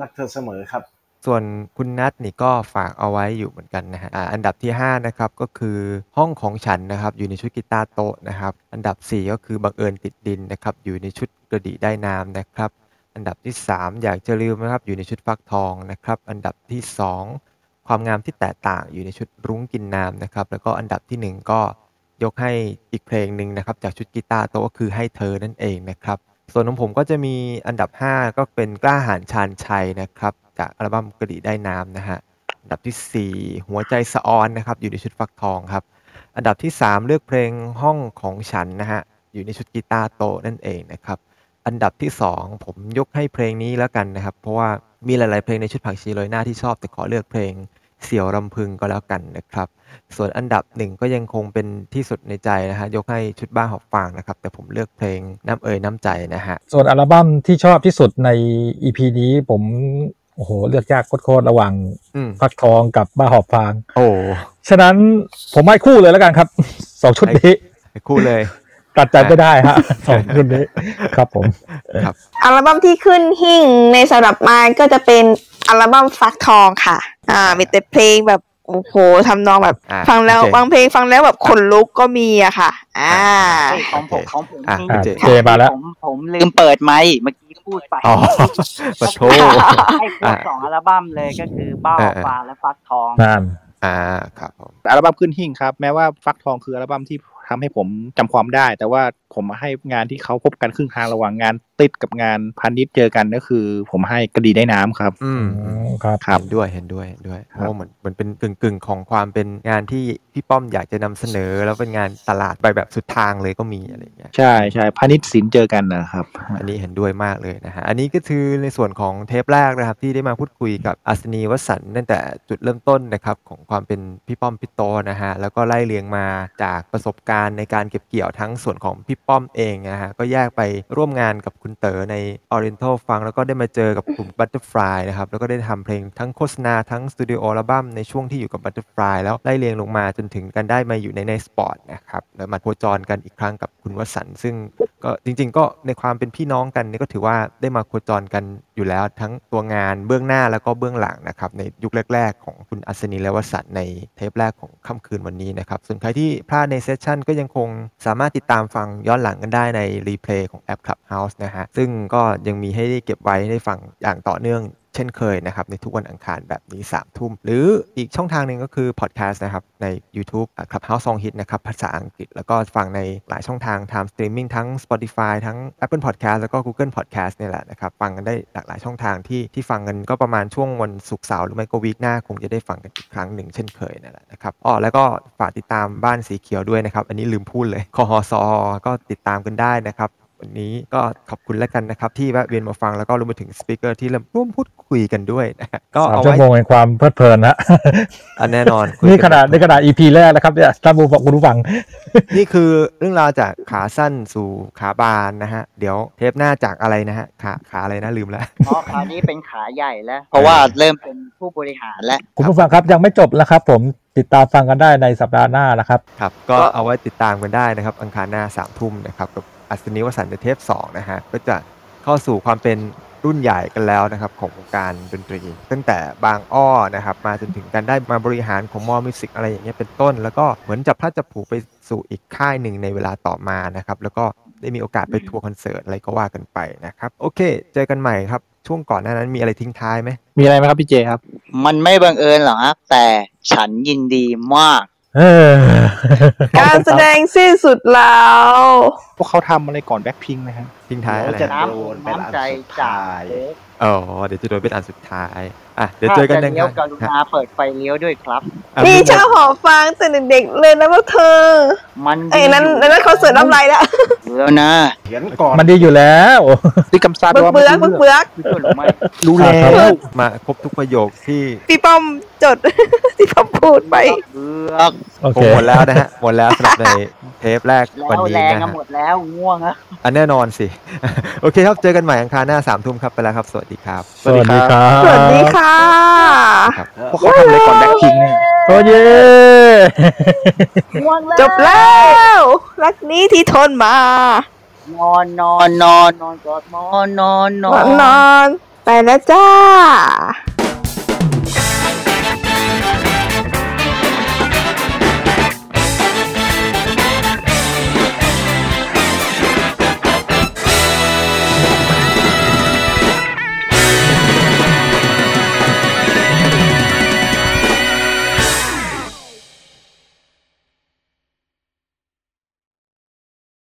รักเธอเสมอครับ ส่วนคุณนัทนี่ก็ฝากเอาไว้อยู่เหมือนกันนะฮะอ่าอันดับที่ 5 นะครับ ก็คือห้องของฉันนะครับ อยู่ในชุดกีตาร์โต๊ะนะครับ อันดับ 4 ก็คือบังเอิญติดดินนะครับ อยู่ในชุดกระดี่ได้น้ำนะครับ อันดับที่ 3 อยากจะลืมนะครับ อยู่ในชุดฟักทองนะครับ อันดับที่ 2 ความงามที่แตกต่างอยู่ในชุดรุ้งกินน้ำนะครับ แล้วก็อันดับที่หนึ่งก็ยกให้อีกเพลงหนึ่งนะครับ จากชุดกีตาร์โตก็คือให้เธอนั่นเองนะครับ ส่วนของผมก็จะมีอันดับ 5 ก็เป็นกล้าหาญชาญชัยนะครับ จากอัลบั้มกระดีได้น้ำนะฮะอันดับทีสี่ 4 หัวใจสะออนนะครับ อยู่ในชุดฟักทองครับ อันดับที่ 3 เลือกเพลงห้องของฉันนะฮะอยู่ในชุดกีตาร์โตนั่นเองนะครับ อันดับที่ 2 ผมยกให้เพลงนี้แล้วกันนะครับ เพราะว่ามีหลาย ๆ เพลงในชุดผักชีโรยหน้าที่ชอบ แต่ขอเลือกเพลงเสี่ยวรำพึงก็แล้วกันนะครับ ส่วนอันดับหนึ่งก็ยังคงเป็นที่สุดในใจนะฮะยกให้ชุดบ้าหอบฟางนะครับ แต่ผมเลือกเพลงน้ำเอ่ยน้ำใจนะฮะส่วนอัลบั้มที่ชอบที่สุดใน EP นี้ผมโอ้โหเลือกยากโคตรๆระหว่างอืมฟักทองกับบ้าหอบฟาง โอ้ฉะนั้นผมให้คู่เลยแล้วกันครับสองชุดนี้ให้คู่เลย ตัดใจไม่ได้ฮะสองชุดนี้ครับผมครับอัลบั้มที่ขึ้นหิ่งในสำหรับไม้ก็จะเป็นอัลบั้มฟักทองค่ะ อ่า มีแต่เพลงแบบโอ้โหทำนองแบบอ่าฟังแล้วโอเคบางเพลงฟังแล้วแบบขนลุกก็มีอะค่ะ อ่าของผมของผมอะนี่โอเคเจมาแล้วผมผมลืมเปิดไมค์เมื่อกี้พูดไปอ๋อปะโถให้ควบสองอัลบั้มเลยก็คือบ้าเออออกเออฟ้าและฟักทองนั่นอ่าครับผมอัลบั้มขึ้นหิ่งครับ แม้ว่าฟักทองคืออัลบั้มที่ ทำให้ผมจำความได้ แต่ว่าผมให้งานที่เขาพบกันครึ่งทางระหว่างงานติดกับงานพันนิดเจอกันก็คือ ผมให้กระดีได้น้ำครับ อืมครับครับเห็นด้วยเห็นด้วยเห็นด้วยเพราะว่าเหมือนมันเป็นกึ่งกึ่งๆของความเป็นงานที่พี่ป้อมอยากจะนำเสนอ แล้วเป็นงานตลาดไปแบบสุดทางเลยก็มีอะไรอย่างเงี้ยใช่ใช่พันนิดสินเจอกันนะครับ อันนี้เห็นด้วยมากเลยนะฮะอันนี้ก็คือในส่วนของเทปแรกนะครับ ที่ได้มาพูดคุยกับอัศนีวสันต์ตั้งแต่จุดเริ่มต้นนะครับของความเป็นพี่ป้อมพี่โตนะฮะแล้วก็ไล่เรียงมาจากประสบการณ์ในการเก็บเกี่ยวทั้งส่วนของพี่ป้อมเองนะฮะก็แยกไปร่วมงานกับคุณเต๋อใน Oriental ฟังแล้วก็ได้มาเจอกับกลุ่ม Butterfly นะครับแล้วก็ได้ทำเพลงทั้งโฆษณาทั้งสตูดิโออัลบั้มในช่วงที่อยู่กับ Butterfly แล้วไล่เรียงลงมาจนถึงกันได้มาอยู่ใน Nite Spot นะครับแล้วมาโคจรกันอีกครั้งกับคุณวสันต์ซึ่งก็จริง ๆ ก็ในความเป็นพี่น้องกันนี่ก็ถือว่าได้มาโคจรกันอยู่แล้วทั้งตัวงานเบื้องหน้าแล้วก็เบื้องหลังนะครับในยุคแรก ๆ ของคุณอัสนีและวสันต์ในเทปแรกของค่ำคืนวันนี้นะครับส่วนใครที่พลาดใน session ก็ยังคงสามารถติดตามฟังย้อนหลังกันได้ใน replay ของแอป Clubhouse นะฮะซึ่งก็ยังมีให้ได้เก็บไว้ให้ได้ฟังอย่างต่อเนื่อง เช่นเคยนะครับในทุกวันอังคารแบบนี้สามทุ่ม หรืออีกช่องทางหนึ่งก็คือพอดแคสต์นะครับใน YouTube อะ Clubhouse Song Hit นะครับภาษาอังกฤษ แล้วก็ฟังในหลายช่องทาง Time Streaming ทั้ง Spotify ทั้ง Apple Podcast แล้วก็ Google Podcast นี่แหละนะครับฟังกันได้หลากหลายช่องทางที่ที่ฟังกันก็ประมาณช่วงวันศุกร์เสาร์หรือไม่ก็วีคหน้าคงจะได้ฟังกันอีกครั้งหนึ่งเช่นเคยนั่นแหละนะครับอ๋อแล้วก็ฝากติดตามบ้านสีเขียวด้วยนะครับอันนี้ลืมพูดเลยคอฮสอก็ติดตามกันได้นะครับ วันนี้ก็ขอบคุณแล้วกันนะครับ ที่แวะเวียนมาฟังแล้วก็รวมไปถึงสปีกเกอร์ที่ร่วมพูดคุยกันด้วยนะฮะก็สามเอาชั่วไว้โมงแห่งความเพลิดเพลินนะอันแน่นอนคุยนี่กัขนาดในขนาด EP แรกนะครับเนี่ยท่านผู้ฟังคุณผู้ฟัง นี่คือเรื่องราวจากขาสั้นสู่ขาบานนะฮะ เดี๋ยวเทปหน้าจากอะไรนะฮะขาขาอะไรนะลืมแล้วเพราะคราวนี้เป็นขาใหญ่แล้ว เพราะว่าเริ่มเป็นผู้บริหารแล้วคุณผู้ฟังครับยังไม่จบนะครับ ผมติดตามฟังกันได้ในสัปดาห์หน้านะครับ ครับ ก็เอาไว้ติดตามกันได้นะครับ อังคารหน้าสามทุ่มนะครับกับ อัศนีวสันต์เทปสองนะฮะก็จะเข้าสู่ความเป็นรุ่นใหญ่กันแล้วนะครับของวงการดนตรี ตั้งแต่บางอ้อนะครับมาจนถึงการได้มาบริหารของมอมิวสิกอะไรอย่างเงี้ยเป็นต้น แล้วก็เหมือนจับพลัดจับผลูไปสู่อีกค่ายหนึ่งในเวลาต่อมานะครับแล้วก็ได้มีโอกาสไปทัวร์คอนเสิร์ตอะไรก็ว่ากันไปนะครับโอเค เจอกันใหม่ครับ ช่วงก่อนหน้านั้นมีอะไรทิ้งท้ายไหมมีอะไรไหมครับพี่เจครับ มันไม่บังเอิญหรอกครับแต่ฉันยินดีมากเออ การแสดงสิ้นสุดแล้ว พวกเขาทำอะไรก่อนแบ็คพิงนะฮะทิ้งท้ายอะไรเดี๋ยวจะฮะโดนเป็นอันน้ำใจสุดจากท้ายโค้กอ๋อเดี๋ยวจะโดนเป็นอันสุดท้ายอะเดี๋ยวเจอกันถ้านะจะเลี้ยวกครัรุบณาเปิดไฟเลี้ยวด้วยครับอะนี่ไม่หมชอดบหอฟังแต่เด็กๆเลยนะพวกเธอ มันไอ้ยนั้นอันนั้นเขาเสิร์ฟน้ำลายแล้วอยู่แล้วนะเขียนก่อนมันดีอยู่แล้วที่กำซาดเบือกว่าเบือกไม่เบือกรู้เบือกไม่ช่วยหรือไม่รู้แล้ครับวมาครบทุกประโยคที่พี่ป้อมจด ที่เขาพูดไปเบือกโอคเคงหมดแล้วนะฮะ หมดแล้วสำหรับในเทปแรกแล้วันวนี้แรงนะกันฮะหมดแล้วง่วงอะอันแน่นอนสิ โอเคครับ เจอกันใหม่อังคารหน้าสามทุ่มครับไปแล้วครับ สวัสดีครับ สวัสดีครับ สวัสดีค่ะพวกเขาทำอะไรก่อนแบ็คพิงเนี่ยโอ้เย่ง่วงแล้วจบแล้ว รักนี้ที่ทนมานอนนอนนอนนอนกอดหมอนนอนนนออนนนอน ไปแล้วจ้า